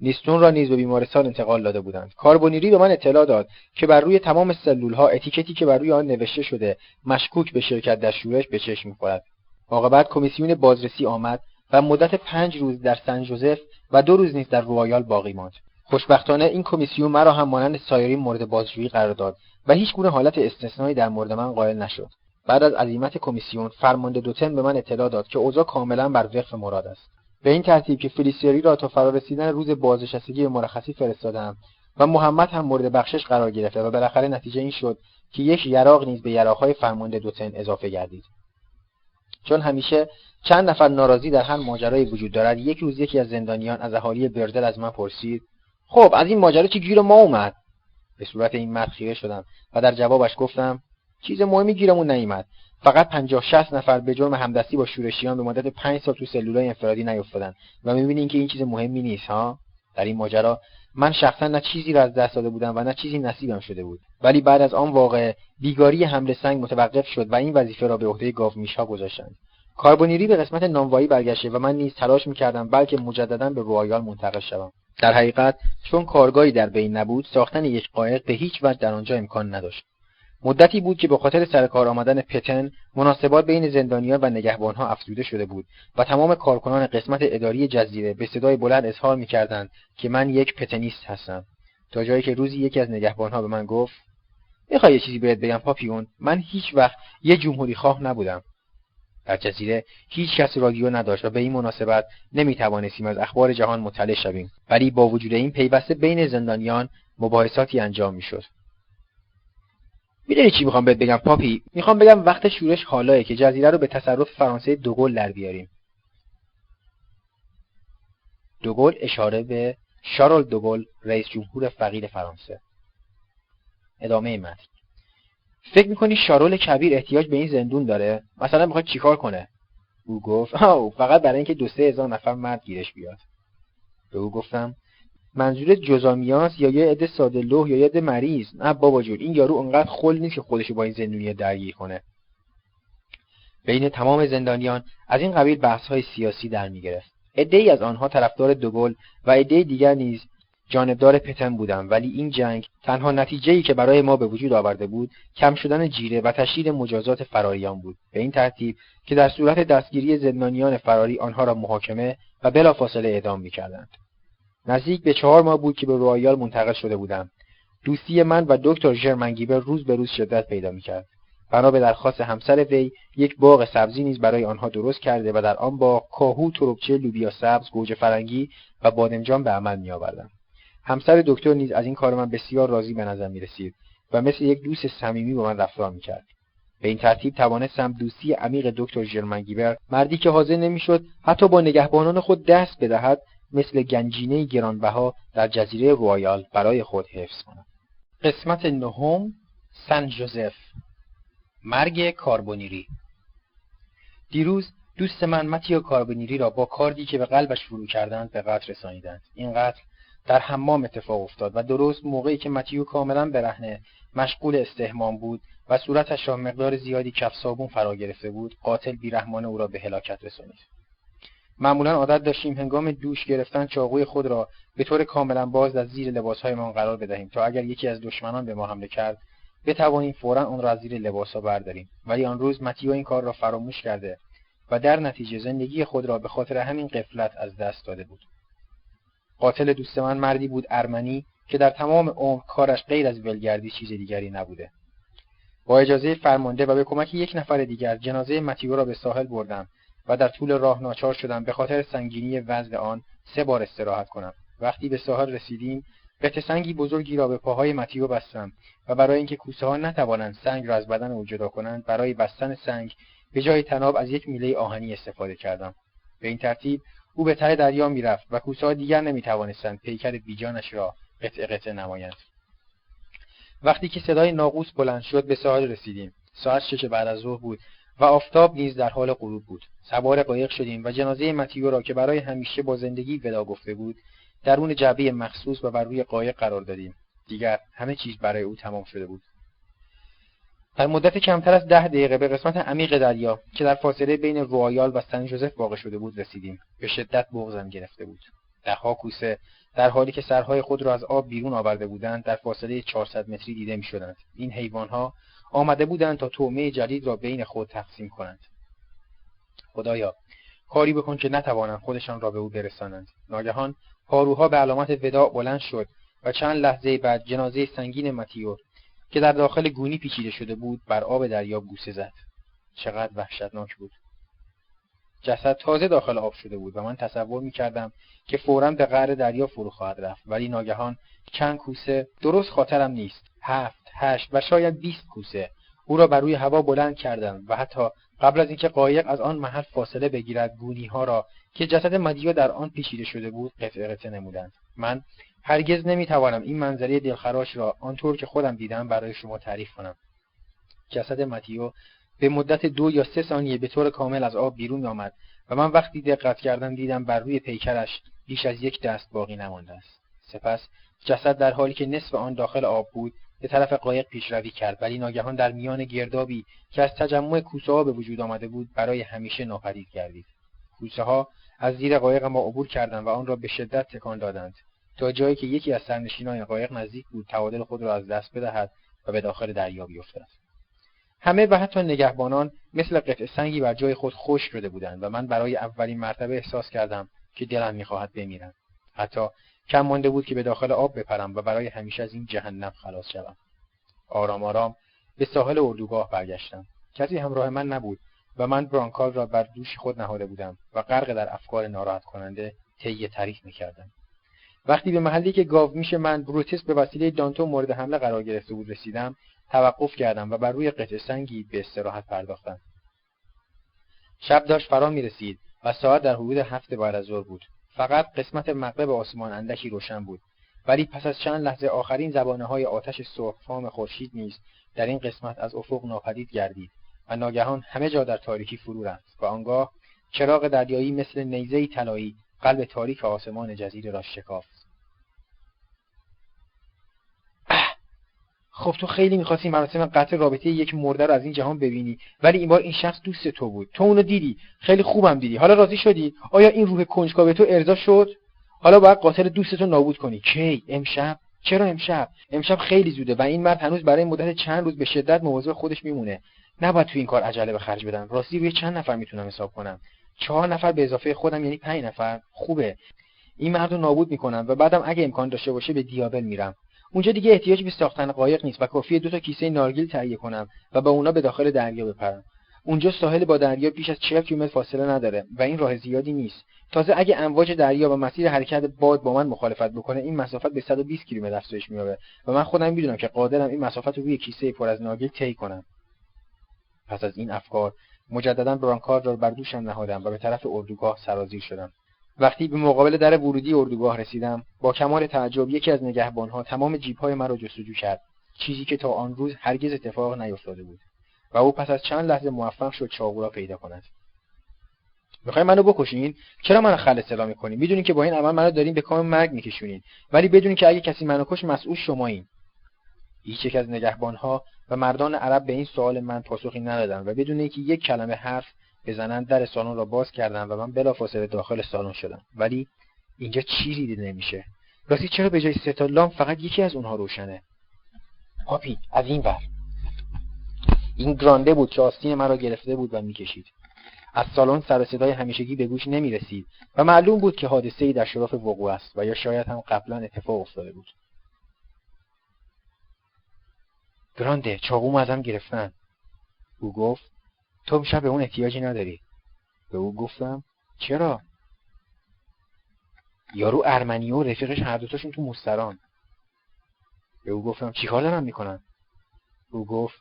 نیستون را نیز به بیمارستان انتقال داده بودند. کاربونیری به من اطلاع داد که بر روی تمام سلول ها اتیکتی که بر روی آن نوشته شده مشکوک به شرکت در شورش به چشم می‌خورد. عاقبت کمیسیون بازرسی آمد و مدت پنج روز در سن جوزف و دو روز نیز در رویال باقی ماند. خوشبختانه این کمیسیون مرا هم مانند سایرین مورد بازجویی قرار داد و هیچ گونه حالت استثنایی در مورد من قائل نشد. بعد از عزیمت کمیسیون فرمانده دوتن به من اطلاع داد که اوضاع کاملا بر وفق مراد است. به این ترتیب که فلیسیاری را تا فرارسیدن روز بازنشستگی مرخصی فرستادم و محمد هم مورد بخشش قرار گرفته و بالاخره نتیجه این شد که یک یراق نیز به یراقهای فرمانده دوتن اضافه گردید. چون همیشه چند نفر ناراضی در هر ماجرایی وجود دارد یک روز یکی از زندانیان از اهالی برزل از من پرسید خب از این ماجرا چه گیر ما اومد؟ به صورت این مرد خیره شدم و در جوابش گفتم چیز مهمی گیرمون نیامد فقط 50 60 نفر به جرم همدستی با شورشیان به مدت 5 سال تو سلولای انفرادی نیفتادن و می‌بینین که این چیز مهمی نیست ها؟ در این ماجرا من شخصا نه چیزی را از دست داده بودم و نه چیزی نصیبم شده بود. ولی بعد از آن واقع بیگاری حمله سنگ متوقف شد و این وظیفه را به عهده گاو میشا گذاشتند. کاربونیری به قسمت نانوایی برگشته و من نیز تلاش می‌کردم بلکه مجددا به رویال منتقل شوم. در حقیقت چون کارگاهی در بین نبود ساختن یک قایق به هیچ وجه در آنجا امکان نداشت. مدتی بود که به خاطر سر کار آمدن پتن مناسبات بین زندانیان و نگهبانها افزوده شده بود و تمام کارکنان قسمت اداری جزیره به صدای بلند اظهار می‌کردند که من یک پتنیست هستم. تا جایی که روزی یکی از نگهبانها به من گفت می‌خوای یه چیزی بهت بگم پاپیون؟ من هیچ وقت یه جمهوری خواه نبودم. در جزیره هیچ کس رادیو نداشت و به این مناسبت نمی‌توانستیم از اخبار جهان مطلع شویم. ولی با وجود این پیوسته بین زندانیان مباحثاتی انجام می‌شد. می‌دونی چی می‌خوام بهت بگم؟ پاپی می‌خوام بگم وقت شورش حالایه که جزیره رو به تصرف فرانسه دوگل در بیاریم. دوگل اشاره به شارل دوگل رئیس جمهور فقید فرانسه. ادامه متن. فکر می‌کنی شارول کبیر احتیاج به این زندون داره؟ مثلا می‌خواد چیکار کنه؟ او گفت آو فقط برای اینکه دو سه هزار نفر مرد گیرش بیاد. به او گفتم منظور جزامیاس یا یه عده ساده لوح یا یه عده مریض؟ نه بابا جون این یارو انقدر خل نیست که خودشو با این زندونی درگیر کنه. بین تمام زندانیان از این قبیل بحث های سیاسی در می‌گرفت. ای از آنها طرفدار دوگل و عدهای دیگر نیز جانبدار پتن بودم ولی این جنگ تنها نتیجه که برای ما به وجود آورده بود کم شدن جیره و تشدید مجازات فراریان بود. به این ترتیب که در صورت دستگیری زندانیان فراری آنها را محاکمه و بلافاصله اعدام می‌کردند. نزدیک به چهار ماه بود که به رویال منتقل شده بودم. دوستی من و دکتر ژرمنگیبر روز به روز شدت پیدا می‌کرد. بنا به درخواست همسر وی یک باغ سبزی نیز برای آنها درست کرده و در آن باغ کاهو تربچه لوبیا سبز گوجه فرنگی و بادمجان به عمل میآوردم. همسر دکتر نیز از این کار من بسیار راضی به نظر می رسید و مثل یک دوست صمیمی با من رفتار می کرد. به این ترتیب توانستم دوستی عمیق دکتر ژرمنگیبر مردی که حاضر نمی‌شد حتی با نگهبانان خود دست بدهد مثل گنجینه گرانبها در جزیره رویال برای خود حفظ کنم قسمت نهم سن جوزف مرگ کاربونیری دیروز دوست من متیو کاربونیری را با کاردی که به قلبش فرو کردند به قتل رسانیدند. این قتل در حمام اتفاق افتاد و درست موقعی که متیو کاملا برهنه مشغول استهمام بود و صورتش را مقدار زیادی کف صابون فرا گرفته بود قاتل بیرحمانه او را به هلاکت رسانید معمولا عادت داشتیم هنگام دوش گرفتن چاقوی خود را به طور کاملا باز در زیر لباسهایمان قرار بدهیم تا اگر یکی از دشمنان به ما حمله کرد بتوانیم فورا آن را از زیر لباسها برداریم. ولی آن روز متیو این کار را فراموش کرده و در نتیجه زندگی خود را به خاطر همین قفلت از دست داده بود. قاتل دوست من مردی بود ارمنی که در تمام عمر کارش غیر از ولگردی چیز دیگری نبوده. با اجازه فرمانده و به کمک یک نفر دیگر جنازه متیو را به ساحل بردم و در طول راه ناچار شدم به خاطر سنگینی وزن آن سه بار استراحت کنم. وقتی به ساحل رسیدیم قطع سنگی بزرگی را به پاهای متیو بستم و برای اینکه کوسه ها نتوانند سنگ را از بدن او جدا کنند برای بستن سنگ به جای تناب از یک میله آهنی استفاده کردم. به این ترتیب او به ته دریا می‌رفت و کوسه دیگر نمی‌توانستند پیکر بیجانش را قطع قطع نمایند. وقتی که صدای ناقوس بلند شد به ساحل رسیدیم. ساعت شش بعد از ظهر بود و آفتاب نیز در حال غروب بود. سوار قایق شدیم و جنازه متیو را که برای همیشه با زندگی ودا گفته بود درون جعبه مخصوص و بر روی قایق قرار دادیم. دیگر همه چیز برای او تمام شده بود. در مدت کمتر از ده دقیقه به قسمت عمیق دریا که در فاصله بین روایال و سن جوزف واقع شده بود رسیدیم. به شدت بغزم گرفته بود. دهها کوسه در حالی که سرهای خود را از آب بیرون آورده بودند در فاصله 400 متری دیده می شدند. این حیوانها آمده بودند تا تومه جدید را بین خود تقسیم کنند. خدایا کاری بکن که نتوانند خودشان را به او برسانند. ناگهان پاروها به علامت وداع بلند شد و چند لحظه بعد جنازه سنگین متیو که در داخل گونی پیچیده شده بود بر آب دریا بوسه زد. چقدر وحشتناک بود. جسد تازه داخل آب شده بود و من تصور می کردم که فورا به قعر دریا فرو خواهد رفت. ولی ناگهان چند کوسه درست خاطرم نیست. هفت هشت و شاید بیست کوسه او را بر روی هوا بلند کردند و حتی قبل از اینکه قایق از آن محل فاصله بگیرد گونی ها را که جسد مدیو در آن پیچیده شده بود قطعه قطعه نمودند. من هرگز نمی‌توانم این منظره دلخراش را آنطور که خودم دیدم برای شما تعریف کنم. جسد متیو به مدت دو یا سه ثانیه به طور کامل از آب بیرون آمد و من وقتی دقت کردم دیدم بر روی پیکرش بیش از یک دست باقی نمانده است. سپس جسد در حالی که نصف آن داخل آب بود به طرف قایق پیشروی کرد ولی ناگهان در میان گردابی که از تجمع کوسه ها به وجود آمده بود برای همیشه ناپدید گردید. کوسه ها از زیر قایق ما عبور کردند و آن را به شدت تکان دادند. تا جایی که یکی از سرنشینان قایق نزدیک بود تعادل خود را از دست بدهد و به داخل دریا بیفتد همه و حتی نگهبانان مثل قطع سنگی بر جای خود خوش شده بودند و من برای اولین مرتبه احساس کردم که دلم می‌خواهد بمیرم. حتی کم مانده بود که به داخل آب بپرم و برای همیشه از این جهنم خلاص شوم. آرام آرام به ساحل اردوگاه برگشتم. کسی همراه من نبود و من برانکال را بر دوش خود نهاده بودم و غرق در افکار ناراحت کننده طی تاریخ می‌کردم. وقتی به محلی که گاو میشه من بروتس به وسیله دانتو مورد حمله قرار گرفته بود رسیدم توقف کردم و بر روی قطع سنگی به استراحت پرداختم. شب داشت فرا می رسید و ساعت در حدود هفت بعد از ظهر بود. فقط قسمت مغرب آسمان اندکی روشن بود. ولی پس از چند لحظه آخرین زبانه های آتش سرخفام خورشید نیز در این قسمت از افق ناپدید گردید و ناگهان همه جا در تاریکی فرو رفت و آنگاه چراغ دریایی مثل نیزهای طلایی قلب تاریک آسمان جزیره را شکافت. خب تو خیلی می‌خواستی مراسم قطع رابطه یک مرده رو از این جهان ببینی ولی این بار این شخص دوست تو بود. تو اونو دیدی. خیلی خوبم دیدی. حالا راضی شدی؟ آیا این روح کنجکاو به تو ارضا شد؟ حالا باید قاتل دوستتو نابود کنی. کی؟ امشب؟ چرا امشب؟ امشب خیلی زوده و این مرد هنوز برای مدت چند روز به شدت مواظب خودش میمونه. نباید تو این کار عجله به خرج بدم راستی روی چند نفر می‌تونم حساب کنم. چهار نفر به اضافه خودم یعنی پنج نفر. خوبه. این مرد رو نابود می‌کنم و بعدم اگه امکان داشته باشه به دیابل میرم. اونجا دیگه احتیاج به ساختن قایق نیست و کافیه دو تا کیسه نارگیل تهیه کنم و با اونا به داخل دریا بپرم. اونجا ساحل با دریا بیش از 40 کیلومتر فاصله نداره و این راه زیادی نیست. تازه اگه امواج دریا و مسیر حرکت باد با من مخالفت بکنه این مسافت به 120 کیلومتر افزایش مییابه و من خودم می‌دونم که قادرم این مسافت رو روی کیسه پر از نارگیل طی کنم. پس از این افکار مجددا برانکارد را بر دوشم نهادم و به طرف اردوگاه سرازیر شدم. وقتی به مقابل در ورودی اردوگاه رسیدم با کمال تعجب یکی از نگهبانها تمام جیبهای مرا جستجو کرد چیزی که تا آن روز هرگز اتفاق نیفتاده بود و او پس از چند لحظه موفق شد چاقو را پیدا کند. می‌خوای منو بکشین؟ چرا منو خل اصلاح می‌کنین می‌دونین که با این عمل منو دارین به کام مرگ میکشونین. ولی بدونین که اگه کسی منو کش مسئول شمایین. هیچ یک از نگهبانها و مردان عرب به این سوال من پاسخی ندادند و بدون اینکه یک کلمه حرف بزنند در سالن را باز کردم و من بلافاصله داخل سالن شدم. ولی اینجا چی دیده نمیشه. راستی چرا به جای سه لام فقط یکی از اونها روشنه؟ پاپی از این ور. این گرانده بود که آستین مرا گرفته بود و می‌کشید. از سالن سر صدای همیشگی به گوش نمی رسید و معلوم بود که حادثه ای در شرف وقوع است و یا شاید هم قبلا اتفاق افتاده بود. گرانده چاقوم ازم گرفتن. او گفت تو امشب به اون احتیاجی نداری. به او گفتم چرا؟ یارو ارمنی و رفیقش هر دوتاشون تو مستران. به او گفتم چیکار دارن می‌کنن؟ او گفت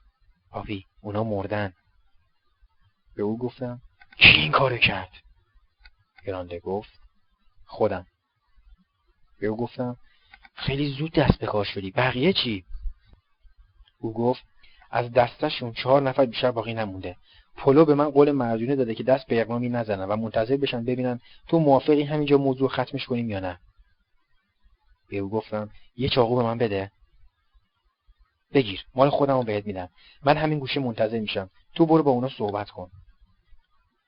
آبی اونا مردن. به او گفتم کی این کارو کرد؟ گرانده گفت خودم. به او گفتم خیلی زود دست به کار شدی. بقیه چی؟ او گفت از دستشون چهار نفر بیشتر باقی نمونده. پلو به من قول مردونه داده که دست به اقوامی نزنن و منتظر بشن ببینن تو موافقی همینجا موضوع ختمش کنیم یا نه. به او گفتم یه چاقو به من بده. بگیر مال خودم رو بهت میدم. من همین گوشه منتظر میشم. تو برو با اونا صحبت کن.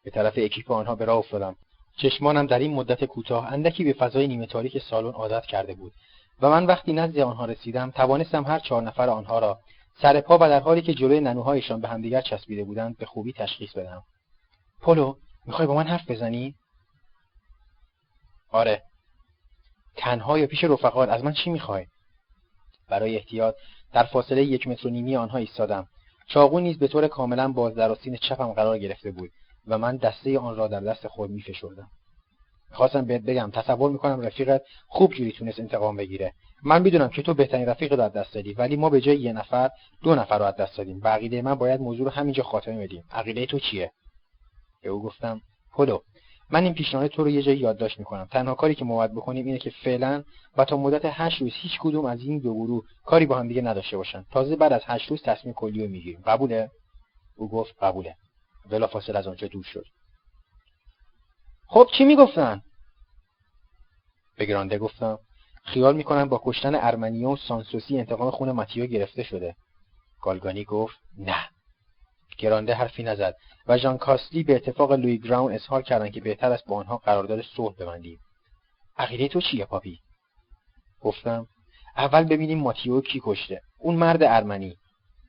به طرف اکیپ آنها به راه افتادم. چشمانم در این مدت کوتاه اندکی به فضای نیمه تاریک سالن عادت کرده بود. و من وقتی نزد آنها رسیدم توانستم هر چهار نفر آنها را سر پا و در حالی که جلوی ننوهایشان به همدیگر چسبیده بودند به خوبی تشخیص بدم. پولو می‌خوای با من حرف بزنی؟ آره. تنها یا پیش رفقات از من چی می‌خوای؟ برای احتیاط در فاصله یک متر و نیمی آنها ایستادم. چاقو نیز به طور کاملا باز در آستین چپم قرار گرفته بود و من دسته آن را در دست خود میفشردم. خواستم بهت بگم تصور می‌کنم رفیقت خوب جوری تونست انتقام بگیره. من می‌دونم که تو بهترین رفیق رو از دست دادی ولی ما به جای یه نفر دو نفر رو از دست دادیم. و عقیده من باید موضوع رو همینجا خاتمه بدیم. عقیده تو چیه؟ به او گفتم پلو من این پیشنهاد تو رو یه جایی یادداشت می‌کنم. تنها کاری که ما بکنیم اینه که فعلا و تا مدت هشت روز هیچ کدوم از این دو گروه کاری با هم دیگه نداشته باشن. تازه بعد از هشت روز تصمیم کلی رو می‌گیریم. قبوله؟ او گفت قبوله. بلافاصله از آنجا دور شد. خب چی می‌گفتن؟ به گرانده گفتم خیال می‌کنم با کشتن ارمنیا و سانسوسی انتقام خون ماتیو گرفته شده. گالگانی گفت نه. گرانده حرفی نزد و ژان کاسلی به اتفاق لوی گراون اظهار کردند که بهتر است با آنها قرارداد صلح ببندیم. عقیده تو چیه پاپی؟ گفتم اول ببینیم ماتیو کی کشته. اون مرد ارمنی.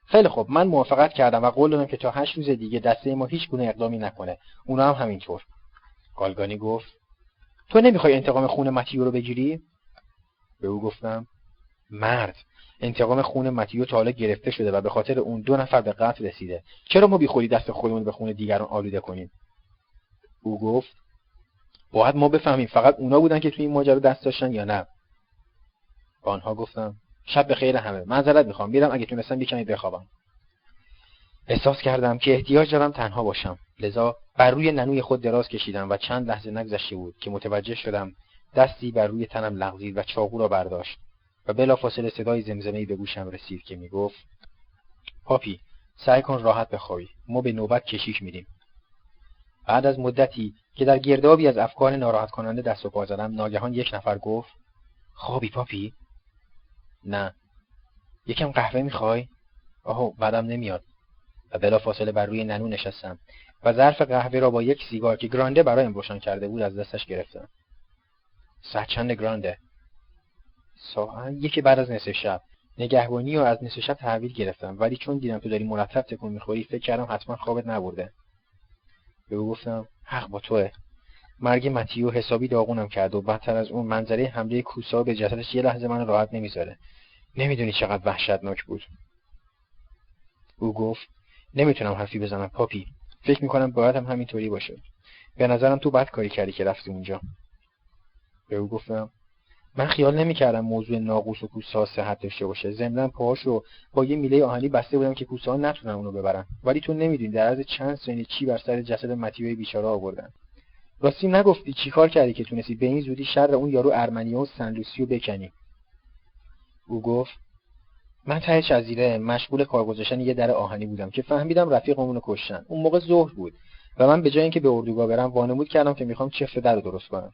خیلی خوب من موافقت کردم و قول دادم که تا هشت روز دیگه دسته ما هیچ گونه اقدامی نکنه. اونا هم همینطور. گالگانی گفت تو نمی‌خوای انتقام خون متیو رو بگیری؟ به او گفتم مرد انتقام خون متیو تا حالا گرفته شده و به خاطر اون دو نفر به قتل رسیده. چرا ما بیخودی دست خودمون به خون دیگران آلوده کنیم؟ او گفت باید ما بفهمیم فقط اونا بودن که توی این ماجرا دست داشتن یا نه. به آنها گفتم شب به خیر همه معذرت می‌خوام میرم اگه تونستم یه کمی بخوابم. احساس کردم که احتیاج دارم تنها باشم. لذا بر روی ننوی خود دراز کشیدم و چند لحظه نگذشته بود که متوجه شدم دستی بر روی تنم لغزید و چاقو را برداشت و بلافاصله صدای زمزمهای به گوشم رسید که می‌گفت پاپی سعی کن راحت بخوابی. ما به نوبت کشیک میریم. بعد از مدتی که در گردابی از افکار ناراحت کننده دست و پا زدم ناگهان یک نفر گفت خوابی پاپی؟ نه. یکم قهوه می‌خوای؟ آهو بعدم نمیاد. و بلافاصله بر روی ننو نشستم و ظرف قهوه را با یک سیگار که گرانده برایم روشن کرده بود از دستش گرفتم. ساعت چند گرانده. ساعت یکی بعد از نصف شب. نگهبانی و از نصف شب تحویل گرفتم. ولی چون دیدم تو داری مرتب تکون می‌خوری فکر کردم حتما خوابت نبرده. به او گفتم حق با توه. مرگ متیو حسابی داغونم کرد و بدتر از اون منظره حمله کوسا به جسدش یه لحظه من راحت نمی‌ذاره. نمی‌دونی چقدر وحشتناک بود. او گفت نمی‌تونم حرفی بزنم پاپی. فکر می‌کنم باید هم همینطوری باشه. به نظرم تو بد کاری کردی که رفتی اونجا. به او گفتم من خیال نمی‌کردم موضوع ناقوس و کوسه صحت داشته باشه. ضمنا پاهاشو با یه میله آهنی بسته بودم که کوسه ها نتونن اونو ببرن ولی تو نمی‌دونی در عرض چند ثانیه چی بر سر جسد متیوی بیچاره آوردن. راستی نگفتی چیکار کردی که تونستی به این زودی شر اون یارو ارمنیا و سنلوسیو بکنی؟ او گفت من ته جزیره مشغول کار یه در آهنی بودم که فهمیدم رفیقمون رو کشتن. اون موقع ظهر بود و من به جای اینکه به اردوگاه برم وانمود کردم که می‌خوام چفت در رو درست کنم.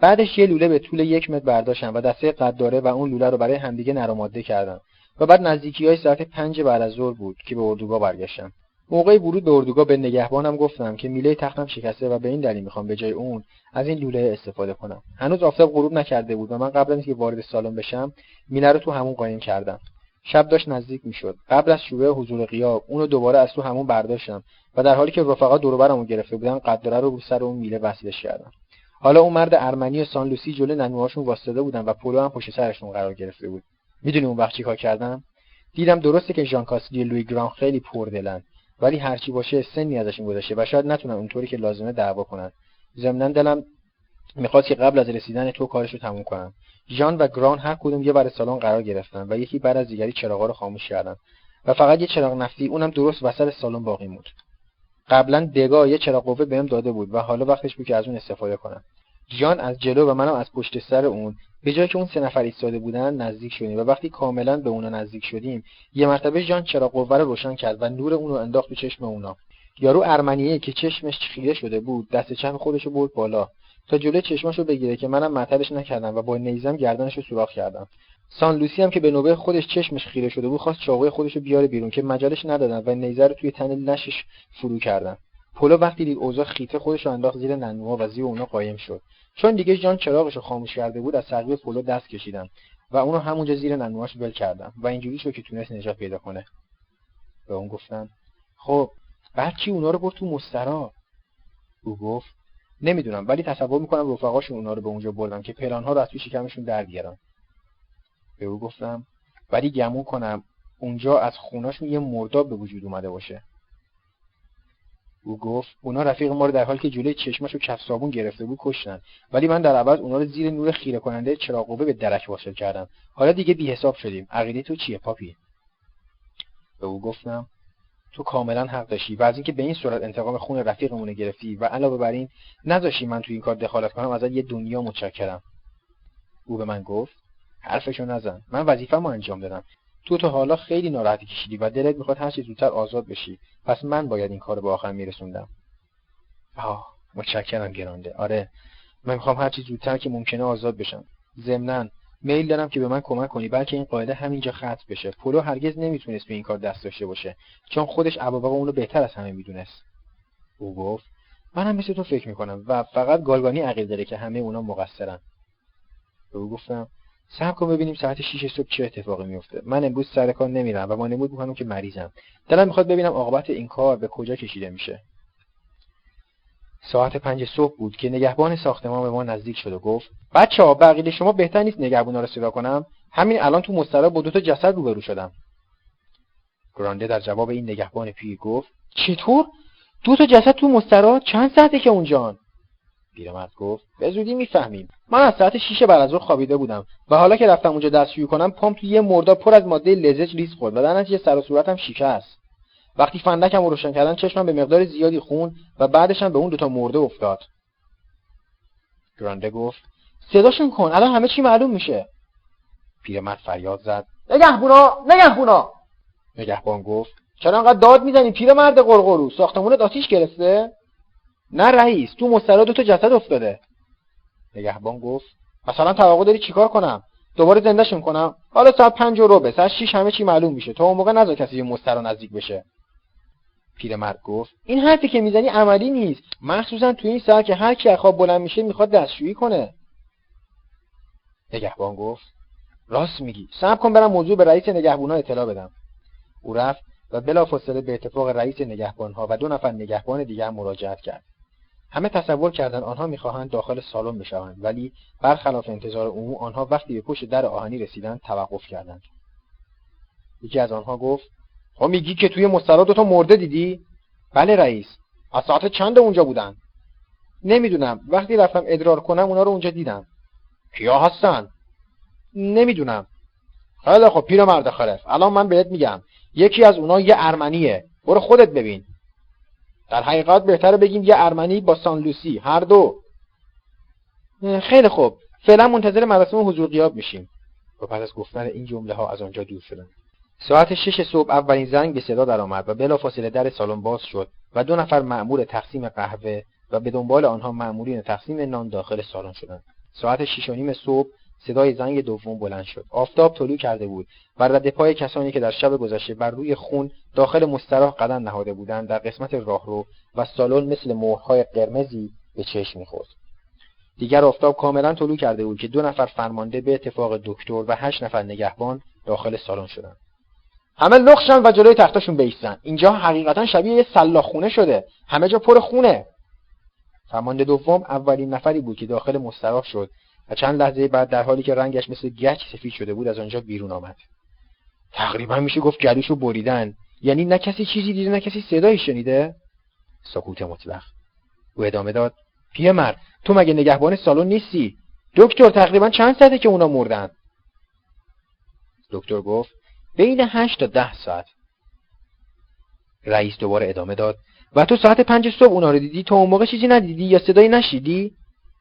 بعدش یه لوله به طول یک متر برداشتم و دسته قداره و اون لوله رو برای همدیگه نرماده کردم و بعد نزدیکی های ساعت پنج بعد از ظهر بود که به اردوگاه برگشتم موقع ورود به اردوگاه به نگهبانم گفتم که میله تختم شکسته و به این دلیل می‌خوام به جای اون از این لوله استفاده کنم. هنوز آفتاب غروب نکرده بود و من قبل از اینکه وارد سالن بشم میله رو تو همون قایم کردم. شب داشت نزدیک می‌شد. قبل از شروع حضور غیاب اونو دوباره از تو همون برداشتم و در حالی که رفقا دور برمو گرفته بودن قدره رو رو سر اون میله وصلش کردم. حالا اون مرد ارمنی سان لوسی جلو ننوهاشون واسطه بودن و پولو هم پشت سرشون قرار گرفته بود. می‌دونی اون وقت چیکار کردم دیدم درسته که ژان کاسلی لوی گران خیلی پردلن ولی هرچی باشه سنی ازشون گذشته و شاید نتونن اونطوری که لازمه دعوا کنن. ضمنا دلم می‌خواست که قبل از رسیدن تو کارش رو تموم کنم. ژان و گران هر کدوم یه بر سالن قرار گرفتن و یکی بعد از دیگری چراغا رو خاموش کردن. و فقط یه چراغ نفتی اونم درست وسط سالن باقی موند. قبلا دگا یه چراغ قوه بهم داده بود و حالا وقتش بود که از اون استفاده کنم. جان از جلو و منم از پشت سر اون. به جای که اون سه نفر ایستاده بودن نزدیک شدیم و وقتی کاملا به اونا نزدیک شدیم یه مرتبه جان چراغ قوه رو روشن کرد و نور اون رو انداخت به چشم اونا. یارو ارمنیه که چشمش خیره شده بود دست چپ خودش رو برد بالا. تا جلوی چشماشو بگیره که منم معطلش نکردم و با نیزم گردنش رو سوراخ کردم. سان لوسی هم که به نوبه خودش چشمش خیره شده بود خواست چاقوی خودش رو بیاره بیرون که مجالش ندادن و نیزه رو توی تن نشش فرو کردن. پولو وقتی دید اوضاع خیته خودش رو انداخت زیر ننوها و زیر اونا قایم شد. چون دیگه جان چراغش رو خاموش کرده بود از سقوی پولو دست کشیدم و اونو همونجا زیر ننوهاش ول کردم و اینجوری شد که تونست نجات پیدا کنه. به اون گفتم خب بعد کی اونا رو برد تو مسترا؟ او گفت نمی‌دونم ولی تصور می‌کنم رفقاشون اونا رو به اونجا بردن که پلانها رو از توی شکمشون در بیارن. به او گفتم ولی گمون کنم اونجا از خوناشون یه مرداب به وجود اومده باشه. او گفت اونا رفیق ما رو در حالی که جلوی چشمش رو کف صابون گرفته بود کشتن ولی من در عوض اونا رو زیر نور خیره کننده چراغ قوه به درک واصل کردم. حالا دیگه بی حساب شدیم. عقیده تو چیه پاپی؟ به او گفتم تو کاملا حق داشتی و از اینکه به این صورت انتقام خون رفیقمون گرفتی و علاوه بر این نذاشتی من تو این کار دخالت کنم ازت یه دنیا متشکرم. او به من گفت حرفشو نزن. من وظیفه‌مو انجام دادم. تو تا حالا خیلی ناراحتی کشیدی و دلت می‌خواد هر چه زودتر آزاد بشی. پس من باید این کار به آخر میرسوندم. آه متشکرم گرانده. آره من می‌خوام هر چی زودتر که ممکنه آزاد بشم. ضمناً میل دارم که به من کمک کنی بلکه این قاعده همینجا ختم بشه. پولو هرگز نمی‌تونست به این کار دست داشته باشه چون خودش عبابا اونو بهتر از همه می‌دونست. او گفت منم مثل تو فکر می‌کنم و فقط گالگانی عقیل داره که همه اونا مقصرن. به او گفتم صبر کن ببینیم ساعت 6 صبح چه اتفاقی میفته من امروز سر کار نمیرم و وانمود می‌کنم که مریضم. دلم می‌خواد ببینم عاقبت این کار به کجا کشیده میشه. ساعت پنج صبح بود که نگهبان ساختمان به ما نزدیک شد و گفت بچه ها بقیه شما بهتر نیست نگهبونا رو صدا کنم؟ همین الان تو مسترا با دو تا جسد روبرو شدم. گرانده در جواب این نگهبان پیر گفت چطور؟ دو تا جسد تو مسترا چند ساعته که اونجان؟ پیرمرد گفت به زودی می‌فهمیم. من از ساعت شیش بعد از خوابیده بودم و حالا که رفتم اونجا دستشویی کنم پام تو یه مرداب پر از ماده لزج ریز خورد و در نتیجه سر و صورتم شکست. وقتی فندکم رو روشن کردن چشمم به مقدار زیادی خون و بعدش هم به اون دوتا مرده افتاد. گرانده گفت صداشون کن الان همه چی معلوم میشه. پیرمرد فریاد زد نگهبونا نگهبونا نگهبان گفت چرا انقدر داد می‌زنی پیرمرد قرقرو ساختمونت آتیش گرفته؟ نه رئیس تو مسترا دو تا جسد افتاده. نگهبان گفت مثلا توقع داری چیکار کنم؟ دوباره زندهشون کنم حالا ساعت پنج و ربع ساعت شیش همه چی معلوم میشه. تا اون موقع نذار کسی مسترا نزدیک بشه. پیرمرد گفت این حرفی که می‌زنی عملی نیست. مخصوصا تو این ساعت که هر کی خواب بلند میشه می‌خواد دستشویی کنه. نگهبان گفت راست میگی. صبر کن برم موضوع به رئیس نگهبونا اطلاع بدم. او رفت و بلافاصله به اتفاق رئیس نگهبانها و دو نفر نگهبان دیگر مراجعت کرد. همه تصور کردند آنها می‌خواهند داخل سالن بشوند ولی برخلاف انتظار عموم آنها وقتی به پشت در آهنی رسیدند توقف کردند. یکی از آنها گفت خب میگی که توی مسترا دوتا مرده دیدی؟ بله رئیس از ساعت چند اونجا بودن؟ نمی‌دونم وقتی رفتم ادرار کنم اونا رو اونجا دیدم. کیا هستن؟ نمی‌دونم. خیلی خب پیر مرد خرف الان من بهت میگم یکی از اونا یه ارمنیه برو خودت ببین. در حقیقت بهتره بگیم یه ارمنی با سان لوسی هر دو. خیلی خوب. فعلا منتظر مراسم حضور قیاب میشیم. و پس از گفتن این جمله ها از آنجا دور شدند ساعت شش صبح اولین زنگ به صدا درآمد و بلافاصله در سالن باز شد و دو نفر مأمور تقسیم قهوه و به دنبال آنها مأمورین تقسیم نان داخل سالن شدند. ساعت شش و نیم صبح صدای زنگ دوم بلند شد. آفتاب طلوع کرده بود و رد پای کسانی که در شب گذشته بر روی خون داخل مستراح قدم نهاده بودند در قسمت راهرو و سالن مثل مهرهای قرمزی به چشم می‌خورد. دیگر آفتاب کاملا طلوع کرده بود که دو نفر فرمانده به اتفاق دکتر و هشت نفر نگهبان داخل سالن شدند. همه لخشن و جلوی تختاشون بیستن. اینجا حقیقتا شبیه یه سلاخونه شده. همه جا پر خونه. فرمانده دوم اولین نفری بود که داخل مستراح شد. و چند لحظه بعد در حالی که رنگش مثل گچ سفید شده بود از آنجا بیرون آمد. تقریبا میشه گفت گلوشو بریدن. یعنی نه کسی چیزی دیده نه کسی صدایی شنیده. سکوت مطلق. او ادامه داد. مرد تو مگه نگهبان سالن نیستی؟ دکتر تقریبا چند ساعته که اونا مردن؟ دکتر گفت بین هشت تا ده ساعت. رئیس دوباره ادامه داد. و تو ساعت پنج صبح اونا رو دیدی؟ تو اون موقع چیزی ندیدی یا صدایی نشیدی؟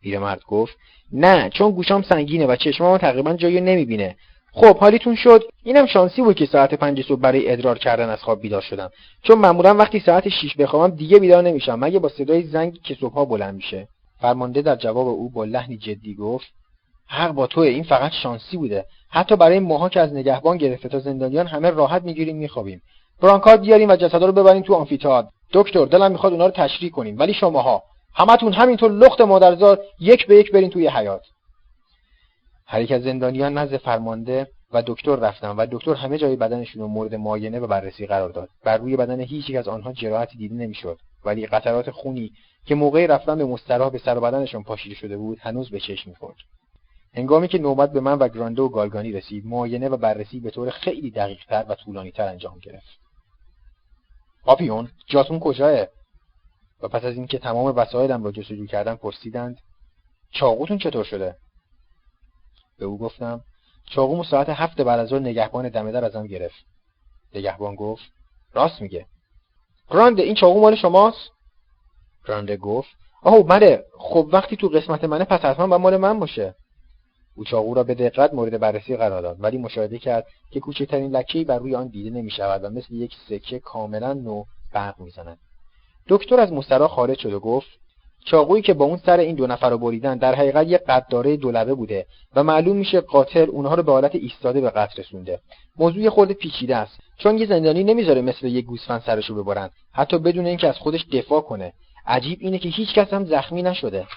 پیرمرد گفت نه چون گوشام سنگینه و چشمام تقریبا جایی نمی‌بینه. خب حالیتون شد؟ اینم شانسی بود که ساعت پنج صبح برای ادرار کردن از خواب بیدار شدم. چون معمولا وقتی ساعت 6 بخوابم دیگه بیدار نمیشم. مگه با صدای زنگ که صبحها بلند میشه؟ فرمانده در جواب او با لحنی جدی گفت حق با توه این فقط شانسی بوده. حتی برای ماها که از نگهبان گرفته تا زندانیان همه راحت می‌گیریم میخوابیم. برانکار بیاریم و جسدا رو ببریم تو آمفیتئاتر. دکتر دلم می‌خواد اونا رو تشریح کنیم. ولی شماها همتون همینطور لخت مادرزار یک به یک برین توی حیات هر یک از زندانیان نزد فرمانده و دکتر رفتن و دکتر همه جای بدنشون رو مورد معاینه و بررسی قرار داد. بر روی بدن هیچ یک از آنها جراحتی دیده نمی‌شد. ولی قطرات خونی که موقع رفتن به مستراح به سر و بدنشون پاشیده شده بود هنوز به چشم می‌خورد. هنگامی که نوبت به من و گرانده و گالگانی رسید معاینه و بررسی به طور خیلی دقیقتر و طولانیتر انجام گرفت. پاپیون جاتون کجاه و پس از اینکه تمام وسایلم را جستجو کردن پرسیدند چاقوتون چطور شده؟ به او گفتم چاقومو ساعت هفت بعد از نگهبان دمه در ازم گرفت. نگهبان گفت راست میگه. گرانده این چاقو مال شماست؟ گرانده گفت آهو بله خب وقتی تو قسمت منه پس حتما با مال من باشه. او چاقو را به دقت مورد بررسی قرار داد ولی مشاهده کرد که کوچکترین لکهای بر روی آن دیده نمی شود و مثل یک سکه کاملا نو برق می‌زند. دکتر از مسترا خارج شد و گفت چاقویی که با اون سر این دو نفر رو بریدن در حقیقت یک قدداره دولبه بوده و معلوم میشه قاتل اونها رو به حالت ایستاده به قتل رسونده. موضوع خورده پیچیده است. چون یه زندانی نمی‌ذاره مثل یک گوسفند سرشو ببرن. حتی بدون اینکه از خودش دفاع کنه. عجیب اینه که هیچ کس هم زخمی نشده.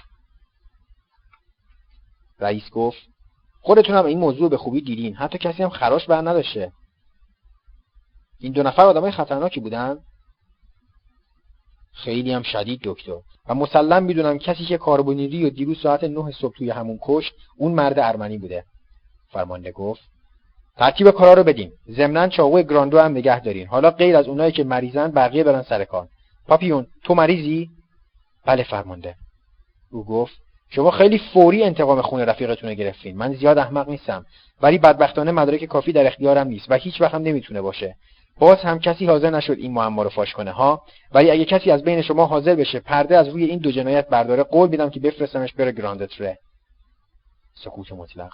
رئیس گفت خودتون هم این موضوع به خوبی دیدین. حتی کسی هم خراش بر نداشته. این دو نفر آدمای خطرناکی بودن؟ خیلی هم شدید دکتر. و مسلم می‌دونم کسی که کاربونیری و دیروز ساعت نه صبح توی همون کشت اون مرد ارمنی بوده. فرمانده گفت ترتیب کارا رو بدین. ضمنا چاقوی گراندو هم نگه دارین. حالا غیر از اونایی که مریضن بقیه برن سر کار. پاپیون تو مریضی؟ بله فرمانده. او گفت شما خیلی فوری انتقام خون رفیقتون رو گرفتین. من زیاد احمق نیستم. ولی بدبختانه مدارک کافی در اختیارم نیست و هیچ وقت هم نمی‌تونه باشه. باز هم کسی حاضر نشد این معما رو فاش کنه ها؟ ولی اگه کسی از بین شما حاضر بشه پرده از روی این دو جنایت برداره قول میدم که بفرستمش بره گراندتره سکوت مطلق.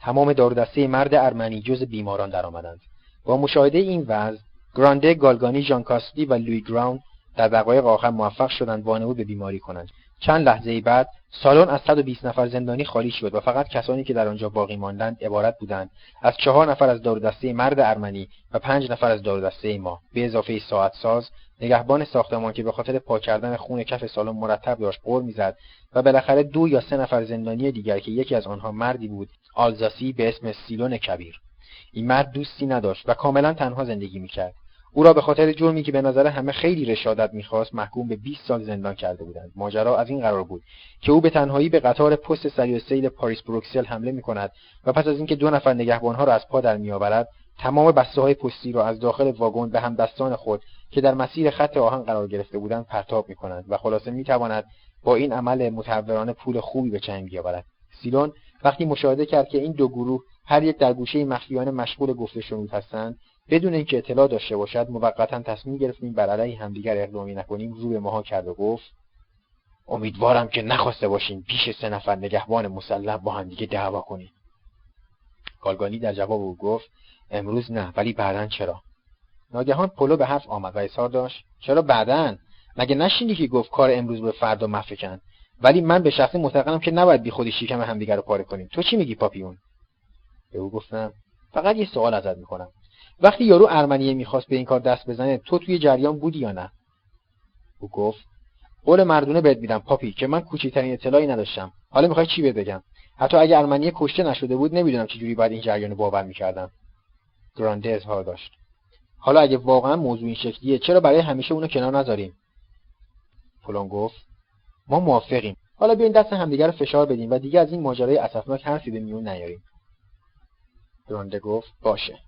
تمام دار دسته مرد ارمنی جز بیماران درآمدند با مشاهده این وضع گرانده گالگانی ژان کاستی و لوی گراون در دقایق آخر موفق شدند وانمود به بیماری کنند. چند لحظه بعد سالن از 120 نفر زندانی خالی شد و فقط کسانی که در آنجا باقی ماندند عبارت بودند. از چهار نفر از دار دسته مرد ارمنی و پنج نفر از دار دسته ما. به اضافه ساعت ساز نگهبان ساختمان که به خاطر پاک کردن خون کف سالن مرتب داشت قور می‌زد و بالاخره دو یا سه نفر زندانی دیگر که یکی از آنها مردی بود آلزاسی به اسم سیلون کبیر. این مرد دوستی نداشت و کاملا تنها زندگی می‌کرد. او را به خاطر جرمی که به نظر همه خیلی رشادت می‌خواست محکوم به 20 سال زندان کرده بودند. ماجرا از این قرار بود که او به تنهایی به قطار پست سری و سیل پاریس بروکسل حمله می‌کند و پس از اینکه دو نفر نگهبانها را از پا در میآورد تمام بسته های پستی را از داخل واگن به همدستان خود که در مسیر خط آهن قرار گرفته بودند پرتاب می‌کنند و خلاصه می‌تواند با این عمل متحورانه پول خوبی به چنگ بیاورد. سیلون وقتی مشاهده کرد که این دو گروه هر یک در گوشه مخفیانه مشغول گفته هستند بدون اینکه اطلاع داشته باشد موقتا تصمیم گرفتیم بر علیه همدیگر اقدامی نکنیم رو به ماها کرد و گفت امیدوارم که نخواسته باشین پیش سه نفر نگهبان مسلح با همدیگه دعوا کنید کالگانی در جواب او گفت امروز نه ولی بعدا چرا؟ ناگهان پلو به حرف آمد و اظهار داشت چرا بعدا؟ مگه نشینی که گفت کار امروز به فردا مفکن ولی من به شخصی معتقدم که نباید بی خودی شکم همدیگر رو پاره کنیم. تو چی میگی پاپیون؟ به او گفتم فقط یه سوال ازت می‌کنم وقتی یارو ارمنیه می‌خواست به این کار دست بزنه تو توی جریان بودی یا نه؟ او گفت قول مردونه بهت میدم پاپی که من کوچکترین اطلاعی نداشتم. حالا می‌خوای چی بهت بگم؟ حتی اگه ارمنیه کشته نشده بود نمی‌دونم چجوری باید این جریان رو باور می‌کردم. گرانده اظهار داشت. حالا اگه واقعا موضوع این شکلیه چرا برای همیشه اونو کنار نذاریم؟ پولون گفت ما موافقیم. حالا بیاین دست همدیگر رو فشار بدیم و دیگه از این ماجرای اسفناک حرفی به میون نیاریم. گرانده گفت باشه.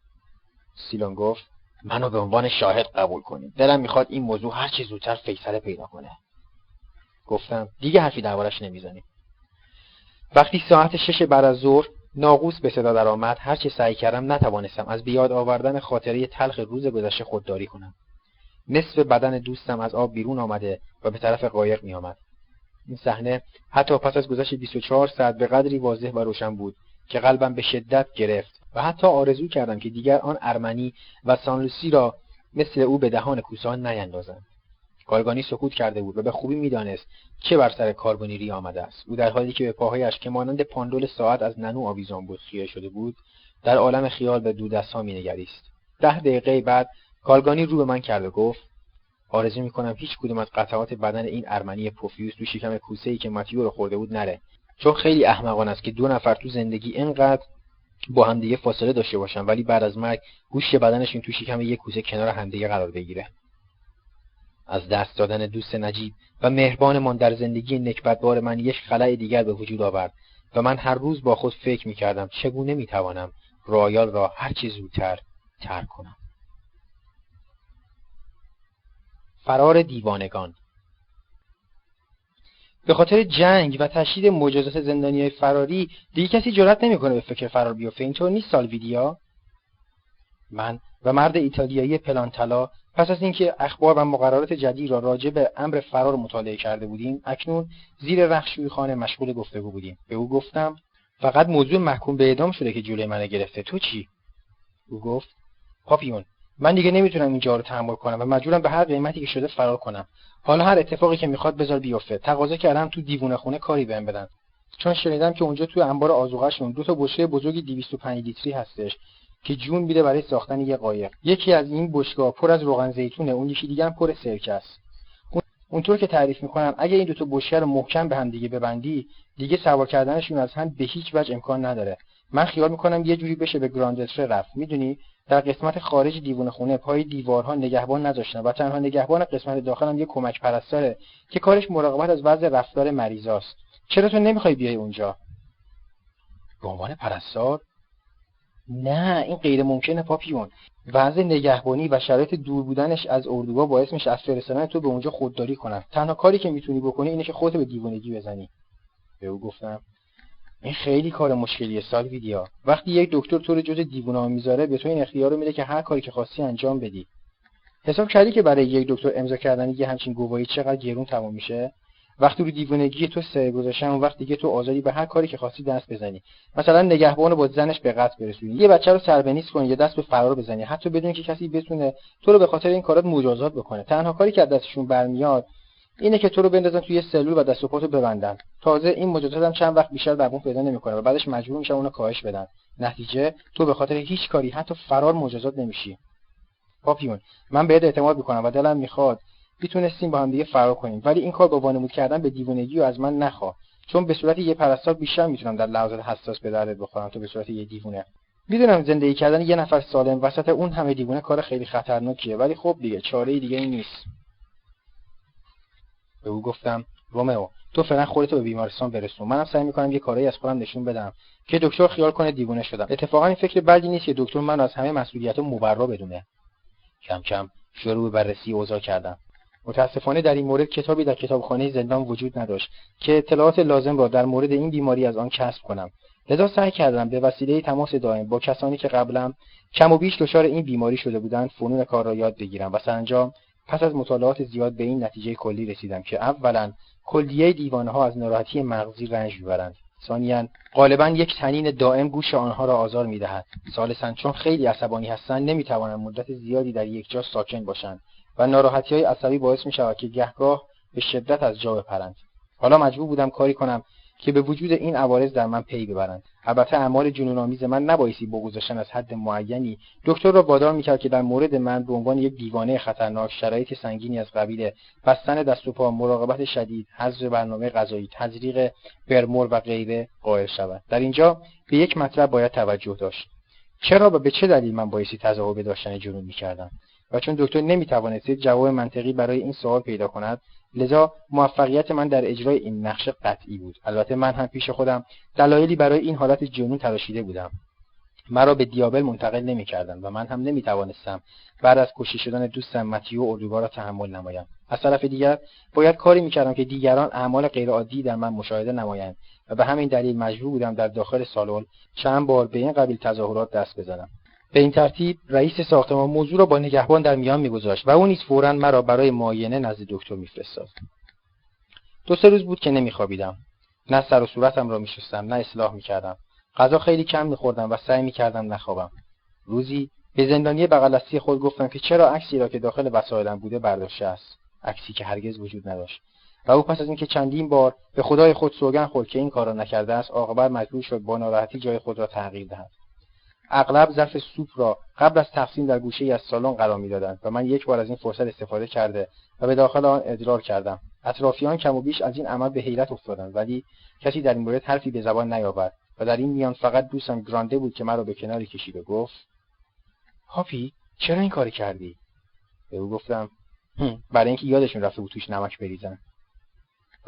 سیلون گفت منو به عنوان شاهد قبول کنید. دلم می‌خواد این موضوع هر چه زودتر فیصله پیدا کنه. گفتم دیگه حرفی دربارش نمی‌زنیم. وقتی ساعت شش بعد از ظهر ناقوس به صدا درآمد هر چه سعی کردم نتوانستم از بیاد آوردن خاطره تلخ روز گذشته خودداری کنم. نصف بدن دوستم از آب بیرون آمده و به طرف قایق می آمد. این صحنه حتی پس از گذشت 24 ساعت به قدری واضح و روشن بود که قلبم به شدت گرفت. حتی آرزو کردم که دیگر آن ارمنی و سانلوسی را مثل او به دهان کوسان نیندازند. کارگانی سکوت کرده بود و به خوبی می‌دانست چه بر سر کاربونیری آمده است. او در حالی که به پاهایش که مانند پاندول ساعت از ننو آویزان بود خیره شده بود در عالم خیال به دودستها مینگریست. ده دقیقه بعد کارگانی رو به من کرد و گفت آرزو می‌کنم هیچ کدوم از قطعات بدن این ارمنی پوفیوس تو شکم کوسه ای که ماتیو رو خورده بود نره. چون خیلی احمقانه است که دو نفر تو زندگی اینقدر با همدیگه فاصله داشته باشن ولی بعد از مرگ گوشت بدنشون تو شکم یک کوسه کنار همدیگه قرار بگیره. از دست دادن دوست نجیب و مهربانمان در زندگی نکبتبار من یک خلع دیگر به وجود آورد و من هر روز با خود فکر می کردم چگونه می توانم رایال را هرچی زودتر ترک کنم. فرار دیوانگان به خاطر جنگ و تشدید مجازات زندانی های فراری دیگه کسی جرأت نمی‌کنه به فکر فرار بیفته. اینطور نیست سالویدیا من و مرد ایتالیایی پلانتلا پس از اینکه اخبار و مقررات جدید را راجع به امر فرار مطالعه کرده بودیم اکنون زیر رخشوی خانه مشغول گفتگو بودیم. به او گفتم فقط موضوع محکوم به اعدام شده که جلوی من گرفته. تو چی؟ او گفت پاپیون من دیگه نمی‌تونم اینجا رو تحمل کنم و مجبورم به هر قیمتی که شده فرار کنم. حالا هر اتفاقی که می‌خواد بذار بیفته. تقاضا کردم تو دیوونه خونه کاری بهم بدن. چون شنیدم که اونجا تو انبار آذوقه‌شون دو تا بشکه بزرگی 205 لیتری هستش که جون میده برای ساختن یه قایق. یکی از این بشکه‌ها پر از روغن زیتونه اون یکی دیگه هم پر سرکه است. اونطور که تعریف می‌کنم اگه این دو تا بشکه رو محکم به هم دیگه ببندی دیگه سوار کردنشون از هم به هیچ وجه امکان نداره. من خیال می‌کنم یه جوری بشه به گراندتره رفت. می‌دونی؟ در قسمت خارج دیوونه خونه پای دیوارها نگهبان نذاشتن و تنها نگهبان قسمت داخل هم یه کمک پرستاره که کارش مراقبت از وضع رفتار مریضاست. چرا تو نمی‌خوای بیای اونجا؟ به عنوان پرستار؟ نه این غیر ممکنه پاپیون وضع نگهبانی و شرایط دور بودنش از اردوگاه باعث میشه از فرستادن تو به اونجا خودداری کنن. تنها کاری که می‌تونی بکنی اینه که خودت به دیوونگی بزنی. به او گفتم. این خیلی کار مشکلیه ویدیا وقتی یک دکتر تو رو جز دیوونه می‌ذاره به تو این اختیار رو میده که هر کاری که خواستی انجام بدی. حساب کردی که برای یک دکتر امضا کردن یه همچین گواهی چقدر گرون تمام میشه؟ وقتی رو دیوونگی تو سر گذاشتن اون وقت دیگه تو آزادی به هر کاری که خواستی دست بزنی. مثلا نگهبان با زنش به قتل برسونی. یه بچه رو سربنیز کنی یا دست به فرار بزنی. حتی بدون که کسی بتونه تو رو به خاطر این کارات مجازات بکنه. تنها کاری که از دستشون برمیاد اینه که تو رو بندازن توی سلول و دست و پاتو ببندن. تازه این مجازات هم چند وقت بیشتر دوام پیدا نمی‌کنه و بعدش مجبور میشن اونو کاهش بدن. نتیجه تو به خاطر هیچ کاری حتی فرار مجازات نمیشی. پاپیون من بهت اعتماد می‌کنم و دلم می‌خواد می‌تونستیم با هم دیگه فرار کنیم. ولی این کار با وانمود کردن به دیوونگی و از من نخوا. چون به صورت یه پرستار بیشتر می‌تونم در لحظات حساس به دردت بخورم تو به صورت یه دیوونه. می‌دونم زندگی کردن یه نفر سالم وسط اون همه دیوونه کار خیلی خطرناکیه ولی خب دیگه چاره دیگه نیست. به او گفتم رومئو تو فعلا خودتو به بیمارستان برسون. منم سعی می‌کنم یه کاری از خودم نشون بدم که دکتر خیال کنه دیوونه شدم. اتفاقا این فکر بدی نیست که دکتر من از همه مسئولیت مبرا بدونه. کم کم شروع به بررسی اوضاع کردم. متاسفانه در این مورد کتابی در کتابخانه زندان وجود نداشت که اطلاعات لازم را در مورد این بیماری از آن کسب کنم. لذا سعی کردم به وسیله تماس دائم با کسانی که قبلا کم و بیش دچار این بیماری شده بودند فنون کار را یاد بگیرم و سرانجام پس از مطالعات زیاد به این نتیجه کلی رسیدم که اولا کلیه دیوانه ها از ناراحتی مغزی رنج می‌برند. ثانیا غالبا یک تنین دائم گوش آنها را آزار می‌دهد. ثالثا چون خیلی عصبانی هستند نمی‌توانند مدت زیادی در یک جا ساکن باشند و ناراحتی های عصبی باعث می شود که گهگاه به شدت از جا بپرند. حالا مجبور بودم کاری کنم که به وجود این عوارض در من پی ببرند. البته اعمال جنونآمیز من نبایستی با گذاشتن از حد معینی. دکتر را وادار می‌کرد که در مورد من به عنوان یک دیوانه خطرناک شرایط سنگینی از قبیل بستن دست و پا مراقبت شدید حذف برنامه غذایی تزریق برمور و غیره قائل شود. در اینجا به یک مطلب باید توجه داشت. چرا و به چه دلیل من بایستی تظاهر داشتن جنون می‌کردم؟ و چون دکتر نمی‌توانست جواب منطقی برای این سوال پیدا کند لذا موفقیت من در اجرای این نقشه قطعی بود. البته من هم پیش خودم دلایلی برای این حالت جنون تراشیده بودم. مرا به دیابل منتقل نمی‌کردند و من هم نمی‌توانستم بعد از کشته شدن دوستم متیو اردوگاه را تحمل نمایم. از طرف دیگر باید کاری می‌کردم که دیگران اعمال غیرعادی در من مشاهده نمایند و به همین دلیل مجبور بودم در داخل سالن چند بار به این قبیل تظاهرات دست بزنم. به این ترتیب رئیس ساختمان موضوع را با نگهبان در میان میگذاشت و او نیز فورا مرا برای معاینه نزد دکتر میفرستاد. دو سه روز بود که نمیخوابیدم. نه سر و صورتم را میشستم نه اصلاح می‌کردم. غذا خیلی کم میخوردم و سعی می‌کردم نخوابم. روزی به زندانی بغل خود گفتم که چرا عکسی را که داخل وسایلم بوده برداشته است. عکسی که هرگز وجود نداشت. و او پس از اینکه چندین بار به خدای خود سوگن خورد که این کار را نکرده است عاقبت مجبور شد با ناراحتی جای خود را تغییر دهد. اغلب ظرف سوپ را قبل از تقسیم در گوشه از سالن قرار می‌دادند و من یک بار از این فرصت استفاده کرده و به داخل آن ادرار کردم. اطرافیان کم و بیش از این عمل به حیرت افتادند ولی کسی در این مورد حرفی به زبان نیاورد و در این میان فقط دوستم گرانده بود که مرا به کناری کشید و گفت هاپی چرا این کاری کردی؟ به او گفتم برای اینکه یادشون رفته بود توش نمک بریزن.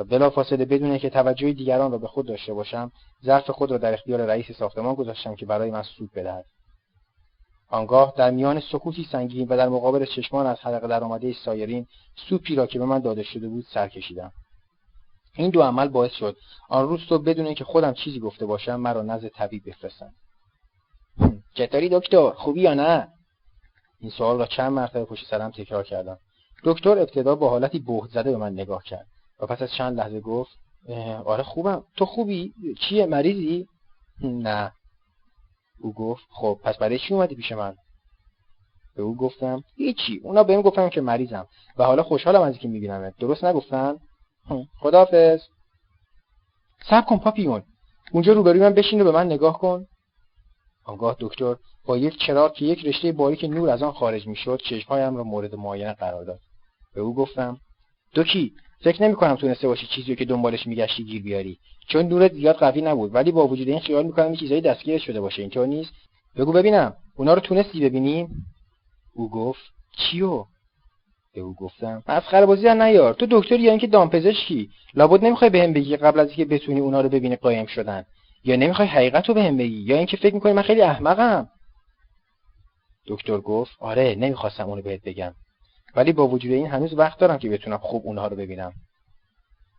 و بلافاصله بدون که توجه دیگران را به خود داشته باشم ظرف خود را در اختیار رئیس ساختمان گذاشتم که برای من سوپ بدهد. آنگاه در میان سکوتی سنگین و در مقابل چشمان از حلقه درآمده سایرین سوپی را که به من داده شده بود سر کشیدم. این دو عمل باعث شد آن روز تو بدون اینکه خودم چیزی گفته باشم مرا نزد طبیب بفرستند. چطوری دکتر؟ خوبی یا نه؟ این سوال را چند مرتبه پشت سرم تکرار کردم. دکتر ابتدا با حالتی بهت زده به من نگاه کرد. و پس از چند لحظه گفت آره خوبم. تو خوبی؟ چیه؟ مریضی؟ نه. او گفت خب پس برای چی اومدی پیش من؟ به او گفتم هیچی. اونا بهم گفتن که مریضم. و حالا خوشحالم از اینکه میبینمت. درست نگفتن؟ خداحافظ. صبر کن پاپیون اونجا روبروی من بشین و به من نگاه کن. آنگاه دکتر با یک چراغ که یک رشته باریک نور از آن خارج می‌شد چشمهایم را مورد معاینه قرار داد. به او گفتم دوکی فکر نمی‌کنم تونسته باشی چیزی که دنبالش میگشتی گیر بیاری. چون نورت زیاد قوی نبود ولی با وجود این خیال می‌کنم چیزایی دستگیر شده باشه. اینطور نیست. بگو ببینم. اونا رو تونستی ببینی او گفت چیو؟ به او گفتم مسخره بازی نیار. تو دکتر یا اینکه دامپزشکی. لابد نمی‌خوای بهم بگی قبل از اینکه بتونی اونا رو ببینی قایم شدن. یا نمی‌خوای حقیقت رو بهم بگی. یا اینکه فکر می‌کنی من خیلی احمقم. دکتر گفت آره نمی‌خواستم اونو بهت بگم. ولی با وجود این هنوز وقت دارم که بتونم خوب اونها رو ببینم.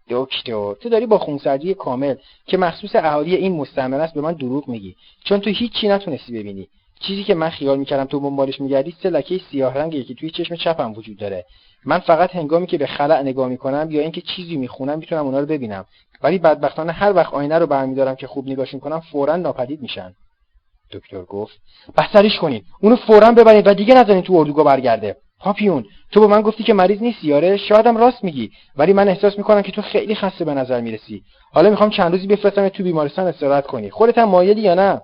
دکتر تو داری با خونسردی کامل که مخصوص اهالی این مستعمره است به من دروغ میگی. چون تو هیچی نتونستی ببینی. چیزی که من خیال می‌کردم تو دنبالش میگردی سه لکه سیاه رنگی که توی چشم چپم وجود داره. من فقط هنگامی که به خلع نگاه می‌کنم یا اینکه چیزی می‌خونم می‌تونم اونا رو ببینم. ولی بدبختانه هر وقت آینه رو برمیدارم که خوب نگاهشون کنم فورا ناپدید میشن. دکتر گفت بستریش کنین. اونو فورا ببرید و دیگه نذارین تو اردوگاه برگرده. پاپیون تو به من گفتی که مریض نیستی یاره شایدم راست میگی ولی من احساس می‌کنم که تو خیلی خسته به نظر می‌رسی. حالا می‌خوام چند روزی بفرستم تو بیمارستان استراحت کنی. خودت هم مایلی یا نه؟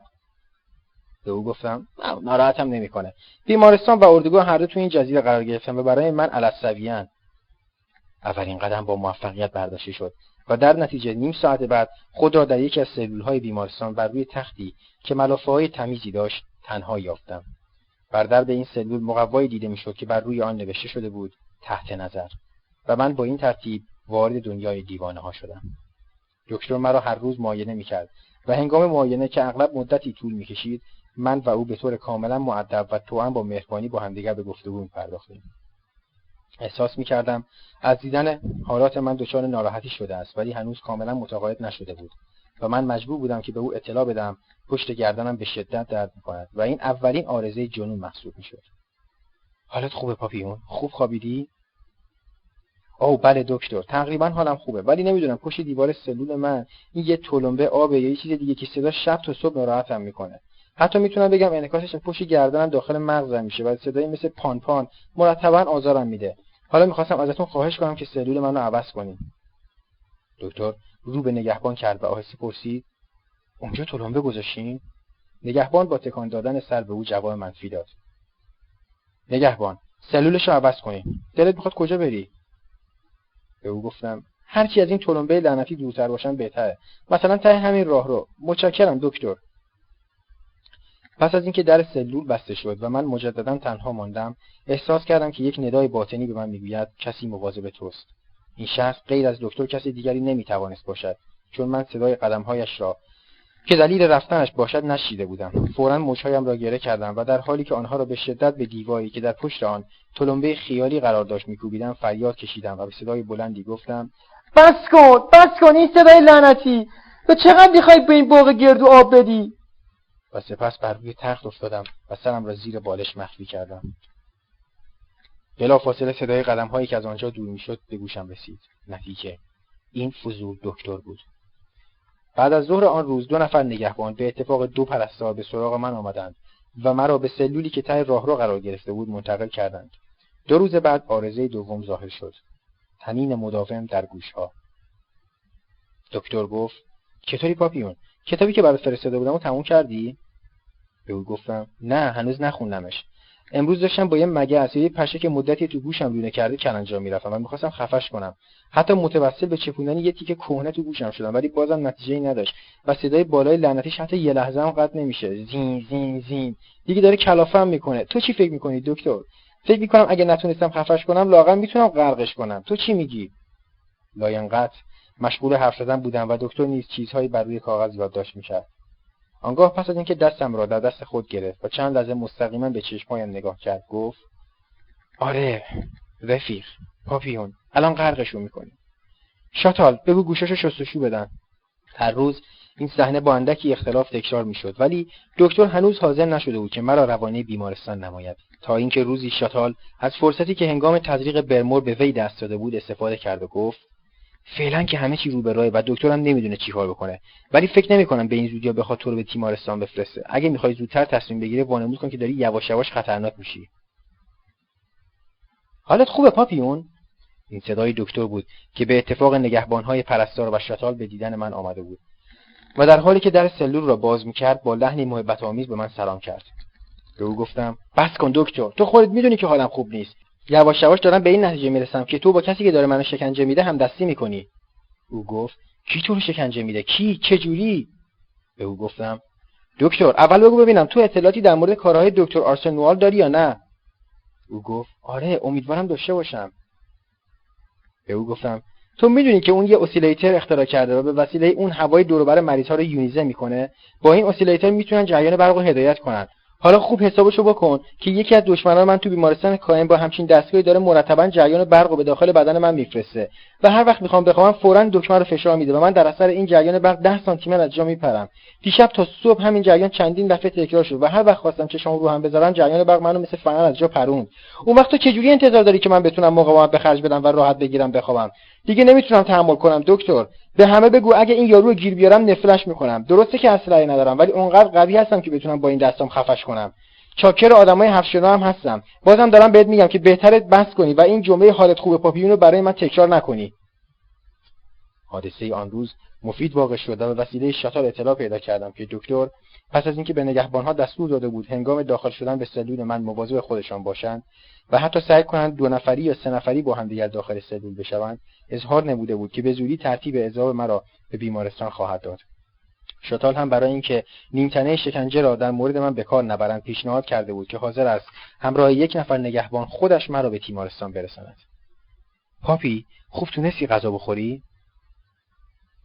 به او گفتم ناراحتم نمی‌کنه. بیمارستان و اردوگاه هر دو تو این جزیره قرار گرفتن و برای من علسویان اولین قدم با موفقیت برداشته شد و در نتیجه نیم ساعت بعد خود را در یکی از سلولهای بیمارستان بر روی تختی که ملافه های تمیزی داشت تنها یافتم. بر درب این سلول مقوایی دیده می‌شد که بر روی آن نوشته شده بود تحت نظر. و من با این ترتیب وارد دنیای دیوانه ها شدم. دکتر مرا هر روز معاینه می‌کرد و هنگام معاینه که اغلب مدتی طول می‌کشید من و او به طور کاملا معدب و توأم با مهربانی با همدیگر به گفتگو میپرداختیم. احساس می‌کردم از دیدن حالات من دچار ناراحتی شده است ولی هنوز کاملا متقاعد نشده بود. و من مجبور بودم که به او اطلاع بدم. پشت گردنم به شدت درد می‌کند و این اولین آرزه جنون محسوب می‌شد. حالت خوبه پاپیون؟ خوب خوابیدی؟ او بله دکتر. تقریبا حالم خوبه. ولی نمی‌دونم پشت دیوار سلول من این یه تلمبه آبه یا یه چیز دیگه که صدا شب تا صبح ناراحتم می‌کنه. حتی می‌تونم بگم انعکاسش پشت گردنم داخل مغزم میشه و صدایی مثل پان پان مرتبا آزارم میده. حالا می‌خواستم ازتون خواهش کنم که سلول منو عوض کنین. دکتر رو به نگهبان کرد و آهسته پرسید اونجا تلمبه گذاشتین؟ نگهبان با تکان دادن سر به او جواب منفی داد. نگهبان سلولش رو عوض کنین. دلت می‌خواد کجا بری؟ به او گفتم هرچی از این تلمبه لعنتی دورتر باشم بهتره. مثلا ته همین راه رو. متشکرم دکتر. پس از اینکه در سلول بسته شد و من مجددا تنها ماندم احساس کردم که یک ندای باطنی به من می‌گوید کسی مواظب توست. این شخص غیر از دکتر کسی دیگری نمی‌توانست باشد چون من صدای قدمهایش را که دلیل رفتنش باشد نشیده بودم. فورا مچهایم را گره کردم و در حالی که آنها را به شدت به دیواری که در پشت آن تلمبه خیالی قرار داشت میکوبیدم فریاد کشیدم و به صدای بلندی گفتم بس کن بس کن این صدای لعنتی! تو چقدر می‌خوای به این باغ گردو آب بدی؟ و سپس بر روی تخت افتادم و سرم را زیر بالش مخفی کردم. فاصله صدای قدم هایی که از آنجا دور می‌شد به گوشم رسید. نتیجه این فضول دکتر بود. بعد از ظهر آن روز دو نفر نگهبان به اتفاق دو پرستار به سراغ من آمدند و مرا به سلولی که ته راهرو قرار گرفته بود منتقل کردند. دو روز بعد آرزه دوم ظاهر شد. تنین مداوم در گوشها. دکتر گفت چطوری پاپیون؟ کتابی که برات فرستاده بودم و تموم کردی؟ به او گفتم نه هنوز نخوندمش. امروز داشتم با یه مگس یا یه پشه که مدتی تو گوشم لونه کرده کلنجا می‌رفتم و می‌خواستم خفش کنم. حتی متوسل به چپوندن یه تیکه کهنه تو گوشم شدم ولی بازم نتیجه ای نداشت. و صدای بالای لعنتیش حتی یه لحظه هم قطع نمیشه. زین زین زین. دیگه داره کلافم می‌کنه. تو چی فکر می‌کنی دکتر؟ فکر می‌کنم اگه نتونستم خفش کنم لااقل می‌تونم غرقش کنم. تو چی میگی؟ لاینقطع مشغول حرف زدن بودم و دکتر نیز چیزهایی بر روی کاغذ یادداشت می‌کرد. آنگاه پس از اینکه دستم را در دست خود گرفت و چند لحظه مستقیما به چشمهایم نگاه کرد گفت آره رفیق پاپیون الان غرقشون می‌کنیم شاتال بگو گوشاشو شستشو بدن. هر روز این صحنه با اندکی اختلاف تکرار می‌شد ولی دکتر هنوز حاضر نشده بود که مرا روانه بیمارستان نماید. تا اینکه روزی شاتال از فرصتی که هنگام تزریق برمور به وی دست داده بود استفاده کرد و گفت فعلا که همه چی رو به راه و دکترم نمی‌دونه چیکار بکنه. ولی فکر نمی‌کنم به این زودیا بخواد تو رو به تیمارستان بفرسته. اگه می‌خوای زودتر تصمیم بگیره وانمود کن که داری یواش یواش خطرناک میشی. حالت خوبه پاپیون این صدای دکتر بود که به اتفاق نگهبانهای پرستار و شتال به دیدن من آمده بود. و در حالی که در سلول را باز می‌کرد با لحنی محبت آمیز به من سلام کرد. به او گفتم بس کن دکتر تو خودت می‌دونی که حالم خوب نیست. یواش یواش دارم به این نتیجه می‌رسم که تو با کسی که داره منو شکنجه میده هم دستی می‌کنی. او گفت کی تو رو شکنجه میده؟ کی؟ چه جوری؟ به او گفتم دکتر اول بگو ببینم تو اطلاعاتی در مورد کارهای دکتر آرسنوال داری یا نه؟ او گفت آره امیدوارم داشته باشم. به او گفتم تو می‌دونی که اون یه اسیلیتر اختراع کرده و به وسیله اون هوای دور مریض ها رو یونیزه می‌کنه؟ با این اسیلیتر می‌تونن جریان برق رو هدایت کنن. حالا خوب حسابشو بکن که یکی از دشمنان من تو بیمارستان کاین با همچین دستگاهی داره مرتبا جریان برق رو به داخل بدن من میفرسته و هر وقت می‌خوام بخوام فورا دکمه رو فشار میده و من در اثر این جریان برق 10 سانتی از جا میپرم. دیشب تا صبح همین جریان چندین دفعه تکرار شد و هر وقت خواستم چشام رو هم بذارم جریان برق منو مثل فنر از جا پروند. اون وقت تو چجوری انتظار داری که من بتونم مقاومت به خرج بدم و راحت بگیرم بخوابم؟ دیگه نمی‌تونم تحمل کنم دکتر. به همه بگو اگه این یارو رو گیر بیارم نفلش می‌کنم. درسته که اسلحه ندارم ولی اونقدر قوی هستم که بتونم با این دستام خفش کنم. چاکر آدمای شده هم هستم. بازم دارم بهت میگم که بهترت بس کنی و این جمله حالت خوب پاپیون رو برای من تکرار نکنی. حادثه آن روز مفید واقع شد و وسیله شاتال اطلاع پیدا کردم که دکتر پس از اینکه به نگهبانها دستور داده بود هنگام داخل شدن به سلول من مواظب خودشان باشند و حتی سعی کنند دو نفری یا سه نفری با هم دیگر داخل سلول بشوند اظهار نموده بود که به زودی ترتیب اعزام مرا به بیمارستان خواهد داد. شاتال هم برای اینکه نیمتنه شکنجه را در مورد من به کار نبرند پیشنهاد کرده بود که حاضر است همراه یک نفر نگهبان خودش مرا به تیمارستان برساند. پاپی خوب تونستی غذا بخوری؟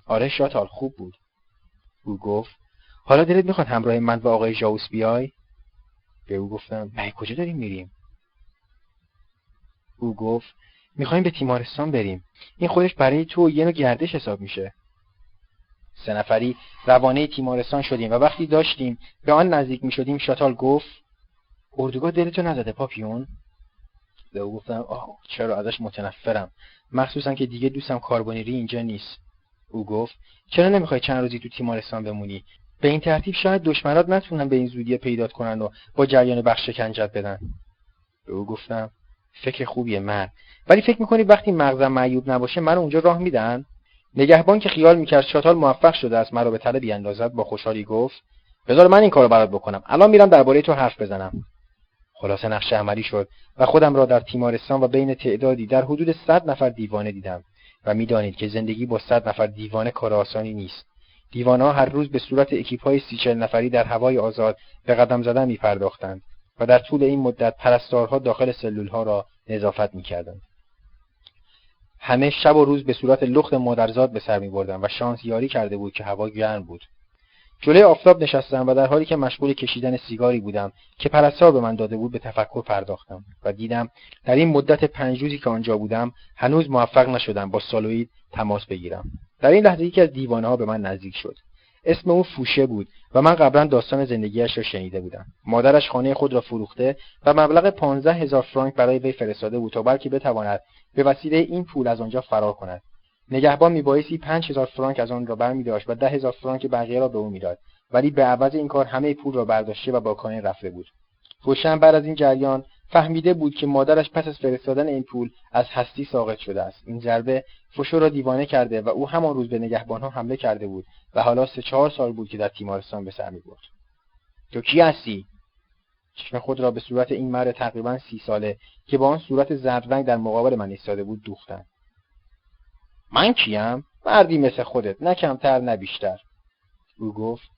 آره شاتال خوب بود. او گفت حالا دلت می‌خواد همراه من و آقای ژاوس بیای؟ به او گفتم به کجا داریم میریم؟ او گفت می‌خوایم به تیمارستان بریم. این خودش برای تو یه نوع گردش حساب میشه. سه نفری روانه تیمارستان شدیم و وقتی داشتیم به آن نزدیک می شدیم شاتال گفت اردوگاه دلتو نزده پاپیون؟ به او گفتم آه چرا؟ ازش متنفرم. مخصوصا که دیگه دوستم کاربونیری اینجا نیست. او گفت چرا نمی‌خوای چند روزی تو تیمارستان بمونی؟ به این ترتیب شاید دشمنات نتونن به این زودی پیدات کنن و با جریان بخش شکنجت بدن. به او گفتم فکر خوبیه من ولی فکر می‌کنی وقتی مغزم معیوب نباشه من اونجا راه میدن؟ نگهبان که خیال می‌کرد شاتال موفق شده است مرا به تله بیاندازد با خوشحالی گفت بذار من این کارو برات بکنم. الان میرم درباره تو حرف بزنم. خلاصه نقشه عملی شد و خودم را در تیمارستان و بین تعدادی در حدود صد نفر دیوانه دیدم و می‌دانید که زندگی با صد نفر دیوانه کار آسانی نیست. دیوانه هر روز به صورت اکیپ های سی نفری در هوای آزاد به قدم زدن می پرداختند و در طول این مدت پرستارها داخل سلول ها را نظافت می کردند. همه شب و روز به صورت لخت مادرزاد به سر می بردن و شانس یاری کرده بود که هوا گرم بود. جلوی آفتاب نشستم و در حالی که مشغول کشیدن سیگاری بودم که پرستار به من داده بود به تفکر پرداختم و دیدم در این مدت پنج روزی که آنجا بودم هنوز موفق نشدم با سالوید تماس بگیرم در این لحظه یکی از دیوانه ها به من نزدیک شد. اسم او فوشه بود و من قبلا داستان زندگیش را شنیده بودم. مادرش خانه خود را فروخته و مبلغ پانزده هزار فرانک برای وی فرستاده بود تا بلکه بتواند به وسیله این پول از آنجا فرار کند. نگهبان میبایستی پنج هزار فرانک از آن را برمیداشت و ده هزار فرانک بقیه را به او می‌داد. ولی به عوض این کار همه پول را برداشته و با کاین رفته بود. فوشن بعد از این جریان فهمیده بود که مادرش پس از فرستادن این پول از هستی ساقط شده است. این ضربه فوشو را دیوانه کرده و او همان روز به نگهبانها حمله کرده بود و حالا سه چهار سال بود که در تیمارستان به سر می‌برد تو کی هستی؟ چشم خود را به صورت این مرد تقریبا سی ساله که با آن صورت زرد رنگ در مقابل من ایستاده بود دوختند من کیم؟ مردی مثل خودت نه کمتر نه بیشتر. او گفت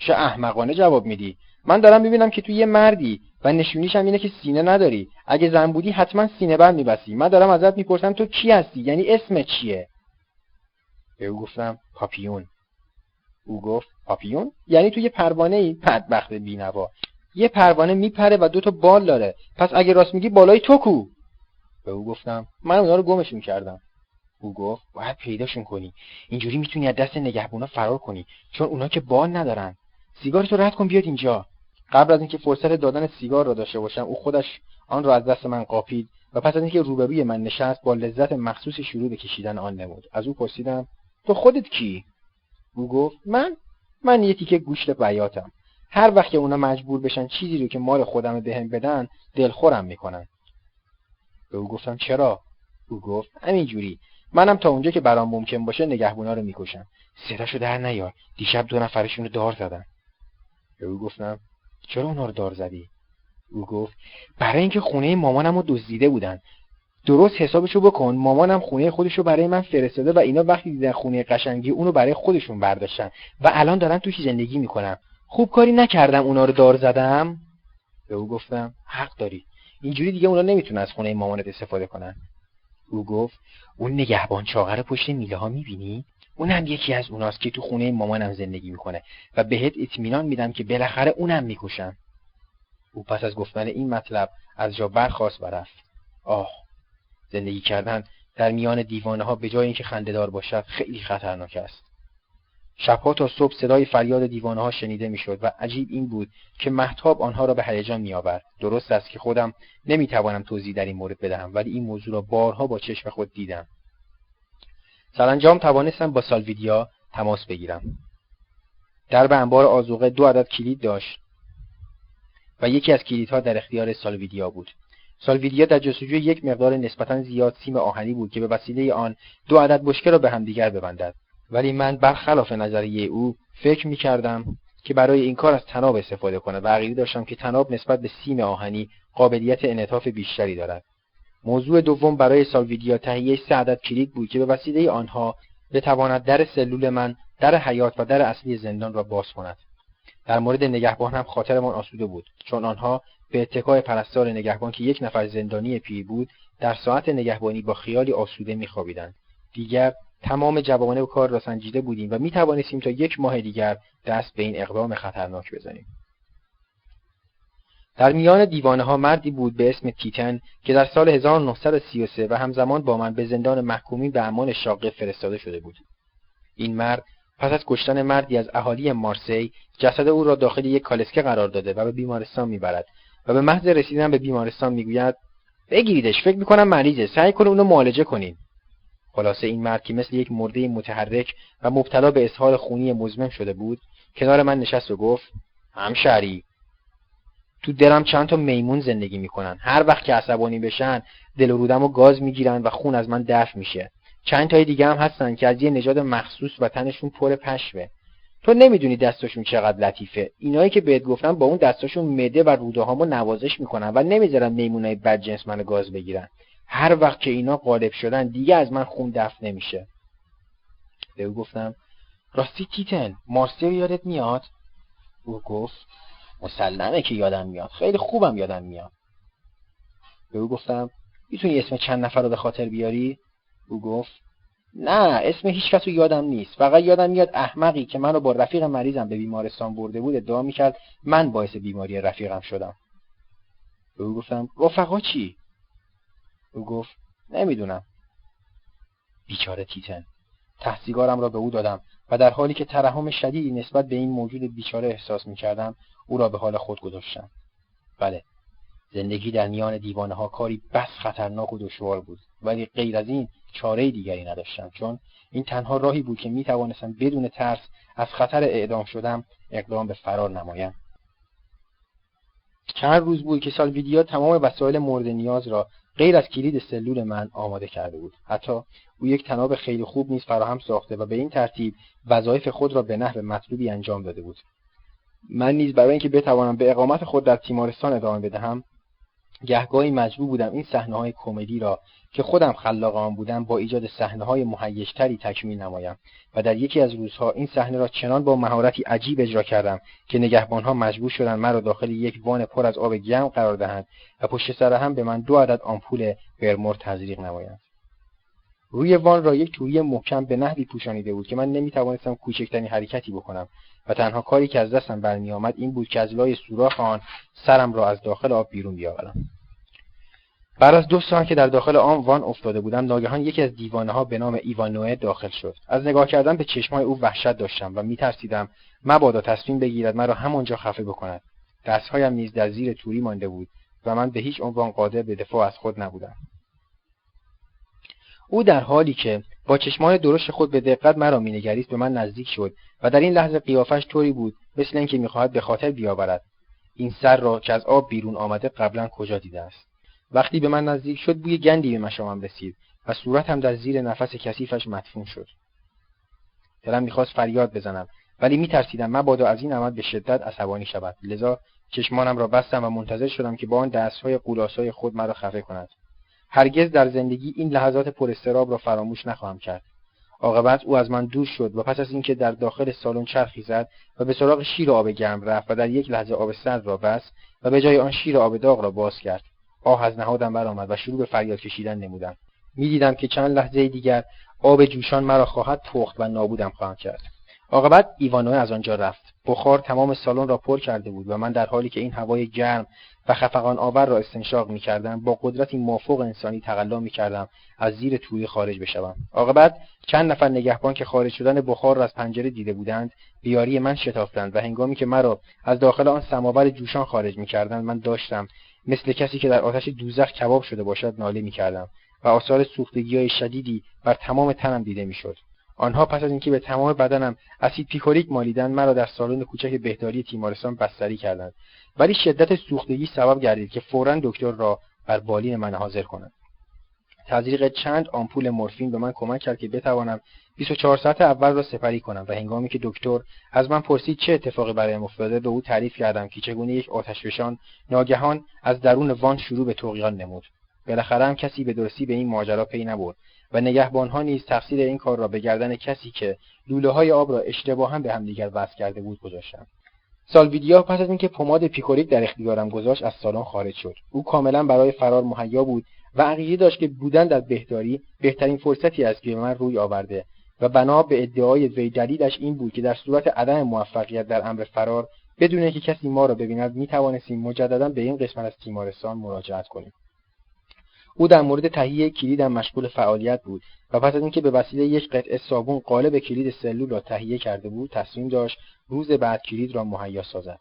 چه احمقانه جواب میدی. من دارم می‌بینم که تو یه مردی و نشونیش هم اینه که سینه نداری. اگه زن بودی حتما سینه بند میبستی. من دارم ازت می‌پرسم تو کی هستی؟ یعنی اسم چیه؟ به او گفتم پاپیون. او گفت پاپیون؟ یعنی تو یه پروانه ای بدبخت بینوا. یه پروانه میپره و دو تا بال داره. پس اگه راست میگی بالای تو کو؟ به او گفتم من اونا رو گمشون کردم او گفت باید پیداشون کنی. اینجوری می‌تونی از دست نگهبونا فرار کنی. چون اونا که بال ندارن. سیگارتو رد کن بیاد اینجا. قبل از اینکه فرصت دادن سیگار را داشته باشم او خودش آن را از دست من قاپید و پس از اینکه روبروی من نشست با لذت مخصوصی شروع به کشیدن آن نمود. از او پرسیدم تو خودت کی? او گفت من؟ من یه تیکه گوشت بیاتم. هر وقت که اونا مجبور بشن چیزی رو که مال خودم بهم بدن دلخورم می‌کنن. به او گفتم چرا؟ او گفت همینجوری. منم تا اونجا که برام ممکن باشه نگهبونا رو می‌کشم. صداشو در نیار. دیشب دو نفرشون رو دار زدن. به او گفتم چرا اونا رو دار زدی؟ او گفت برای اینکه خونه مامانم رو دزدیده بودن. درست حسابشو بکن مامانم خونه خودشو برای من فرستاده و اینا وقتی دیدن خونه قشنگی اونو برای خودشون برداشتن و الان دارن توش زندگی می‌کنم خوب کاری نکردم اونا رو دار زدم. به او گفتم حق داری. اینجوری دیگه اونا نمی‌تونن از خونه مامانت استفاده کنن. او گفت اون نگهبان چاقر پشت میله ها می‌بینی؟ اونم یکی از اوناست که تو خونه مامانم زندگی می‌کنه و بهت اطمینان میدم که بالاخره اونم می‌کشم او پس از گفتن این مطلب از جا برخواست و رفت. آه زندگی کردن در میان دیوانه ها به جای اینکه خندهدار باشد خیلی خطرناک است. شبها تا صبح صدای فریاد دیوانه ها شنیده می‌شد و عجیب این بود که محتاب آنها را به هیجان میآورد. درست است که خودم نمی‌توانم توضیح در این مورد بدهم ولی این موضوع را بارها با چشم خود دیدم. سرانجام توانستم با سالویدیا تماس بگیرم. درب انبار آزوقه دو عدد کلید داشت و یکی از کلیدها در اختیار سالویدیا بود. سالویدیا در جستجوی یک مقدار نسبتا زیاد سیم آهنی بود که به وسیله آن دو عدد بشکه را به همدیگر ببندد. ولی من برخلاف نظریه او فکر می کردم که برای این کار از تناب استفاده کند و عقیده داشتم که تناب نسبت به سیم آهنی قابلیت انعطاف بیشتری دارد. موضوع دوم برای سالویدیا تهیه سه عدد کلید بود که به وسیله آنها بتواند در سلول من در حیات و در اصلی زندان را باز کند در مورد نگهبان هم خاطرمان آسوده بود چون آنها به اتکای پرستار نگهبان که یک نفر زندانی پیر بود در ساعت نگهبانی با خیالی آسوده میخوابیدند دیگر تمام جوانه و کار را سنجیده بودیم و می توانستیم تا یک ماه دیگر دست به این اقدام خطرناک بزنیم. در میان دیوانه ها مردی بود به اسم تیتن که در سال 1933 و همزمان با من به زندان محکومی به امان شاقه فرستاده شده بود. این مرد پس از کشتن مردی از اهالی مارسی جسد او را داخل یک کالسکه قرار داده و به بیمارستان می‌برد و به محض رسیدن به بیمارستان می‌گوید بگیریدش فکر می‌کنم مریضه سعی کن اونو معالجه کنین خلاصه این مرد که مثل یک مرده متحرک و مبتلا به اسهال خونی مزمن شده بود کنار من نشست و گفت همشری تو درم چند تا میمون زندگی می‌کنن. هر وقت که عصبانی بشن دل و رودم و گاز می‌گیرن و خون از من دفع میشه. چند تای دیگه هم هستن که از یه نژاد مخصوص و تنشون پر پشوه تو نمی‌دونی دستاشون چقدر لطیفه. اینایی که بهت گفتم با اون دستاشون مده و روده هامو نوازش می‌کنن و نمی‌ذارن میمونای بدجنس منو گاز بگیرن. هر وقت که اینا غالب شدن دیگه از من خون دفع نمیشه. به او گفتم راستی تیتن مارسیو یادت میاد؟ او گفت مسلمه که یادم میاد. خیلی خوبم یادم میاد. به او گفتم می‌تونی اسم چند نفر رو به خاطر بیاری؟ او گفت نه اسم هیچ کس رو یادم نیست. فقط یادم میاد احمقی که منو با رفیق مریضم به بیمارستان برده بود ادعا می‌کرد من باعث بیماری رفیقم شدم. به او گفتم رفقا چی؟ او گفت نمی‌دونم. بیچاره تیتن. تحصیگارم را به او دادم. و در حالی که ترحم شدیدی نسبت به این موجود بیچاره احساس می‌کردم او را به حال خود گذاشتم. بله زندگی در میان دیوانه ها کاری بس خطرناک و دشوار بود ولی غیر از این چاره دیگری نداشتم چون این تنها راهی بود که می توانستم بدون ترس از خطر اعدام شدم اقدام به فرار نمایم. چند روز بود که سالویدیا تمام وسایل مورد نیاز را غیر از کلید سلول من آماده کرده بود. حتی او یک تناب خیلی خوب نیز فراهم ساخته و به این ترتیب وظایف خود را به نحو مطلوبی انجام داده بود. من نیز برای اینکه بتوانم به اقامت خود در تیمارستان ادامه بدهم گهگاهی مجبور بودم این صحنه های کمدی را که خودم خلاق آن بودم با ایجاد صحنه های مهیجتری تکمیل نمایم و در یکی از روزها این صحنه را چنان با مهارتی عجیب اجرا کردم که نگهبانها مجبور شدند مرا داخل یک وان پر از آب گرم قرار دهند و پشت سر هم به من دو عدد آمپول برمور تزریق نمایند. روی وان را یک توری محکم به نحوی پوشانیده بود که من نمی‌توانستم کوچکترین حرکتی بکنم. و تنها کاری که از دستم برمیآمد این بود که از لای سوراخ آن سرم را از داخل آب بیرون بیاورم. بعد از دو ساعت که در داخل آن وان افتاده بودم ناگهان یکی از دیوانه ها به نام ایوانوه داخل شد. از نگاه کردن به چشمای او وحشت داشتم و میترسیدم مبادا تصمیم بگیرد مرا همانجا خفه بکند. دستهایم نیز در زیر توری مانده بود و من به هیچ عنوان قادر به دفاع از خود نبودم. او در حالی که با چشمان درشت خود به دقت مرا مینگریست به من نزدیک شد و در این لحظه قیافش طوری بود مثل اینکه می‌خواهد به خاطر بیاورد. این سر را که از آب بیرون آمده قبلا کجا دیده است؟ وقتی به من نزدیک شد بوی گندی به مشامم رسید و صورتم در زیر نفس کثیفش مدفون شد. دلم می‌خواست فریاد بزنم ولی میترسیدم مبادا از این عمل به شدت عصبانی شود. لذا چشمانم را بستم و منتظر شدم که با آن دستهای قولاسای خود مرا خفه کند. هرگز در زندگی این لحظات پر را فراموش نخواهم کرد. عاقبت او از من دور شد و پس از اینکه در داخل سالن چرخی زد و به سراغ شیر آب گرم رفت و در یک لحظه آب سرد را بست و به جای آن شیر آب داغ را باز کرد. آه از نهادم برآمد و شروع به فریاد کشیدن نمودم. می‌دیدم که چند لحظه دیگر آب جوشان مرا خواهد پخت و نابودم خواهد کرد. عاقبت ایوانوه از آنجا رفت. بخار تمام سالن را پر کرده بود و من در حالی که این هوای گرم و خفقان آور را استنشاق می کردم با قدرتی مافوق انسانی تقلا می کردم از زیر توی خارج بشوم عاقبت چند نفر نگهبان که خارج شدن بخار را از پنجره دیده بودند بیاری من شتافتند و هنگامی که مرا از داخل آن سماور جوشان خارج می کردند من داشتم مثل کسی که در آتش دوزخ کباب شده باشد ناله می کردم و آثار سوختگی های شدیدی بر تمام تنم دیده می‌شد. آنها پس از اینکه به تمام بدنم اسید پیکوریک مالیدند مرا در سالن کوچک بهداری تیمارستان بستری کردند. ولی شدت سوختگی سبب گردید که فورا دکتر را بر بالین من حاضر کنند تزریق چند آمپول مورفین به من کمک کرد که بتوانم 24 ساعت اول را سپری کنم و هنگامی که دکتر از من پرسید چه اتفاقی برایم افتاده به او تعریف کردم که چگونه یک آتشفشان ناگهان از درون وان شروع به طغیان نمود. بالاخره هم کسی به درستی به این ماجرا پی نبرد. و نگهبانها نیز تقصیر این کار را به گردن کسی که لوله های آب را اشتباها به همدیگر وصل کرده بود گذاشتند سالویدیا پس از اینکه پماد پیکوریک در اختیارم گذاشت از سالن خارج شد. او کاملا برای فرار مهیا بود و عقیده داشت که بودن در بهداری بهترین فرصتی است که من روی آورده و بنا به ادعای وی دلیلش این بود که در صورت عدم موفقیت در امر فرار بدون اینکه کسی ما را ببیند می توانستیم مجددا به این قسمت از تیمارستان مراجعت کنیم. او در مورد تهیه کلیدم مشغول فعالیت بود و پس از اینکه به وسیله یک قطعه صابون قالب کلید سلول را تهیه کرده بود تصمیم داشت روز بعد کلید را مهیا سازد.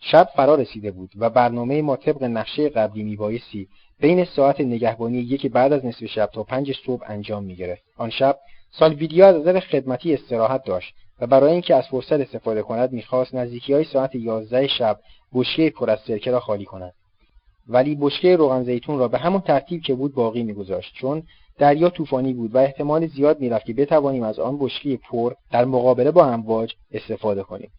شب فرا رسیده بود و برنامه ما طبق نقشه قبلی میبایستی بین ساعت نگهبانی یک بعد از نصف شب تا پنج صبح انجام می‌گرفت. آن شب سالویدیا از نظر خدمتی استراحت داشت و برای اینکه از فرصت استفاده کند می‌خواست نزدیکی های ساعت یازده شب بشکه پر از سرکه را خالی کند. ولی بشکه روغن زیتون را به همون ترتیب که بود باقی میگذاشت. چون دریا طوفانی بود و احتمال زیاد می‌رفت که بتوانیم از آن بشکه پر در مقابله با امواج استفاده کنیم.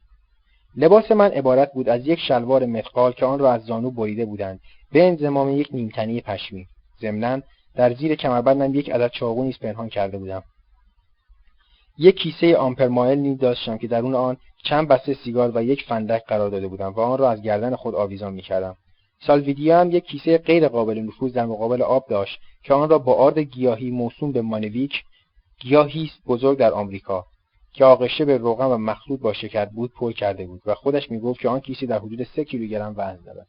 لباس من عبارت بود از یک شلوار متقال که آن را از زانو بریده بودند. به انضمام یک نیمتنی پشمی. ضمنا در زیر کمربندم یک عدد چاقو نیز پنهان کرده بودم. یک کیسه آمپرمایل نیز داشتم که درون آن چند بسته سیگار و یک فندک قرار داده بودم و آن را از گردن خود آویزان می‌کردم. سالویدیا هم یک کیسه غیر قابل نفوذ در مقابل آب داشت که آن را با آرد گیاهی موسوم به مانویک گیاهی بزرگ در آمریکا که آغشته به روغن و مخلوط با شکر بود پر کرده بود و خودش می‌گفت که آن کیسه در حدود سه کیلوگرم وزن دارد.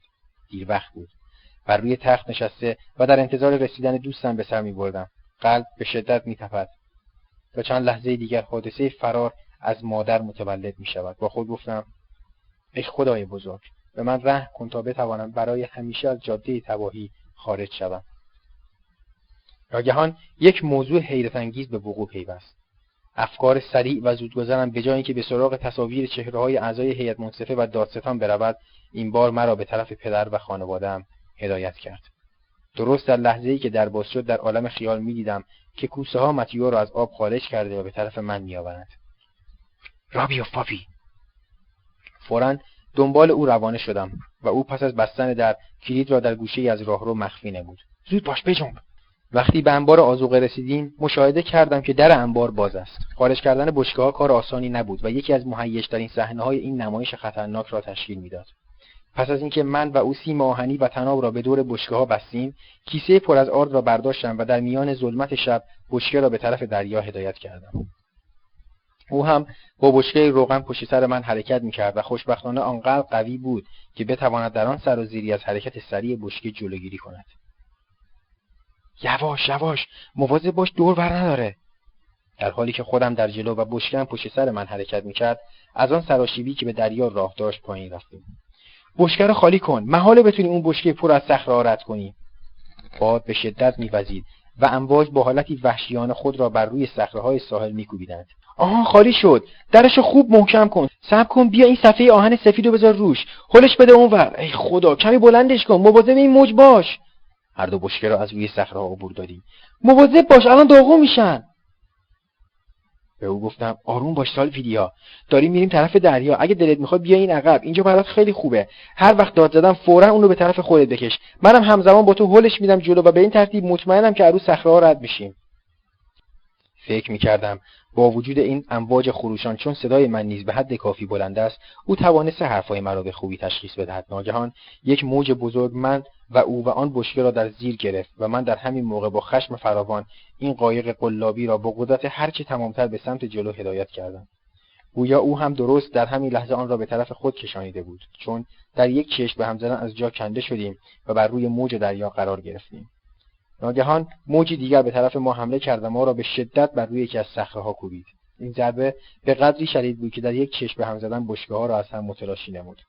دیر وقت بود. بر روی تخت نشسته و در انتظار رسیدن دوستم به سر میبردم. قلب به شدت میتپد. و چند لحظه دیگر حادثه فرار از مادر متولد می شود با خود گفتم ای خدای بزرگ به من ره کن تا بتوانم برای همیشه از جاده تباهی خارج شوم. ناگهان یک موضوع حیرت انگیز به وقوع پیوست. افکار سریع و زودگذرم به جای اینکه به سراغ تصاویر چهره های اعضای هیئت منصفه و دادستان برود این بار مرا به طرف پدر و خانوادهام هدایت کرد. درست در لحظه ای که در باز شد در عالم خیال می‌دیدم که کوسه ها متیو را از آب خارج کرده و به طرف من میآورند. رابی و پاپی. فورا دنبال او روانه شدم و او پس از بستن در کلید را در گوشه از راهرو مخفی نمود. زود باش بجنب وقتی به انبار آزوقه رسیدیم مشاهده کردم که در انبار باز است. خارج کردن بشکه ها کار آسانی نبود و یکی از مهیجترین صحنه های این نمایش خطرناک را تشکیل می‌داد. پس از اینکه من و او سیم آهنی و تناب را به دور بشکه ها بستیم کیسه پر از آرد را برداشتم و در میان ظلمت شب بشکه را به طرف دریا هدایت کردم. او هم با بشکه روغن پشت سر من حرکت می‌کرد و خوشبختانه آنقدر قوی بود که بتواند در آن سر و زیری از حرکت سریع بشکه جلوگیری کند. یواش یواش مواظب باش دور بر نداره. در حالی که خودم در جلو و بشکم پشت سر من حرکت می‌کرد از آن سراشیبی که به دریا راه داشت پایین رفتیم. بشکه را خالی کن. محاله بتونی اون بشکه پر از صخره را رد کنی. باد به شدت میوزید و امواج با حالتی وحشیانه خود را بر روی صخره های ساحل میکوبیدند. آها خالی شد. درشو خوب محکم کن. صبر کن بیا این صفحه آهن سفید رو بذار روش. هلش بده اونور ای خدا کمی بلندش کن. مواظب این موج باش. هر دو بشکه را از روی صخره عبور دادیم. مواظب باش الان داغون میشن. به او گفتم آروم باش سال ویدیا داریم میریم طرف دریا. اگه دلت می‌خواد بیا این عقب. اینجا برات خیلی خوبه. هر وقت داد زدم فورا اون رو به طرف خودت بکش. منم همزمان با تو هلش میدم جلو و به این ترتیب مطمئنم که عروس صخره ها رد میشیم. فکر می‌کردم با وجود این امواج خروشان چون صدای من نیز به حد کافی بلند است او توانسته حرفهای مرا به خوبی تشخیص بدهد. ناگهان یک موج بزرگ من و او و آن بشکه را در زیر گرفت و من در همین موقع با خشم فراوان این قایق قلابی را با قدرت هرچه تمامتر به سمت جلو هدایت کردم. گویا او هم درست در همین لحظه آن را به طرف خود کشانیده بود چون در یک چشم به هم زدن از جا کنده شدیم و بر روی موج دریا قرار گرفتیم. ناگهان موجی دیگر به طرف ما حمله کرد و ما را به شدت بر روی یکی از ها کوبید. این ضربه به قدری شدید بود که در یک چشم به هم زدن بشکه ها را از هم متلاشی نمود.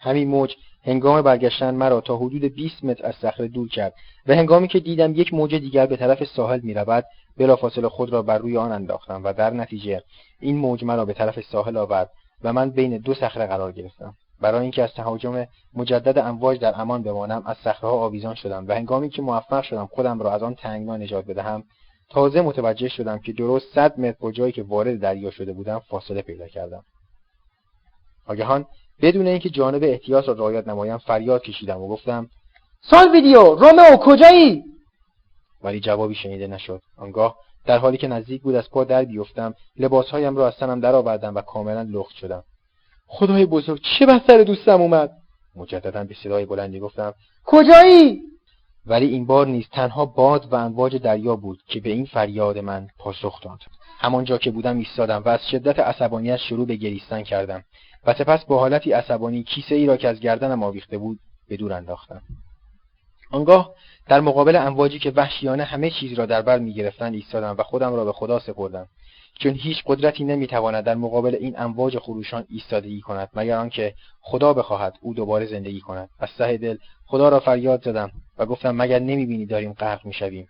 همین موج هنگام برگشتن مرا تا حدود 20 متر از صخره دور کرد و هنگامی که دیدم یک موج دیگر به طرف ساحل می‌رود بلافاصله خود را بر روی آن انداختم و در نتیجه این موج مرا به طرف ساحل آورد و من بین دو صخره قرار گرفتم. برای اینکه از تهاجم مجدد امواج در امان بمانم از صخرهها آویزان شدم و هنگامی که موفق شدم خودم را از آن تنگنا نجات بدهم تازه متوجه شدم که درست صد متر با جایی که وارد دریا شده بودم فاصله پیدا کردم. آگهان بدون اینکه جانب احتیاط را رعایت نمایم فریاد کشیدم و گفتم سال ویدیو رومئو کجایی؟ ولی جوابی شنیده نشد. آنگاه در حالی که نزدیک بود از پا در بیفتم لباسهایم را از تنم درآوردم و کاملا لخت شدم. خدای بزرگ چه بر سر دوستم اومد؟ مجددا به صدای بلندی گفتم کجایی؟ ولی این بار نیز تنها باد و امواج دریا بود که به این فریاد من پاسخ داد. همانجا که بودم ایستادم و از شدت عصبانیت شروع به گریستن کردم و سپس با حالتی عصبانی کیسه ای را که از گردنم آویخته بود به دور انداختم. آنگاه در مقابل امواجی که وحشیانه همه چیز را در بر می‌گرفتند ایستادم و خودم را به خدا سپردم. چون هیچ قدرتی نمی‌تواند در مقابل این امواج خروشان ایستادگی کند مگر آنکه خدا بخواهد او دوباره زندگی کند. از ته دل خدا را فریاد زدم و گفتم مگر نمی‌بینی داریم غرق می‌شویم؟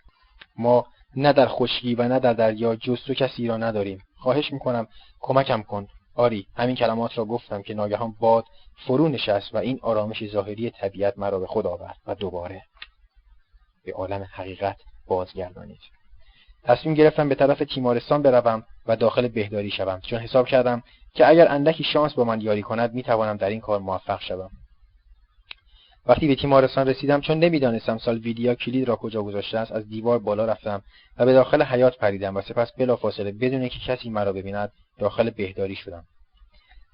ما نه در خشکی و نه در دریا جز تو کسی را نداریم. خواهش می‌کنم کمکم کن. آری همین کلمات را گفتم که ناگهان باد فرو نشست و این آرامش ظاهری طبیعت مرا به خود آورد و دوباره به عالم حقیقت بازگردانید. تصمیم گرفتم به طرف تیمارستان بروم و داخل بهداری شوم. چون حساب کردم که اگر اندکی شانس با من یاری کند می‌توانم در این کار موفق شوم. وقتی به تیمارستان رسیدم چون نمی‌دانستم سالویدیا کلید را کجا گذاشته است از دیوار بالا رفتم و به داخل حیات پریدم و سپس بلافاصله بدون اینکه کسی مرا ببیند داخل بهداری شدم.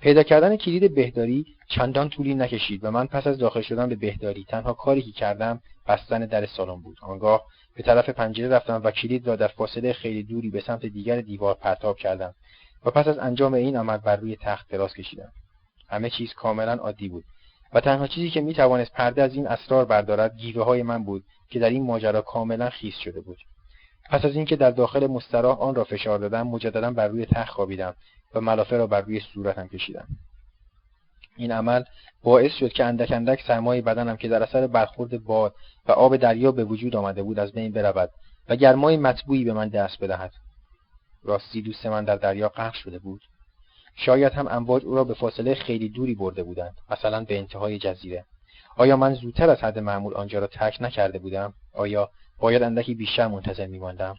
پیدا کردن کلید بهداری چندان طولی نکشید و من پس از داخل شدن به بهداری تنها کاری که کردم بستن در سالن بود. آنگاه به طرف پنجره رفتم و کلید را در فاصله خیلی دوری به سمت دیگر دیوار پرتاب کردم و پس از انجام این عمل بر روی تخت دراز کشیدم. همه چیز کاملا عادی بود و تنها چیزی که می‌توانست پرده از این اسرار بردارد گیوه های من بود که در این ماجرا کاملا خیس شده بود. پس از اینکه در داخل مستراح آن را فشار دادم مجددا بر روی تخت خوابیدم و ملافه را بر روی صورتم کشیدم. این عمل باعث شد که اندک اندک سرمای بدنم که در اثر برخورد باد و آب دریا به وجود آمده بود از بین برود و گرمای مطبوعی به من دست بدهد. راستی دوست من در دریا غرق شده بود. شاید هم امواج او را به فاصله خیلی دوری برده بودند مثلا به انتهای جزیره. آیا من زودتر از حد معمول آنجا را ترک نکرده بودم؟ آیا باید اندکی بیشتر منتظر میماندم؟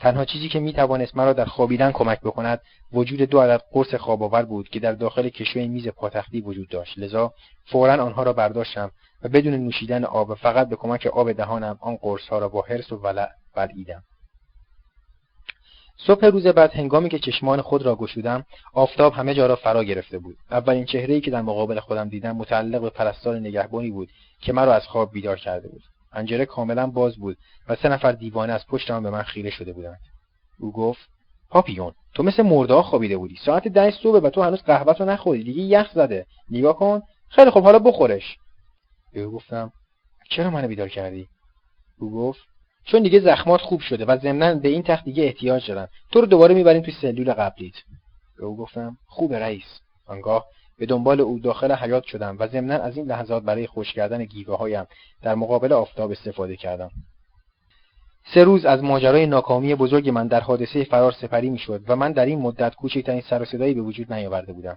تنها چیزی که می‌توانست مرا در خوابیدن کمک بکند وجود دو عدد قرص خوابآور بود که در داخل کشوی میز پاتختی وجود داشت. لذا فورا آنها را برداشتم و بدون نوشیدن آب و فقط به کمک آب دهانم آن قرصها را با حرس و ولع بلعیدم. صبح روز بعد هنگامی که چشمان خود را گشودم آفتاب همه جا را فرا گرفته بود. اولین چهره‌ای که در مقابل خودم دیدم متعلق به پرستار نگهبانی بود که مرا از خواب بیدار کرده بود. پنجره کاملا باز بود و سه نفر دیوانه از پشت آن به من خیره شده بودند. او گفت پاپیون تو مثل مرده خوابیده بودی. ساعت ده صبح و تو هنوز قهوه نخوردی. دیگه یخ زده. نگاه کن. خیلی خوب حالا بخورش. به او گفتم چرا منو بیدار کردی؟ او گفت چون دیگه زخمات خوب شده و ضمنا به این تخت دیگه احتیاج دارن تو رو دوباره می‌بریم توی سلول قبلیت. به او گفتم خوبه رئیس. آنگاه به دنبال او داخل حیات شدم و ضمنا از این لحظات برای خوش کردن گیوه هایم در مقابل آفتاب استفاده کردم. سه روز از ماجرای ناکامی بزرگ من در حادثه فرار سپری می‌شد و من در این مدت کوچکترین سر و صدایی به وجود نیاورده بودم.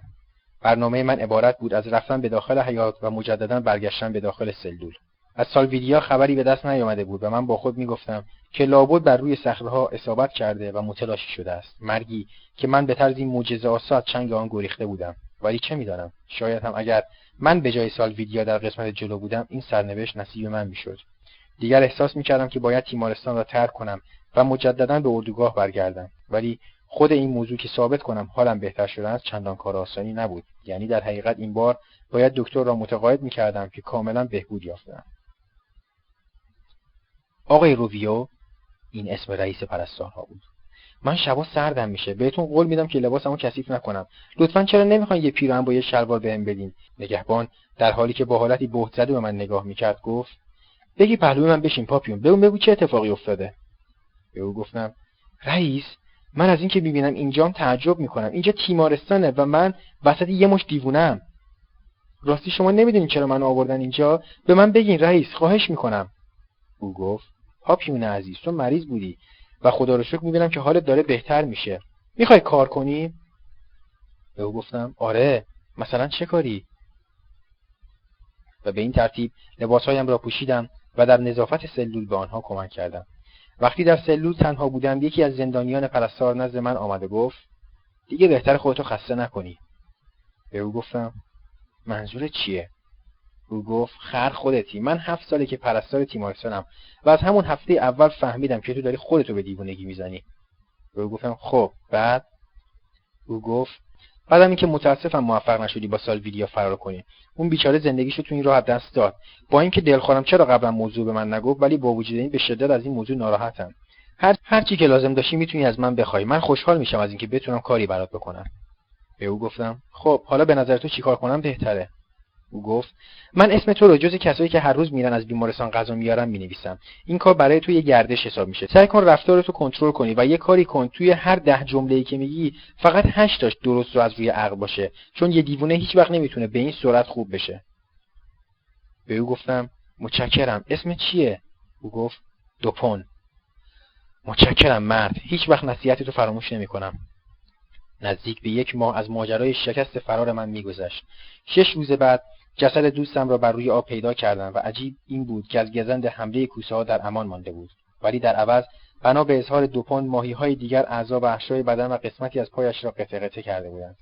برنامه من عبارت بود از رفتن به داخل حیات و مجددا برگشتن به داخل سلول. از سالویدیا خبری به دست نیامده بود و من با خود می‌گفتم که لابد بر روی صخرهها اصابت کرده و متلاشی شده است. مرگی که من به طرزی معجزه آسا چنگ آن گریخته بودم. ولی چه می‌دانم؟ شاید هم اگر من به جای سالویدیا در قسمت جلو بودم این سرنوشت نصیب من می‌شد. دیگر احساس می‌کردم که باید تیمارستان را ترک کنم و مجددا به اردوگاه برگردم. ولی خود این موضوع که ثابت کنم حالم بهتر شده است چندان کار آسانی نبود. یعنی در حقیقت این بار باید دکتر را متقاعد می‌کردم که کاملا بهبود یافتم. آقای روویو این اسم رئیس پرستارها بود. من شبا سردم میشه. بهتون قول میدم که لباسمو کثیف نکنم. لطفا چرا نمی‌خواین یه پیراهن با یه شلوار بهم بدین؟ نگهبان در حالی که با حالتی بهت زده به من نگاه می‌کرد گفت بگی پهلوی من بشین پاپیون بگو بگو چه اتفاقی افتاده. به او گفتم رئیس من از اینکه می‌بینم اینجام تعجب می‌کنم. اینجا تیمارستانه و من وسط یه مش دیوونم راستی شما نمی‌دونین چرا من آوردن اینجا؟ به من بگین رئیس خواهش می‌کنم. او گفت پاپیون عزیز تو مریض بودی. و خدا رو شکر می‌بینم که حالت داره بهتر میشه. می‌خوای کار کنی؟ به او گفتم آره. مثلا چه کاری؟ و به این ترتیب لباسهایم را پوشیدم و در نظافت سلول به آنها کمک کردم. وقتی در سلول تنها بودم یکی از زندانیان پرستار نزد من آمده گفت دیگه بهتر خودتو خسته نکنی. به او گفتم منظور چیه؟ او گفت خر خودتی. من هفت ساله که پرستار تیمارستانم و از همون هفته اول فهمیدم که تو داری خودتو به دیوونگی می‌زنی. او گفتم خب بعد؟ او گفت بعدم اینکه متاسفم موفق نشدی با سالویدیا فرار کنی. اون بیچاره زندگیشو تو این راه دست داد. با اینکه دلخورم چرا قبلا موضوع به من نگفت ولی با وجود این به شدت از این موضوع ناراحتم. هر هر چی که لازم داشتی می‌تونی از من بخوای. من خوشحال میشم از اینکه بتونم کاری برات بکنم. به او گفتم خب حالا به نظر تو چیکار کنم؟ بهتره. او گفت من اسم تو رو جز کسایی که هر روز میرن از بیمارستان غذا میارن می‌نویسم. این کار برای تو یه گردش حساب میشه. سعی کن رفتارتو کنترل کنی و یه کاری کن. توی هر ده جمله که میگی فقط هشتاش درست رو از روی عقل باشه. چون یه دیوونه هیچ وقت نمی‌تونه به این سرعت خوب بشه. به او گفتم متشکرم. اسم چیه؟ او گفت دوپون. متشکرم مرد. هیچ وقت نصیحتی تو فراموش نمی‌کنم. نزدیک به یک ماه از ماجرای شکست فرار من میگذشت. شش روز بعد جسد دوستم را بر روی آب پیدا کردم و عجیب این بود که از گزند حمله کوسه ها در امان مانده بود. ولی در عوض بنا به اظهار دوپون ماهی های دیگر اعضا و احشای بدن و قسمتی از پایش را قطع قطع کرده بودند.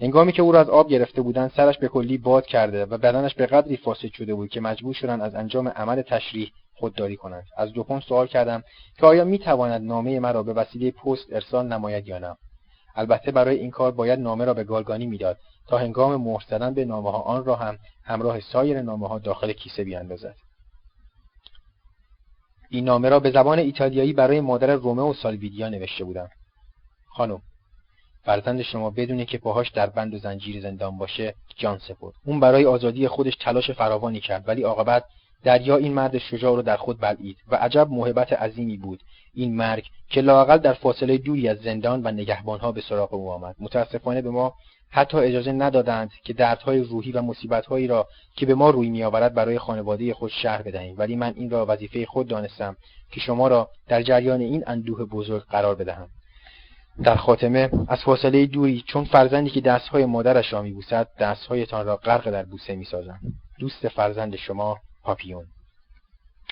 هنگامی که او را از آب گرفته بودند سرش به کلی باد کرده و بدنش به قدری فاسد شده بود که مجبور شدند از انجام عمل تشریح خودداری کنند. از دوپون سوال کردم که آیا می‌تواند نامه مرا به وسیله پست ارسال نماید یا نه؟ البته برای این کار باید نامه را به گالگانی می‌داد تا هنگام مهر زدن به نامه ها آن را هم همراه سایر نامه ها داخل کیسه بیاندازد. این نامه را به زبان ایتالیایی برای مادر رومه و سالویدیا نوشته بودم. خانم فرزند شما بدونه که پاهاش در بند و زنجیر زندان باشه جان سپرد. اون برای آزادی خودش تلاش فراوانی کرد ولی عاقبت دریا این مرد شجاع رو در خود بلعید و عجب محبت عظیمی بود. این مرگ که لاقل در فاصله دوری از زندان و نگهبانها به سراغ او آمد. متاسفانه به ما حتی اجازه ندادند که دردهای روحی و مصیبتهایی را که به ما روی میآورد برای خانواده خود شهر بدهیم. ولی من این را وظیفه خود دانستم که شما را در جریان این اندوه بزرگ قرار بدهم. در خاتمه از فاصله دوری چون فرزندی که دستهای مادرش را میبوسد دستهایتان را غرق در بوسه می‌سازم. دوست فرزند شما پاپیون.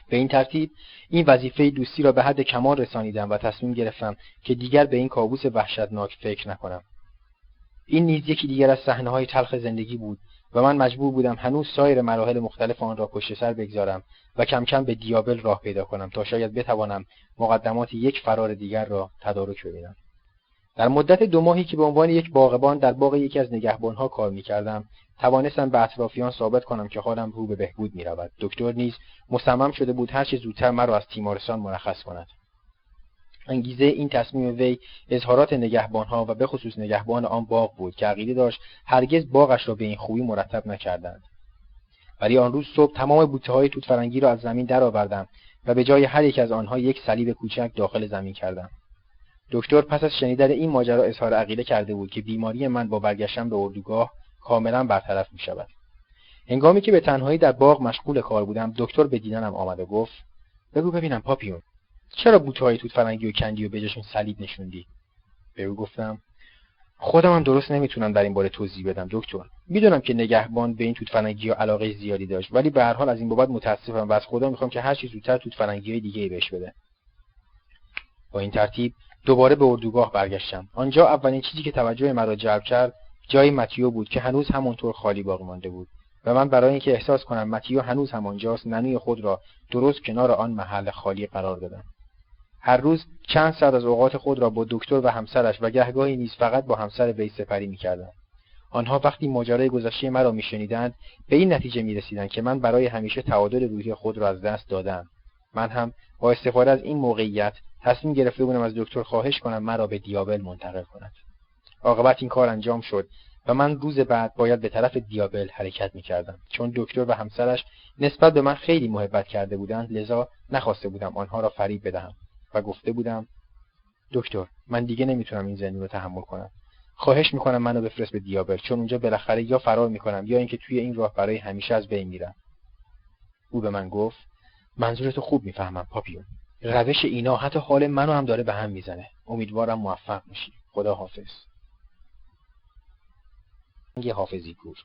به این ترتیب این وظیفه دوستی را به حد کمال رسانیدم و تصمیم گرفتم که دیگر به این کابوس وحشتناک فکر نکنم. این نیز یکی دیگر از صحنه های تلخ زندگی بود و من مجبور بودم هنوز سایر مراحل مختلف آن را پشت سر بگذارم و کم کم به دیابل راه پیدا کنم تا شاید بتوانم مقدمات یک فرار دیگر را تدارک ببینم. در مدت دو ماهی که به عنوان یک باغبان در باغ یکی از نگهبانها کار می‌کردم توانستم به اطرافیان ثابت کنم که حالم رو به بهبود می‌رود. دکتر نیز مصمم شده بود هر چه زودتر مرا از تیمارستان مرخص کند. انگیزه این تصمیم وی اظهارات نگهبانها و به خصوص نگهبان آن باغ بود که عقیده داشت هرگز باغش را به این خوبی مرتب نکردند. ولی آن روز صبح تمام بوته های توت فرنگی را از زمین درآوردم و به جای هر یک از آنها یک صلیب کوچک داخل زمین کردم. دکتر پس از شنیدن این ماجرا اظهار عقیده کرده بود که بیماری من با برگشتن به اردوگاه کاملا برطرف می شود. هنگامی که به تنهایی در باغ مشغول کار بودم دکتر به دیدنم آمد و گفت بگو ببینم پاپیون چرا بوته توت فرنگی و کندی و بجاشون صلیب نشوندی؟ به او گفتم خودم هم درست نمی‌تونم در این باره توضیح بدم دکتر. می‌دونم که نگهبان به این توت فرنگی علاقه زیادی داشت ولی به هر حال از این بابت متاسفم و از خدا می‌خوام که هر چی زودتر توت فرنگی های دیگه ای بهش بده. با این ترتیب دوباره به اردوگاه برگشتم. آنجا اولین چیزی که توجه مرا جلب کرد جای متیو بود که هنوز همونطور خالی باقی مانده بود. و من برای اینکه احساس کنم متیو هنوز همانجاست ننوی خود را درست کنار آن محل خالی قرار دادم. هر روز چند ساعت از اوقات خود را با دکتر و همسرش و گهگاهی نیز فقط با همسر وی سپری می‌کردم. آنها وقتی ماجرای گذشته مرا میشنیدند به این نتیجه می‌رسیدند که من برای همیشه تعادل روحی خود را از دست دادم. من هم با استفاده از این موقعیت تصمیم گرفته بودم از دکتر خواهش کنم مرا به دیابل منتقل کند. عاقبت این کار انجام شد و من روز بعد باید به طرف دیابل حرکت می‌کردم. چون دکتر و همسرش نسبت به من خیلی محبت کرده بودند لذا نخواسته بودم آنها را فریب بدهم و گفته بودم دکتر من دیگه نمی‌تونم این زندگی رو تحمل کنم. خواهش می‌کنم منو بفرست به دیابل چون اونجا بالاخره یا فرار می‌کنم یا اینکه توی این راه برای همیشه از بین میرم. او به من گفت منظورتو خوب می‌فهمم پاپیون روش اینا حتی حال منو هم داره به هم می‌زنه. امیدوارم موفق میشی خدا حافظ حافظی پور